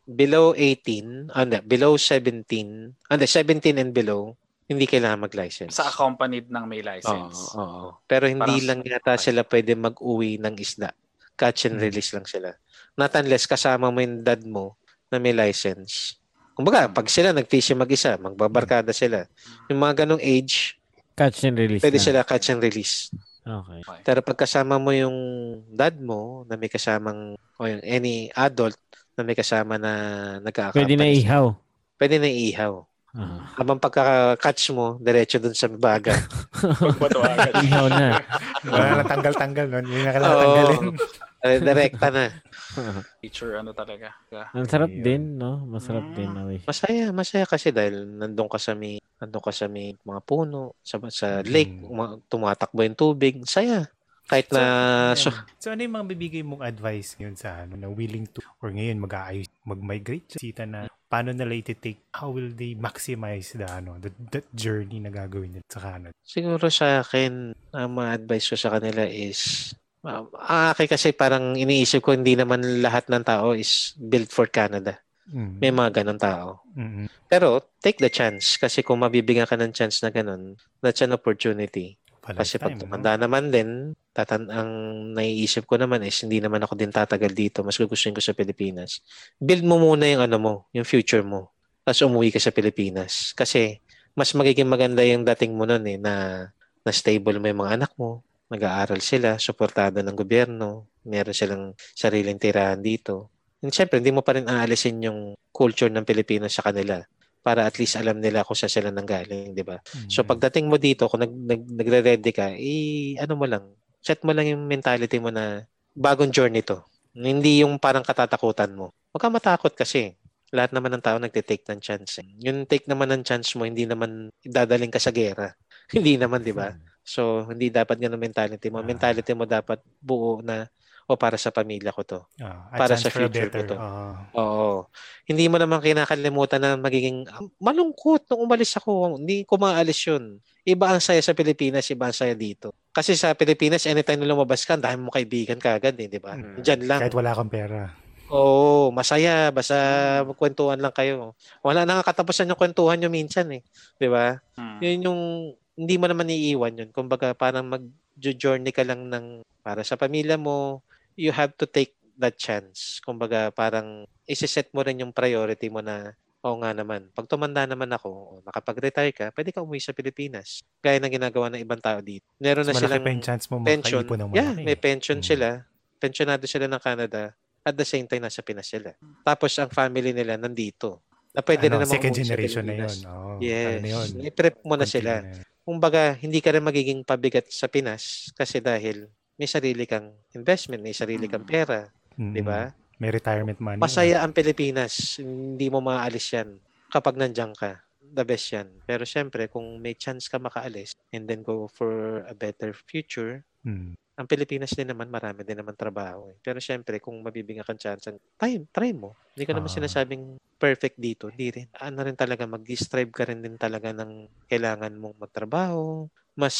Below 18, ah, hindi, below 17, ah, hindi, 17 and below, hindi kailangan mag-license. Sa accompanied ng may Oo, license. oo. Pero hindi Parang- lang yata sila pwede mag-uwi ng isda. Catch and Hmm. release lang sila. Not unless kasama mo yung dad mo na may license. Kumbaga, pag sila nag-fishing mag-isa, magbabarkada sila. Yung mga ganong age, Catch and release pwede na. sila catch and release. Okay. Pero pag kasama mo yung dad mo na may kasamang, o yung any adult na may kasama na nag Pwede na ihaw. Pwede na ihaw. Ah. Habang pagka-catch mo, diretso dun sa baga. Pagbato agad. Ihaw na. Wala na tanggal-tanggal nun. Yun na kailangan tanggalin. Direkta na. Teacher, ano talaga. Ang sarap Ayun. din, no? Masarap Mm. din. Okay. Masaya, masaya kasi dahil nandun ka sa may, nandun ka sa may mga puno, sa, sa Mm. lake, uma- tumatakbo yung tubig. Saya. Kahit na, so, So, ano yung mga bibigay mong advice ngayon sa ano na willing to or ngayon mag-aayos, mag-migrate sa sita na paano nila iti-take, how will they maximize the ano, the, that journey na gagawin nila sa Canada? siguro sa akin, ang mga advice ko sa kanila is, uh, ang akin kasi parang iniisip ko hindi naman lahat ng tao is built for Canada. Mm. May mga ganong tao. Mm-mm. Pero, take the chance. Kasi kung mabibigyan ka ng chance na ganon, that's an opportunity. Pa Kasi pag lifetime, no? tumanda naman din, tatan ang naiisip ko naman is hindi naman ako din tatagal dito. Mas gugustuhin ko sa Pilipinas. Build mo muna yung ano mo, yung future mo. Tapos umuwi ka sa Pilipinas. Kasi mas magiging maganda yung dating mo nun eh, na, na stable mo yung mga anak mo, nag-aaral sila, suportado ng gobyerno, meron silang sariling tirahan dito. And syempre, hindi mo pa rin aalisin yung culture ng Pilipinas sa kanila para at least alam nila kung saan sila nanggaling, di ba? Mm. So pagdating mo dito, kung nag, nag, nagre-ready ka, eh, ano mo lang, set mo lang yung mentality mo na bagong journey to. Hindi yung parang katatakutan mo. Huwag ka matakot kasi. Lahat naman ng tao nagte-take ng chance. eh. Yung take naman ng chance mo, hindi naman dadaling ka sa gera. Hindi naman, di ba? So, hindi dapat ganun mentality mo. Ah. Mentality mo dapat buo na, o para sa pamilya ko to. Ah, Para sa future ko to. ah. Oo. Hindi mo naman kinakalimutan na magiging ah, malungkot nung umalis ako. Hindi ko maalis yun. Iba ang saya sa Pilipinas, iba ang saya dito. Kasi sa Pilipinas, anytime na lumabas ka, dami mo kaibigan kagad eh, di ba? Mm. Diyan lang. Kahit wala kang pera. Oo, masaya. Basta magkwentuhan lang kayo. Wala na nga katapusan yung kwentuhan nyo minsan eh. Di ba? Hmm. Yun yung, hindi mo naman iiwan yun. Kumbaga, parang mag-journey ka lang ng, para sa pamilya mo, you have to take that chance. Kumbaga, parang isiset mo rin yung priority mo na, oo nga naman, pag tumanda naman ako, o nakapag-retire ka, pwede ka umuwi sa Pilipinas. Gaya ng ginagawa ng ibang tao dito. Meron Mas na silang pa yung chance mo pension. ng Yeah, may pension Mm. sila. Pensionado sila ng Canada. At the same time, nasa Pinas sila. Tapos, ang family nila nandito. Na pwede ano, na naman second generation na yun. Oh, Yes. Ano yun? I-prep mo na Continue sila. na. Kumbaga, hindi ka rin magiging pabigat sa Pinas kasi dahil may sarili kang investment, may sarili kang pera, Mm-mm. di ba? May retirement money. Masaya ang Pilipinas. Hindi mo maaalis yan kapag nandiyan ka. The best yan. Pero syempre, kung may chance ka makaalis and then go for a better future, Mm. Ang Pilipinas din naman, marami din naman trabaho. Eh. Pero syempre, kung mabibigyan kang chance, try, try mo. Hindi ko naman Ah. sinasabing perfect dito. Hindi rin. Ano rin talaga, mag-strive ka rin din talaga ng kailangan mong magtrabaho. Mas,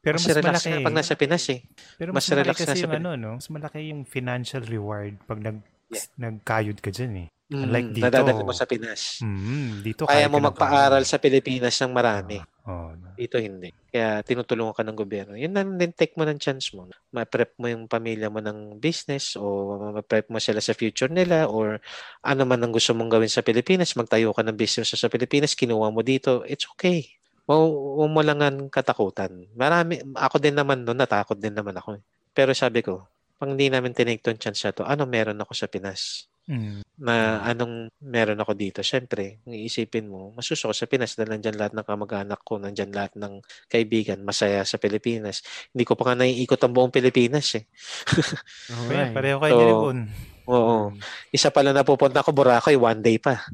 Pero mas mas relax malaki. ka pag nasa Pinas eh. Pero mas mas, malaki relax na kasi yung ano, no? Mas malaki yung financial reward pag nag Yeah. nagkayod ka dyan eh. Mm, Unlike dito. nadadala mo sa Pinas. Mm, dito Kaya kahit mo magpaaral nagkayod. sa Pilipinas ng marami. Oh, Dito hindi. Kaya tinutulungan ka ng gobyerno. Yun na din take mo ng chance mo. Ma-prep mo yung pamilya mo ng business o ma-prep mo sila sa future nila or ano man ang gusto mong gawin sa Pilipinas. Magtayo ka ng business sa Pilipinas, kinuha mo dito. It's okay. Huwag mo lang ang katakutan. Marami, ako din naman noon, natakot din naman ako. eh. Pero sabi ko, pag hindi namin tinake chance na to, ano meron ako sa Pinas? Mm, na anong meron ako dito. Siyempre, kung iisipin mo, masuso ko sa Pinas dahil nandyan lahat ng kamag-anak ko, nandyan lahat ng kaibigan, masaya sa Pilipinas. Hindi ko pa nga naiikot ang buong Pilipinas eh. Kaya, Alright. pareho kayo So, ni Rebon. Oo. Isa pala na pupunta ko Boracay, one day pa.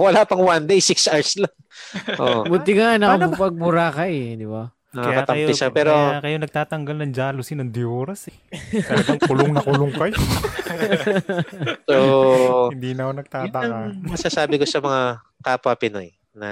Wala pang one day, six hours lang. Oo. Buti nga nakapag Boracay eh, di ba? Kaya kayo, Nakakatampi siya. Pero, kaya kayo nagtatanggal ng jealousy ng di oras eh. Talagang kulong na kulong kayo. so, Hindi na ako nagtataka. masasabi ko sa mga kapwa Pinoy na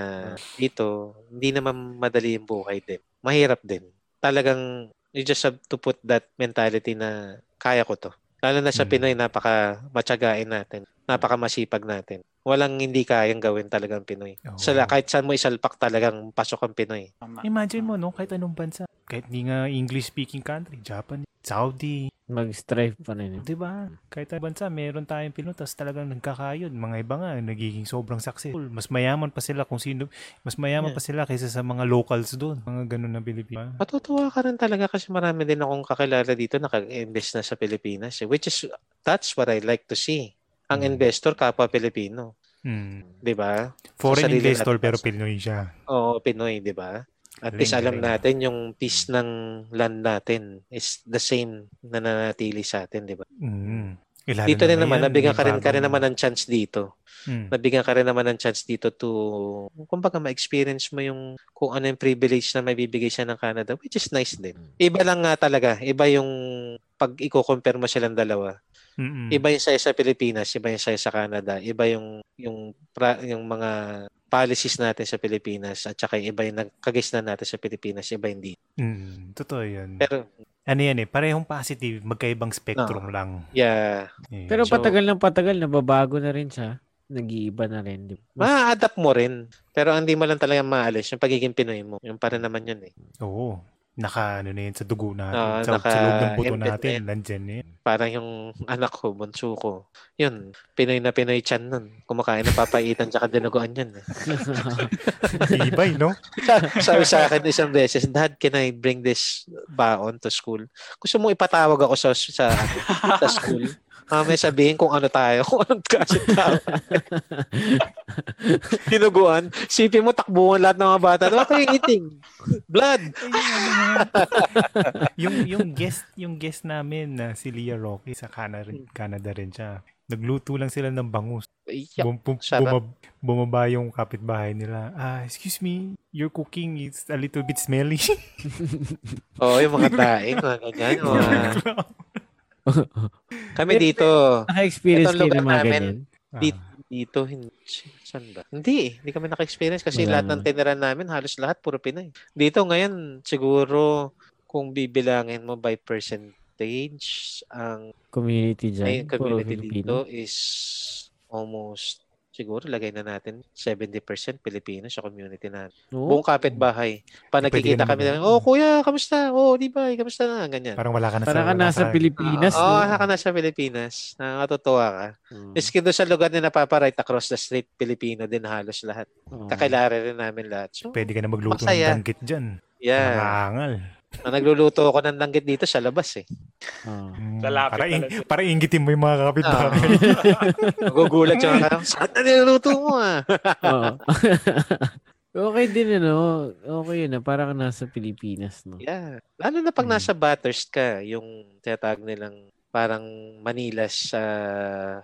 dito, hindi naman madali yung buhay din. Mahirap din. Talagang, you just have to put that mentality na kaya ko to. Lalo na sa Mm. Pinoy, napaka matsagain natin. Napaka masipag natin. Walang hindi kayang gawin talagang Pinoy. Oo. Sa kahit saan mo isalpak talagang pasok ang Pinoy. Imagine mo, no? Kahit anong bansa. Kahit hindi nga English-speaking country. Japan, Saudi. Mag-strive pa rin. eh. Di ba? Kahit anong bansa, meron tayong Pinoy. Tapos talagang nagkakayod. Mga iba nga, nagiging sobrang successful. Mas mayaman pa sila kung sino. Mas mayaman Yeah. pa sila kaysa sa mga locals doon. Mga ganun na Pilipinas. Matutuwa ka rin talaga kasi marami din akong kakilala dito na invest na sa Pilipinas. eh. Which is, that's what I like to see. Ang Mm. investor, kapwa Pilipino. Hmm. Di ba? Foreign investor natin. pero Pinoy siya. Oo, Pinoy, di ba? At least alam natin yung peace ng land natin is the same na nanatili sa atin, di ba? Mm. Eh, Dito rin na naman, ngayon, nabigyan ka rin, ka rin naman ng chance dito. Mm. Nabigyan ka rin naman ng chance dito to, kumbaga ma-experience mo yung kung ano yung privilege na may bibigay siya ng Canada, which is nice din. Iba lang nga talaga, iba yung pag i-compare mo silang dalawa. Mm-mm. Iba yung sa'yo sa Pilipinas, iba yung sa'yo sa Canada, iba yung yung pra, yung mga policies natin sa Pilipinas at saka yung iba yung nagkagisnan natin sa Pilipinas, iba hindi. Mm, totoo yan. Pero ano yan eh, parehong positive, magkaibang spectrum lang. yeah, Eh, Pero So- patagal ng patagal, nababago na rin siya. Nag-iiba na rin. Di ba? Ma-adapt mo rin. Pero hindi mo lang talaga maalis yung pagiging Pinoy mo. Yung pa rin naman yun eh. Oo. Naka, ano na yun, sa dugo natin. Ah, sa, naka- sa loob ng buto na natin, yan. nandyan na yan. Parang yung anak ko, bunso ko. Yun, Pinoy na Pinoy chan nun. Kumakain ng papaitan tsaka dinuguan yun. Eh. Ibay, no? Sabi sa akin isang beses, Dad, can I bring this baon to school? Gusto mo ipatawag ako sa sa, sa school? May sabihin kung ano tayo, kung anong klase tao. Dinuguan. Sipin mo, takbuhan lahat ng mga bata. What are you eating? Blood. yung yung guest yung guest namin na si Leah Rocky sa Canada, Canada rin siya. Nagluto lang sila ng bangus. Iyak. Bum, bum, bumab- bumaba yung kapitbahay nila. Ah, excuse me, your cooking is a little bit smelly. Oo, yung mga daing, mga ganyan. Mga... Kami dito, Naka-experience kayo ng mga namin, ganyan? Dito, dito, hindi, saan ba? Hindi eh. Hindi kami naka-experience kasi Wala lahat ng naman. tiniran namin, halos lahat, puro Pinoy. Dito ngayon, siguro, kung bibilangin mo by percentage, ang Community dyan. ay, community dito is almost, siguro, lagay na natin 70% Pilipino sa community natin. Oo. Buong kapitbahay. Pa ka kami namin, oh kuya, kamusta? Oh, di ba? Kamusta na? Ganyan. Parang wala ka na Para ka wala nasa ka- Pilipinas. Oo, oh, no? ka na sa Pilipinas. Nakakatutuwa ka. Oo. Miski doon sa lugar na napapa right across the street, Pilipino din halos lahat. Oo. Kakilala rin namin lahat. So, Pwede ka na magluto Masaya. ng danggit dyan. yeah. Nangangal. Na nagluluto ako ng langgit dito sa labas eh. Oo. Mm, Lalapit para, in, para inggitin mo yung mga kapitbahay. Magugulat yung mga saan na niluluto mo ah? Oo. okay din ano. Okay yun na. Parang nasa Pilipinas, no? yeah. Lalo na pag Hmm. nasa Bathurst ka, yung tinatawag nilang parang Manilas sa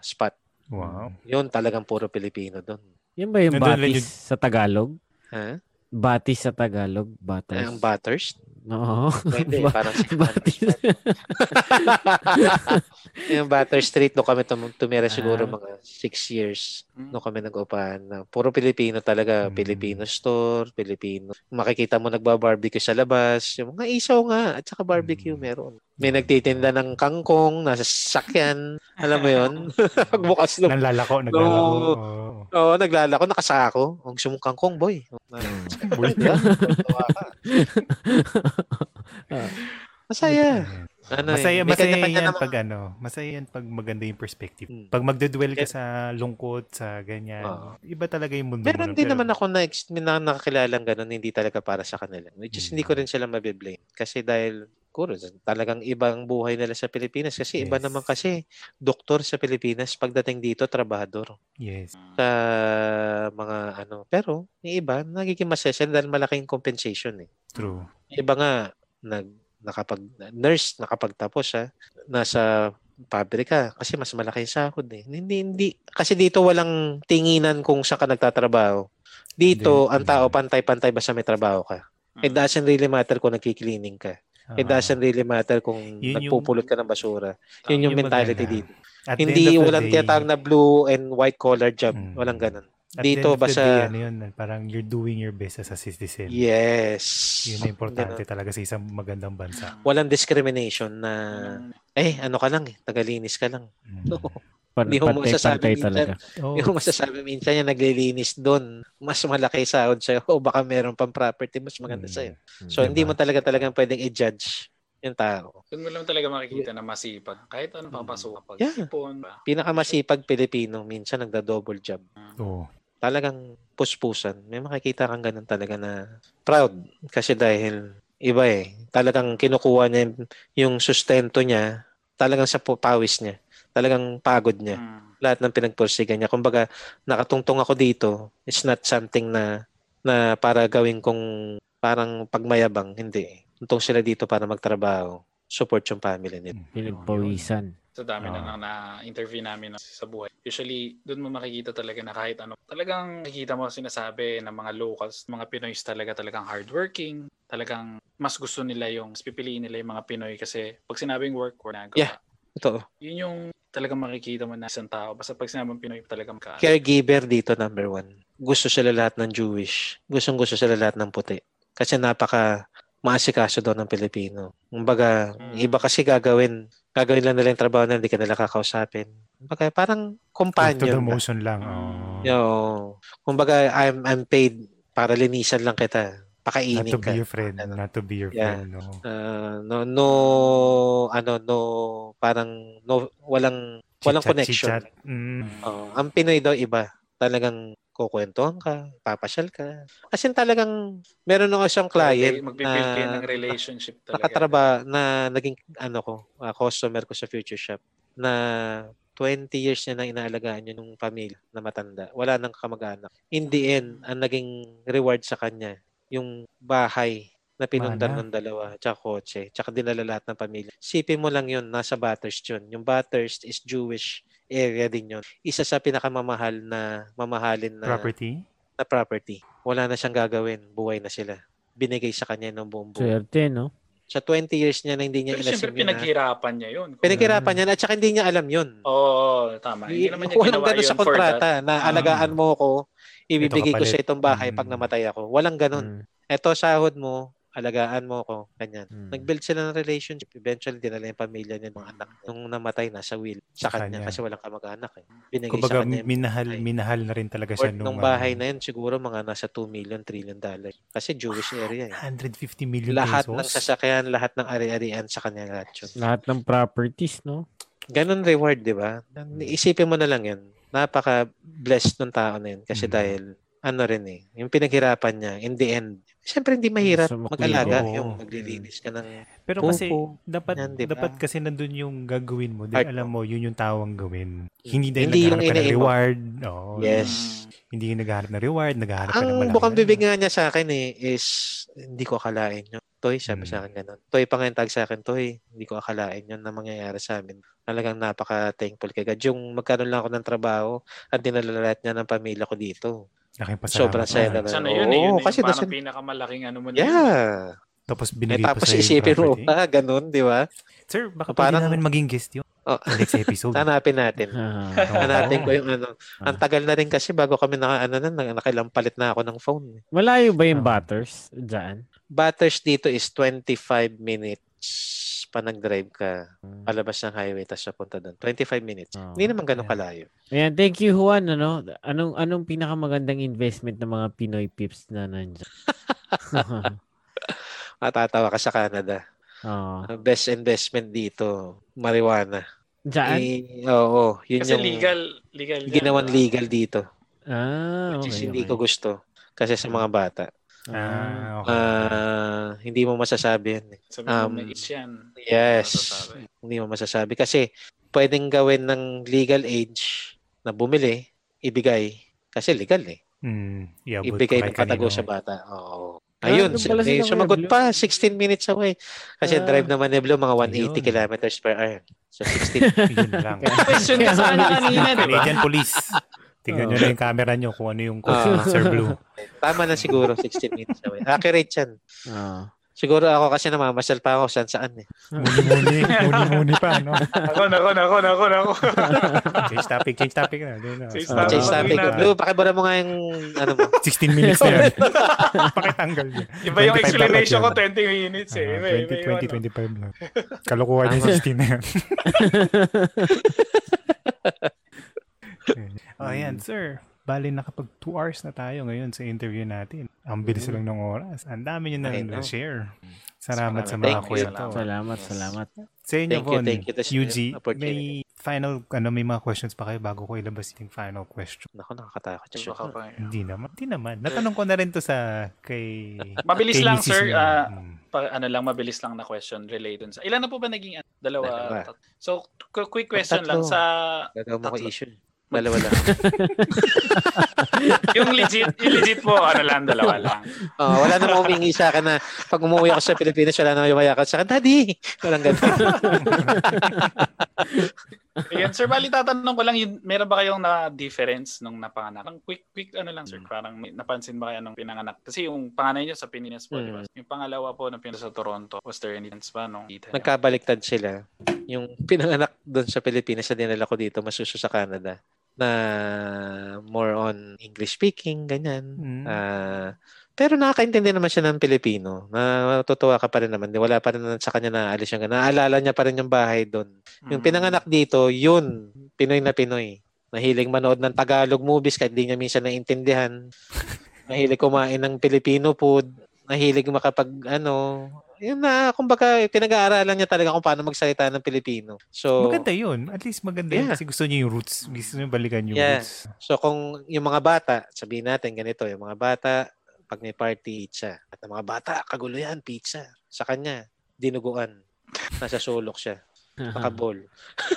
spot. wow. Yun talagang puro Pilipino doon. Yan ba yung Nandun batis sa Tagalog? Ha? Batis sa Tagalog? Ay, Batis. ang Bathurst? Oo. Pwede, Ba- parang si yung Batter Street, doon kami tum- tumira siguro Ah. mga six years. Mm. Doon kami nag-upahan. Na puro Pilipino talaga. Mm. Filipino store, Filipino. Makikita mo nagbabarbecue sa labas. Yung mga isaw nga, at saka barbecue Mm. meron. May nagtitinda ng kangkong, nasa sasakyan. Alam mo yon Pagbukas ng... Nanlalako, naglalako. Oo. Oo. Oo, naglalako, nakasako. Ang gusto mong kangkong, boy. Boy. Diba? Tuwa ka. Masaya. Ano Masaya, eh, masaya kanya-kanya yan namang- pag ano, masaya yan pag maganda yung perspective. Hmm. Pag magdodwell ka sa lungkot, sa ganyan, Oo. iba talaga yung mundo Meron mo. din naman ako na, na nakakilalang ganun, hindi talaga para sa kanila. Which is, Mm. hindi ko rin sila mabiblame. Kasi dahil, kuro, talagang ibang buhay nila sa Pilipinas. Kasi iba Yes. naman kasi, doktor sa Pilipinas, pagdating dito, trabahador. Yes. Sa mga ano. Pero, yung iba, nagiging masaya sila dahil malaking compensation eh. True. Iba nga, nag, nakapag, nurse, nakapagtapos ha, nasa pabrika kasi mas malaki yung sahod eh. Hindi, hindi. Kasi dito walang tinginan kung saan ka nagtatrabaho. Dito, Hindi. ang tao pantay-pantay basta may trabaho ka. It Mm. doesn't really matter kung nagki-cleaning ka. It Ah. doesn't really matter kung Yun yung- nagpupulot ka ng basura. Yun yung Yung mentality maganda. dito. At Hindi walang tinatawag na blue and white collar job. Mm. Walang ganun. at dito, basta- day, ano yun, parang you're doing your best as a citizen. Yes. Yun ang importante Ganun. talaga sa isang magandang bansa. Walang discrimination na eh ano ka lang eh, tagalinis ka lang. Mm. Pan- Hindi mo masasabi minsan. talaga. Oh, Yung masasabi minsan yung naglilinis doon, mas malaki sahod sa'yo o baka meron pang property mas maganda mm. sa'yo. So hindi Diba? mo talaga talagang pwedeng i-judge yung tao. Doon mo lang talaga makikita na masipag. Kahit ano papasok pag Yeah. ipon ba? Pinakamasipag Pilipino minsan nagda-double job. Oo. Talagang puspusan. May makikita kang ganun talaga na proud kasi dahil iba eh. Talagang kinukuha niya yung- sustento niya talagang sa pawis niya. Talagang pagod niya. Mm. lahat ng pinagpursigan niya. Kumbaga, nakatungtong ako dito. It's not something na na para gawin kong parang pagmayabang. Hindi. Tuntong sila dito para magtrabaho. Support yung family nila. Pinagpawisan. Sa dami na Ah. nang na-interview namin sa buhay. Usually, doon mo makikita talaga na kahit ano. Talagang makikita mo sinasabi ng mga locals, mga Pinoys talaga talagang hardworking. Talagang mas gusto nila yung, mas pipiliin nila yung mga Pinoy kasi pag sinabing work, work na Yeah. Ito. Yun yung talagang makikita mo na isang tao. Basta pag sinabing Pinoy talagang ka. Caregiver dito, number one. Gusto sila lahat ng Jewish. Gustong gusto sila lahat ng puti. Kasi napaka maasikaso daw ng Pilipino. Kumbaga, Mm. iba kasi gagawin. Gagawin lang nila yung trabaho na hindi ka nila kakausapin. Kumbaga, parang the companion. ba? motion lang. Oh. Yo, kumbaga I'm I'm paid para linisan lang kita. Not Pakainin to ka. be your friend. Ano. Not to be your Yeah. friend. No. Ah, no no ano no parang no walang walang Chit-chat, connection. chit-chat. Mm. Oo. ang Pinoy daw iba. Talagang kukwentuhan ka, papasyal ka. Kasi talagang meron nung isang client kayo na ng relationship talaga. nakatraba na naging ano ko, ah, customer ko sa Future Shop na 20 years niya na inaalagaan yun ng pamilya na matanda. Wala nang kamag-anak. In the end, ang naging reward sa kanya, yung bahay na pinundar Mana. ng dalawa, tsaka kotse, tsaka dinala lahat ng pamilya. Sipin mo lang yun, nasa Bathurst yun. Yung Bathurst is Jewish area din yun. Isa sa pinakamamahal na mamahalin na Property? na property. Wala na siyang gagawin. Buhay na sila. Binigay sa kanya ng buong buhay. Swerte, no? Sa 20 years niya na hindi niya Pero inasim syempre, yun. na- pinaghirapan niya yun. Pinaghirapan niya na at saka hindi niya alam yun. Oo, tama. Hindi naman niya Walang yun sa kontrata na alagaan mo ako, ibibigay ko sa itong bahay pag Mm. namatay ako. Walang ganun. Mm. Eto, sahod mo, alagaan mo ako, ganyan. Mm. Nag-build sila ng relationship. Eventually, dinala yung pamilya niya, mga anak. Nung namatay, nasa will sa Sa kanya. kanya. Kasi walang kamag-anak eh. Binigay Kumbaga, sa kanya. minahal, bahay. minahal na rin talaga siya Worth nung... ng bahay na yun, siguro mga nasa 2 million, trillion dollar. Kasi Jewish area eh. 150 million Lahat pesos. ng sasakyan, lahat ng ari-arian sa kanya lahat yun. Lahat ng properties, no? Ganon reward, di ba? Isipin mo na lang yun. Napaka-blessed ng tao na yun. Kasi Mm. dahil, ano rin eh, yung pinaghirapan niya, in the end, Siyempre hindi mahirap mo mag-alaga kulibo. yung maglilinis ka ng Pero Pupo. kasi dapat Yan, di ba? dapat kasi nandun yung gagawin mo. Dahil alam mo, yun yung tawang gawin. Hindi dahil Hindi yung naghahanap ka ng reward. Oo. Yes. Hindi yung naghahanap ng reward, naghahanap ka ng Ang malaki. bukang bibig nga niya sa akin eh is hindi ko akalain yun. Toy, sabi Mm. sa akin ganun. Toy, pa nga yung tag sa akin, Toy, hindi ko akalain yun na mangyayari sa amin. Talagang napaka-thankful kay God. Yung magkaroon lang ako ng trabaho at dinala lahat niya ng pamilya ko dito. Laking pasalamat. Sobrang saya talaga. Sana yun eh. Yun kasi yung parang pinakamalaking ano mo na yun. Yeah. Tapos Eh, binigay tapos pa sa isipin mo, ganun, di ba? Sir, baka Parang- pwede namin maging guest yun. Oh. next episode. Hanapin natin. Ah. Hanapin ko yung ano. Ah. Ang tagal na rin kasi bago kami naka, ano, na, nakilang palit na ako ng phone. Malayo ba yung Ah. Butters dyan? Butters dito is 25 minutes pa nag-drive ka. Hmm. Palabas ng highway tapos napunta doon. 25 minutes. Oh. Hindi naman ganun Ayan. kalayo. Ayan, thank you Juan. Ano, anong anong pinakamagandang investment ng mga Pinoy pips na nandiyan? Matatawa ka sa Canada. oh. Ang best investment dito, marijuana. Diyan? Eh, oo, yun Kasi yung legal. Legal. ginawan legal dito. Ah, Which is okay, hindi okay. ko gusto. Kasi sa mga bata. Ah. Ah, okay. Ah, hindi mo masasabi yan. eh. Sabi Um, may age yan. Yes. Masasabi. Hindi mo masasabi. Kasi pwedeng gawin ng legal age na bumili, ibigay. Kasi legal eh. Mm, iabot Ibigay ng patago kanino. sa bata. Oo. Ah, Ayun, eh, sila sumagot pa, 16 minutes away. Kasi Ah. drive naman Neblo, mga 180 Ayun. kilometers per hour. So, 16. Yun lang. Question ka sa kanya kanina, di ba? Canadian Police. Tingnan nyo Oh. na yung camera nyo kung ano yung code Ah. ni Sir Blue. Tama na siguro, 16 minutes away. Accurate yan. Ah. Siguro ako kasi namamasal pa ako saan saan eh. Muni-muni. Muni-muni pa, no? Ako, nako, nako, nako, nako. Change topic, change topic na. Na. Change Ah. topic. Change topic. na. Blue, pakibura mo nga yung ano mo. 16 minutes na yan. Pakitanggal niya. Iba yung 25 explanation ko, dapat 20 minutes eh. Ah, Iba, iba 20, yung 20, ano. 25 lang. Kalokohan yung 16 na yan. Oh, ayan, sir. Bali, nakapag 2 hours na tayo ngayon sa interview natin. Ang bilis lang ng oras. Ang dami nyo na rin know. share. Salamat sa mga you. kwento. Salamat, Yes. salamat. Sa inyo, Thank you, Von, thank you. UG, may final, ano, may mga questions pa kayo bago ko ilabas yung final question? Naku, nakakatakot siya. ka pa. eh. Hindi naman. Hindi naman. Natanong ko na rin to sa kay... Mabilis kay lang, Mrs. sir. Ah, Mm. pa, ano lang, mabilis lang na question related sa... Ilan na po ba naging ano? Dalawa? Dalawa. So, qu- quick question Tatlo. lang sa... Gagawin mo ko issue. Dalawa lang. Yung legit, yung legit po, ano lang, dalawa lang. Oh, wala namang humingi sa akin na pag umuwi ako sa Pilipinas, wala namang yumayakan sa akin, Daddy! Walang ganun. Ayan, sir, bali tatanong ko lang, yun, meron ba kayong na-difference nung napanganak? Ang quick, quick, ano lang, sir, parang may, napansin ba kayo nung pinanganak? Kasi yung panganay niyo sa Pilipinas po, di ba? Yung pangalawa po na pinanganak sa Toronto, was there any difference ba nung kita? Nagkabaliktad sila. Yung pinanganak doon sa Pilipinas na dinala ko dito, masuso sa Canada, na more on English speaking, ganyan. Mm. Ah, pero nakakaintindi naman siya ng Pilipino. Na matutuwa ka pa rin naman. Wala pa rin sa kanya na alis yung Naalala niya pa rin yung bahay doon. Yung Mm. pinanganak dito, yun. Pinoy na Pinoy. Nahilig manood ng Tagalog movies kahit di niya minsan naintindihan. Nahilig kumain ng Filipino food. Nahilig makapag, ano, yun na, kumbaga, pinag-aaralan niya talaga kung paano magsalita ng Pilipino. So, Maganda yun. At least maganda yun Yeah. kasi gusto niyo yung roots. Gusto niyo balikan yung Yeah. roots. so kung yung mga bata, sabihin natin ganito, yung mga bata, pag may party, pizza. At ang mga bata, kagulo yan, pizza. Sa kanya, dinuguan. Nasa sulok siya. Nakabol.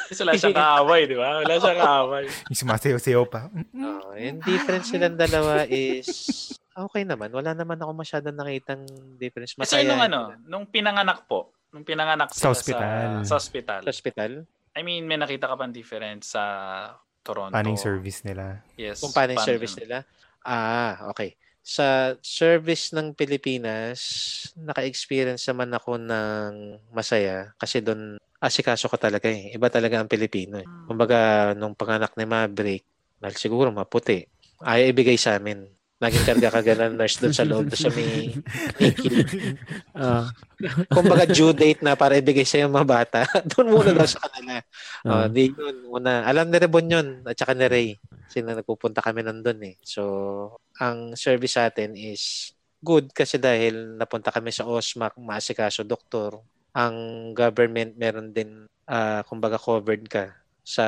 Kasi wala siyang kaaway, di ba? Wala siyang kaaway. Yung sumasayaw-sayaw pa. Oh, yung difference silang dalawa is okay naman. Wala naman ako masyadong nakitang difference. Kasi nung Masaya ano, nung pinanganak po, nung pinanganak Sa hospital. Sa, sa hospital. sa hospital. I mean, may nakita ka bang difference sa Toronto? Paano yung service nila? Yes. Kung paano yung paano service yun? nila. Ah, okay. Sa service ng Pilipinas, naka-experience naman ako ng masaya kasi doon asikaso ka talaga eh. Iba talaga ang Pilipino eh. Kumbaga, nung panganak ni Maverick, dahil siguro maputi, ayaw ibigay sa amin. Naging karga ka ng nurse doon sa loob doon sa may. Ah, Kumbaga due date na para ibigay sa yung mga bata. doon muna daw sa kanila. ah. Oh, di yun, una. Alam ni Rebon yun, at saka ni Ray. Kasi na nagpupunta kami nandun eh. So, ang service sa atin is good kasi dahil napunta kami sa OSMAC, maasikaso doktor. Ang government meron din, ah, kumbaga covered ka sa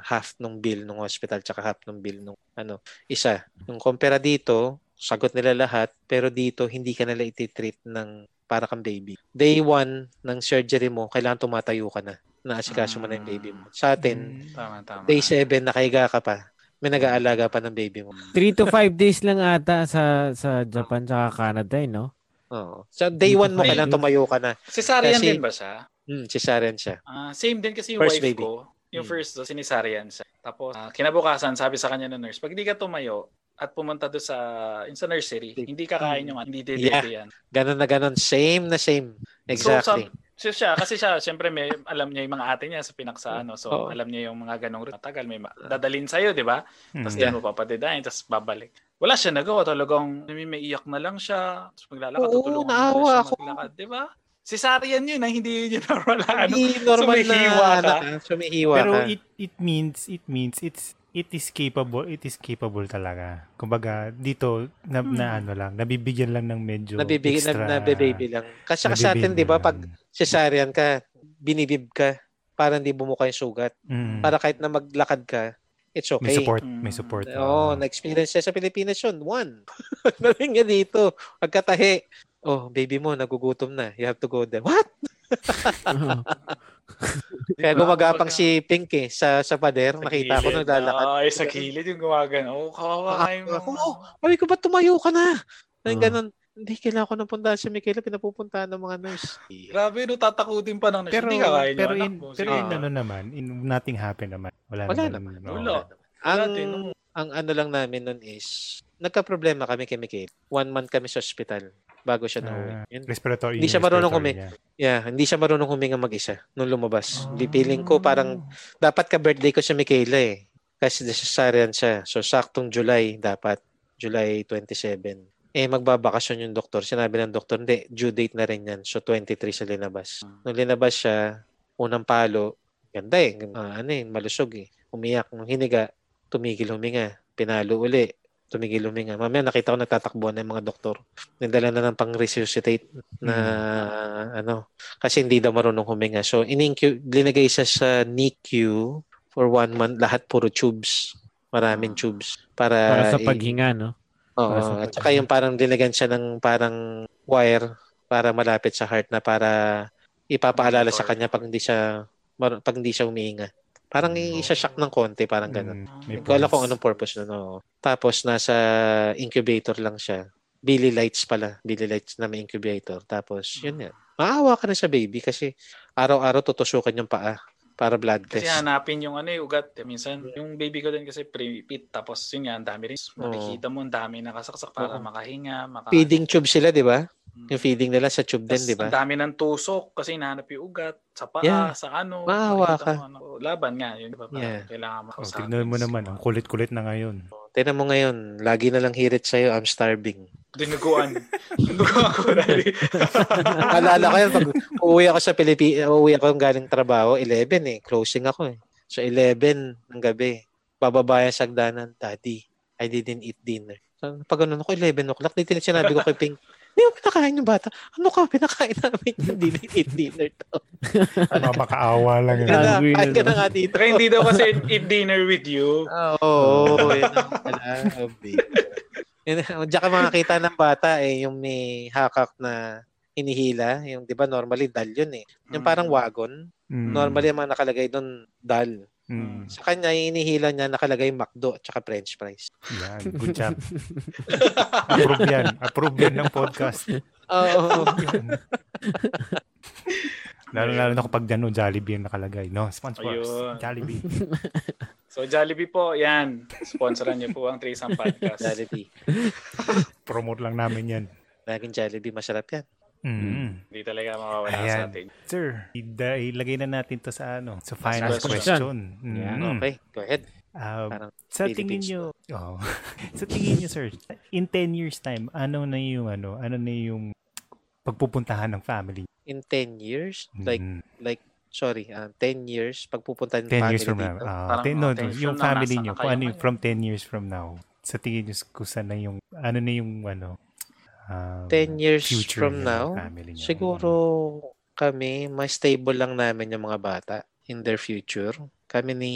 half ng bill ng hospital tsaka half ng bill ng ano, isa. Yung kumpara dito, sagot nila lahat, pero dito hindi ka nila ititreat ng para kang baby. Day one ng surgery mo, kailangan tumatayo ka na. Naasikaso mo na yung baby mo. Sa atin, Tama, tama. day 7, nakahiga ka pa. May nag-aalaga pa ng baby mo. 3 to 5 days lang ata sa sa Japan tsaka Canada, eh, no? Oo. So, day 1 mo, Ay, kailangan tumayo ka na. Cesarean Kasi- din ba siya? Hmm, cesarean siya. Ah, same din kasi yung First wife baby. ko. Yung Hmm. first do, sinisarian siya. Tapos, ah, kinabukasan, sabi sa kanya ng nurse, pag di ka tumayo at pumunta do sa, yung sa nursery, hindi kakain yung hindi Hmm. Yeah. yan. Ganon na ganon. Same na same. Exactly. So, siya, kasi siya, syempre may, alam niya yung mga ate niya sa pinaksa, ano, so Oo. alam niya yung mga ganong route. Matagal, may ma- dadalin sa'yo, di ba? Tapos Mm. di mo papadidahin, tapos babalik. Wala siya nagawa, talagang may, may iyak na lang siya. Tapos maglalakad, Oo, tutulungan mo na naawa siya ako. maglakad, di ba? Cesarean yun, ah, hindi yun yung normal. na Ano, Hindi normal sumihiwa na ka. ah. Sumihiwa Pero ka. it it means it means it's it is capable it is capable talaga. Kumbaga dito na, na ano lang, nabibigyan lang ng medyo Nabibigay, extra. na, nabibaby lang. Kasi sa atin, di ba, pag cesarean ka, binibib ka, para hindi bumuka yung sugat. mm, Para kahit na maglakad ka, it's okay. may support, Mm. may support. Oo, na-experience siya sa Pilipinas yun. One. Naling niya dito. Pagkatahi, oh, baby mo, nagugutom na. You have to go there. What? Kaya gumagapang si Pink eh, sa, sa pader. Nakita ko naglalakad. Ay, sa kilid yung gumagano. Oh, kawawa Ah, kayo. ako, oh, Sabi ko, ba't tumayo ka na? Ay, Oo. ganun. Hindi, kailangan ko ng puntahan sa Michaela. Pinapupuntahan ng mga nurse. Grabe, no, tatakutin pa ng nurse. Pero Hindi kakain pero yung in, mo. pero in ano naman, in nothing happened naman. Wala, Wala naman. naman. Wala. Ang, Dati, nung- ang ano lang namin nun is, nagka-problema kami kay Michaela. One month kami sa hospital bago siya nauwi. Ah, Yun. respiratory. Hindi siya marunong niya. Yeah, hindi siya marunong huminga mag-isa nung lumabas. Ah. Di feeling ko parang dapat ka birthday ko si Michaela eh. Kasi cesarean siya. So saktong July dapat. July 27. Eh magbabakasyon yung doktor. Sinabi ng doktor, hindi, due date na rin yan. So 23 sa linabas. Nung linabas siya, unang palo, ganda eh. Ah, ano eh, malusog eh. Umiyak. Nung hiniga, tumigil huminga. Pinalo uli. Tumigil huminga. Mamaya nakita ko nagtatakbuhan na yung mga doktor. Nagdala na ng pang-resuscitate na ano kasi hindi daw marunong huminga. So, in-incu- linagay siya sa NICU for one month. Lahat puro tubes. Maraming tubes. Para, Para sa paghinga, no? Oo. at saka yung parang linagyan siya ng parang wire para malapit sa heart na para ipapaalala sa kanya pag hindi siya pag hindi siya umiinga. Parang i-shock ng konti, parang. Mm, may Hindi ko alam kung anong purpose nun. oo. Tapos, nasa incubator lang siya. Billy Lights pala. Billy Lights na may incubator. Tapos, yun yan. Maawa ka na sa baby kasi araw-araw tutusukan yung paa para blood Kasi test. hanapin yung ano eh, ugat. Minsan, yung baby ko din kasi pre-pit. Tapos yun nga, ang dami rin. Makikita mo, ang dami nakasaksak para Oo. makahinga. Maka, Feeding tube sila, di ba? Mm. Yung feeding nila sa tube din, Tas di ba? Ang dami ng tusok kasi hinahanap yung ugat sa paa, Yeah. sa ano. Maawa makikita ka. mo, ano. Laban nga, yun. Diba? Parang Yeah. Kailangan Oh, makausapin. tignan mo naman, ang kulit-kulit na ngayon. Tignan mo ngayon, lagi na lang hirit sa'yo, I'm starving. Dinuguan. Dinuguan ko dali. Alala ko yan, pag uuwi ako sa Pilipinas, uuwi ako galing trabaho, 11 eh, closing ako eh. So 11 ng gabi, bababa yung sagdanan, Daddy, I didn't eat dinner. So, pag ganun ako, 11 o'clock, dito na sinabi ko kay Pink, hindi mo pinakain yung bata. Ano ka, pinakain namin yung didn't eat dinner to. Mapakaawa lang yun. Kaya kain ka na nga dito. Saka hindi daw kasi eat dinner with you. Oo, oh, yun ang pala. Oh, babe. Yun, Diyan ka makakita ng bata eh, yung may hakak na hinihila. Yung, di ba, normally dal yun eh. Yung parang Mm. wagon. Mm. Normally, ang mga nakalagay doon, dal. Mm. Sa kanya, inihila niya nakalagay McDo at saka french fries. Yan. Good job. Approve yan. Approve yan ng podcast. Oo. Yan. Lalo-lalo na kapag gano'n, Jollibee yung nakalagay. No, sponsors. Ayun. Jollibee. So Jollibee po, yan. Sponsoran niyo po ang Threesome Podcast. Jollibee. Promote lang namin yan. Laging Jollibee, masarap yan. Mm. Hindi talaga mawawala Ayan. sa atin. Sir, ida- ilagay na natin to sa ano, sa final question. question. Yeah. Mm. Okay, go ahead. Ah, Parang sa tingin nyo, oh, sa tingin nyo sir, in 10 years time, ano na yung ano, ano na yung pagpupuntahan ng family? In 10 years, like, Mm. like, sorry, uh, 10 years, pagpupunta ng 10 family years from now. dito. Ah, Parang, ten- no, oh, 10 years yung from now, family na kung ano yung from 10 years from now, sa tingin nyo kung saan na yung, ano na yung, ano, um, 10 years from now, siguro kami, mas stable lang namin yung mga bata in their future. Kami ni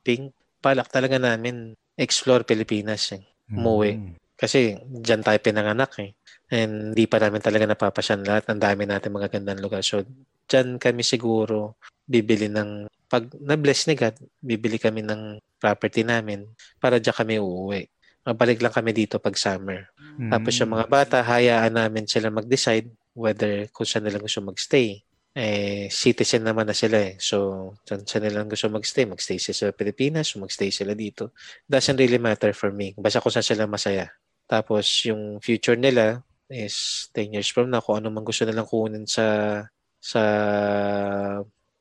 Pink, balak talaga namin explore Pilipinas eh. umuwi. Mm. Kasi dyan tayo pinanganak eh. And hindi pa namin talaga napapasyan lahat. Ang dami natin mga gandang lugar. So, dyan kami siguro bibili ng, pag na-bless ni God, bibili kami ng property namin para dyan kami uuwi. Mabalik lang kami dito pag summer. Mm. Tapos yung mga bata, hayaan namin sila mag-decide whether kung saan nila gusto magstay. Eh, citizen naman na sila eh. So, saan saan nila gusto magstay? Magstay sila sa Pilipinas o magstay sila dito. Doesn't really matter for me. Basta kung saan sila masaya. Tapos, yung future nila is 10 years from now, kung ano man gusto nilang kunin sa sa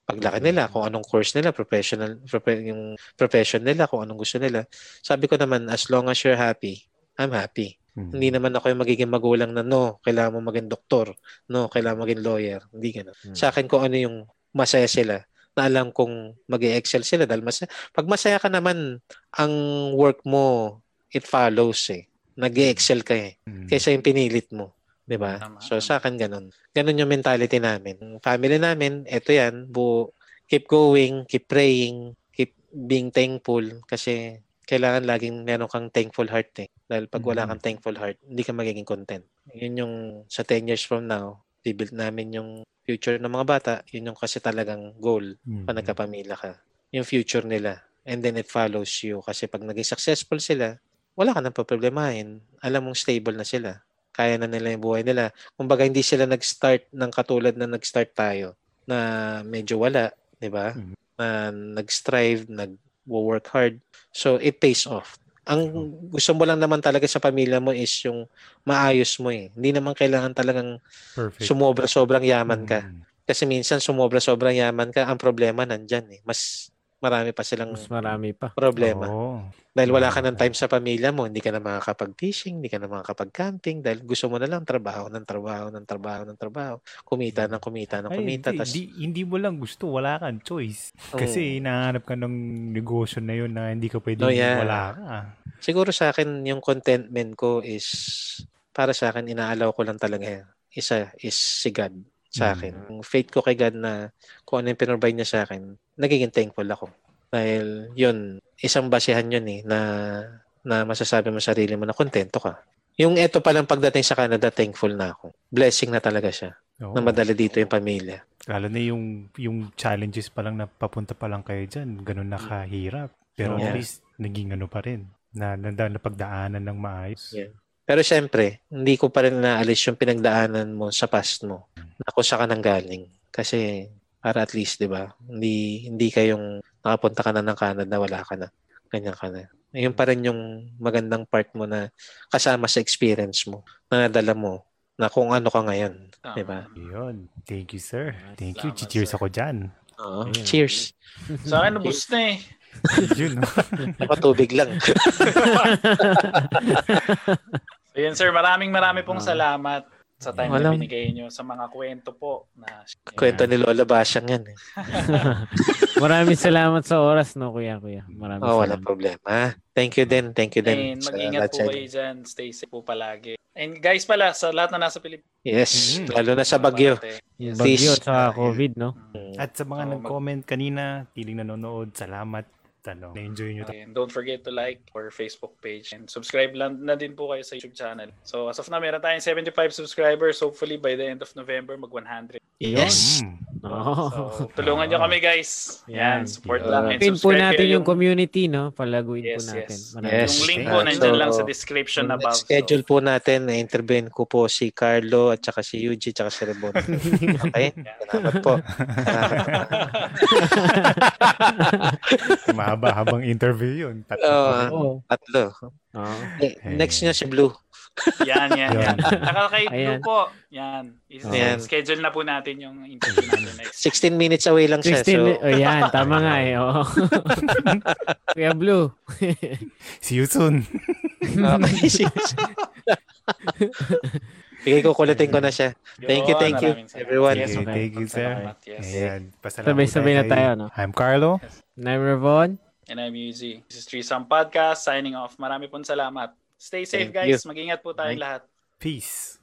paglaki nila, kung anong course nila, professional, profe- yung profession nila, kung anong gusto nila. Sabi ko naman, as long as you're happy, I'm happy. Mm. Hindi naman ako yung magiging magulang na no, kailangan mo maging doktor, no, kailangan mo maging lawyer. Hindi ganun. Hmm. Sa akin kung ano yung masaya sila, na alam kong mag excel sila dahil masaya. Pag masaya ka naman, ang work mo, it follows eh. Nag excel ka eh. Mm. Kaysa yung pinilit mo. 'di ba? So sa akin ganun. Ganun yung mentality namin. Ang Family namin, eto yan, buo. Keep going, keep praying, keep being thankful kasi kailangan laging meron kang thankful heart eh. Dahil pag wala Mhm. kang thankful heart, hindi ka magiging content. Yun yung sa 10 years from now, bibuild namin yung future ng mga bata. Yun yung kasi talagang goal Mm. pag nagkapamilya ka. Yung future nila. And then it follows you. Kasi pag naging successful sila, wala ka nang paproblemahin. Alam mong stable na sila. Kaya na nila yung buhay nila. Kumbaga, hindi sila nag-start ng katulad na nag-start tayo na medyo wala, di ba? Mhm. Na nag-strive, nag-work hard. So, it pays off. Ang gusto mo lang naman talaga sa pamilya mo is yung maayos mo eh. Hindi naman kailangan talagang Perfect. sumobra-sobrang yaman ka. Mm. Kasi minsan sumobra-sobrang yaman ka, ang problema nandyan eh. Mas marami pa silang Mas marami pa. problema. Oo. Dahil wala ka ng time sa pamilya mo, hindi ka na makakapag-fishing, hindi ka na makakapag-camping, dahil gusto mo na lang trabaho ng trabaho ng trabaho ng trabaho, kumita ng kumita ng Ay, kumita. hindi, tas, hindi, hindi mo lang gusto, wala kang choice. Kasi hinahanap ka ng negosyo na yun na hindi ka pwede Oh, yeah. wala ka. siguro sa akin, yung contentment ko is, para sa akin, inaalaw ko lang talaga. Isa is si God sa Mm. akin. Yung faith ko kay God na kung ano yung pinrovide niya sa akin, nagiging thankful ako. Dahil yun, isang basehan yun eh, na, na masasabi mo sa sarili mo na kontento ka. Yung eto palang pagdating sa Canada, thankful na ako. Blessing na talaga siya. Oo. Na madala dito yung pamilya. Lalo na yung, yung challenges pa lang na papunta pa lang kayo dyan, ganun nakahirap. Pero Yeah. at least, naging ano pa rin, na, na, na pagdaanan ng maayos. Yeah. Pero syempre, hindi ko pa rin naalis yung pinagdaanan mo sa past mo na kung saan ka nang galing. Kasi para at least, di ba, hindi, hindi kayong nakapunta ka na ng Canada, wala ka na. Ganyan ka na. Yun pa rin yung magandang part mo na kasama sa experience mo, na nadala mo, na kung ano ka ngayon. Tama. Di ba? Yun. Thank you, sir. Thank you. Cheers sir. ako dyan. Oo. Ayun. Cheers. Sa akin, nabus na eh. Yun, no? Nakatubig lang. Ayun sir, maraming marami pong Ah. salamat sa time na Walang- binigay nyo sa mga kwento po na Kwento ni Lola Basyang yan. Eh. Maraming salamat sa oras, no, kuya, kuya. Maraming Oh, wala salamat. problema. Thank you din. Thank you din. And sa mag-ingat po sa kayo dyan. Stay safe po palagi. And guys pala, sa lahat na nasa Pilipinas. Yes, Mhm. lalo na sa Bagyo. Please. Bagyo at saka COVID, no? Mm. At sa mga mag- nag-comment kanina, tiling nanonood, salamat. Ano, na-enjoy nyo. And don't forget to like our Facebook page and subscribe lang na din po kayo sa YouTube channel. So as of now, meron tayong 75 subscribers. Hopefully by the end of November, mag 100. Yes. Mm. Oo. So, tulungan nyo kami guys. Yan, support Yeah. lang. And Pin po natin kayo yung community, no? Palaguin Yes, po natin. yes. Maraming- Yes. Yung link Yeah. po nandyan So, lang sa description Yung above. schedule po natin, na-interviewin ko po si Carlo at saka si Yuji at saka si Rebon. Okay? Salamat po. Mahaba habang interview yun. Tatlo pa. Oo. Tatlo. Oo. Eh, Next nyo si Blue. yan, yan, yan. Yan. Saka kay Ayan. Blue po. Yan. Is- Ayan. Schedule na po natin yung interview natin next. 16 minutes away lang siya. 16 So, mi- oh, yan, tama nga eh. Oo. Kuya Blue. See you soon. okay. Sige, kukulitin ko na siya. Thank you, thank you, everyone. Yes, Okay, thank you, sir. Salamat, yes. Ayan. Pasalamat Sabay-sabay na tayo, no? I'm Carlo. I'm Ravon. And I'm Yuzi. This is Threesome Podcast. Signing off. Marami pong salamat. Stay safe Thank guys. Mag-ingat po tayong lahat. Peace.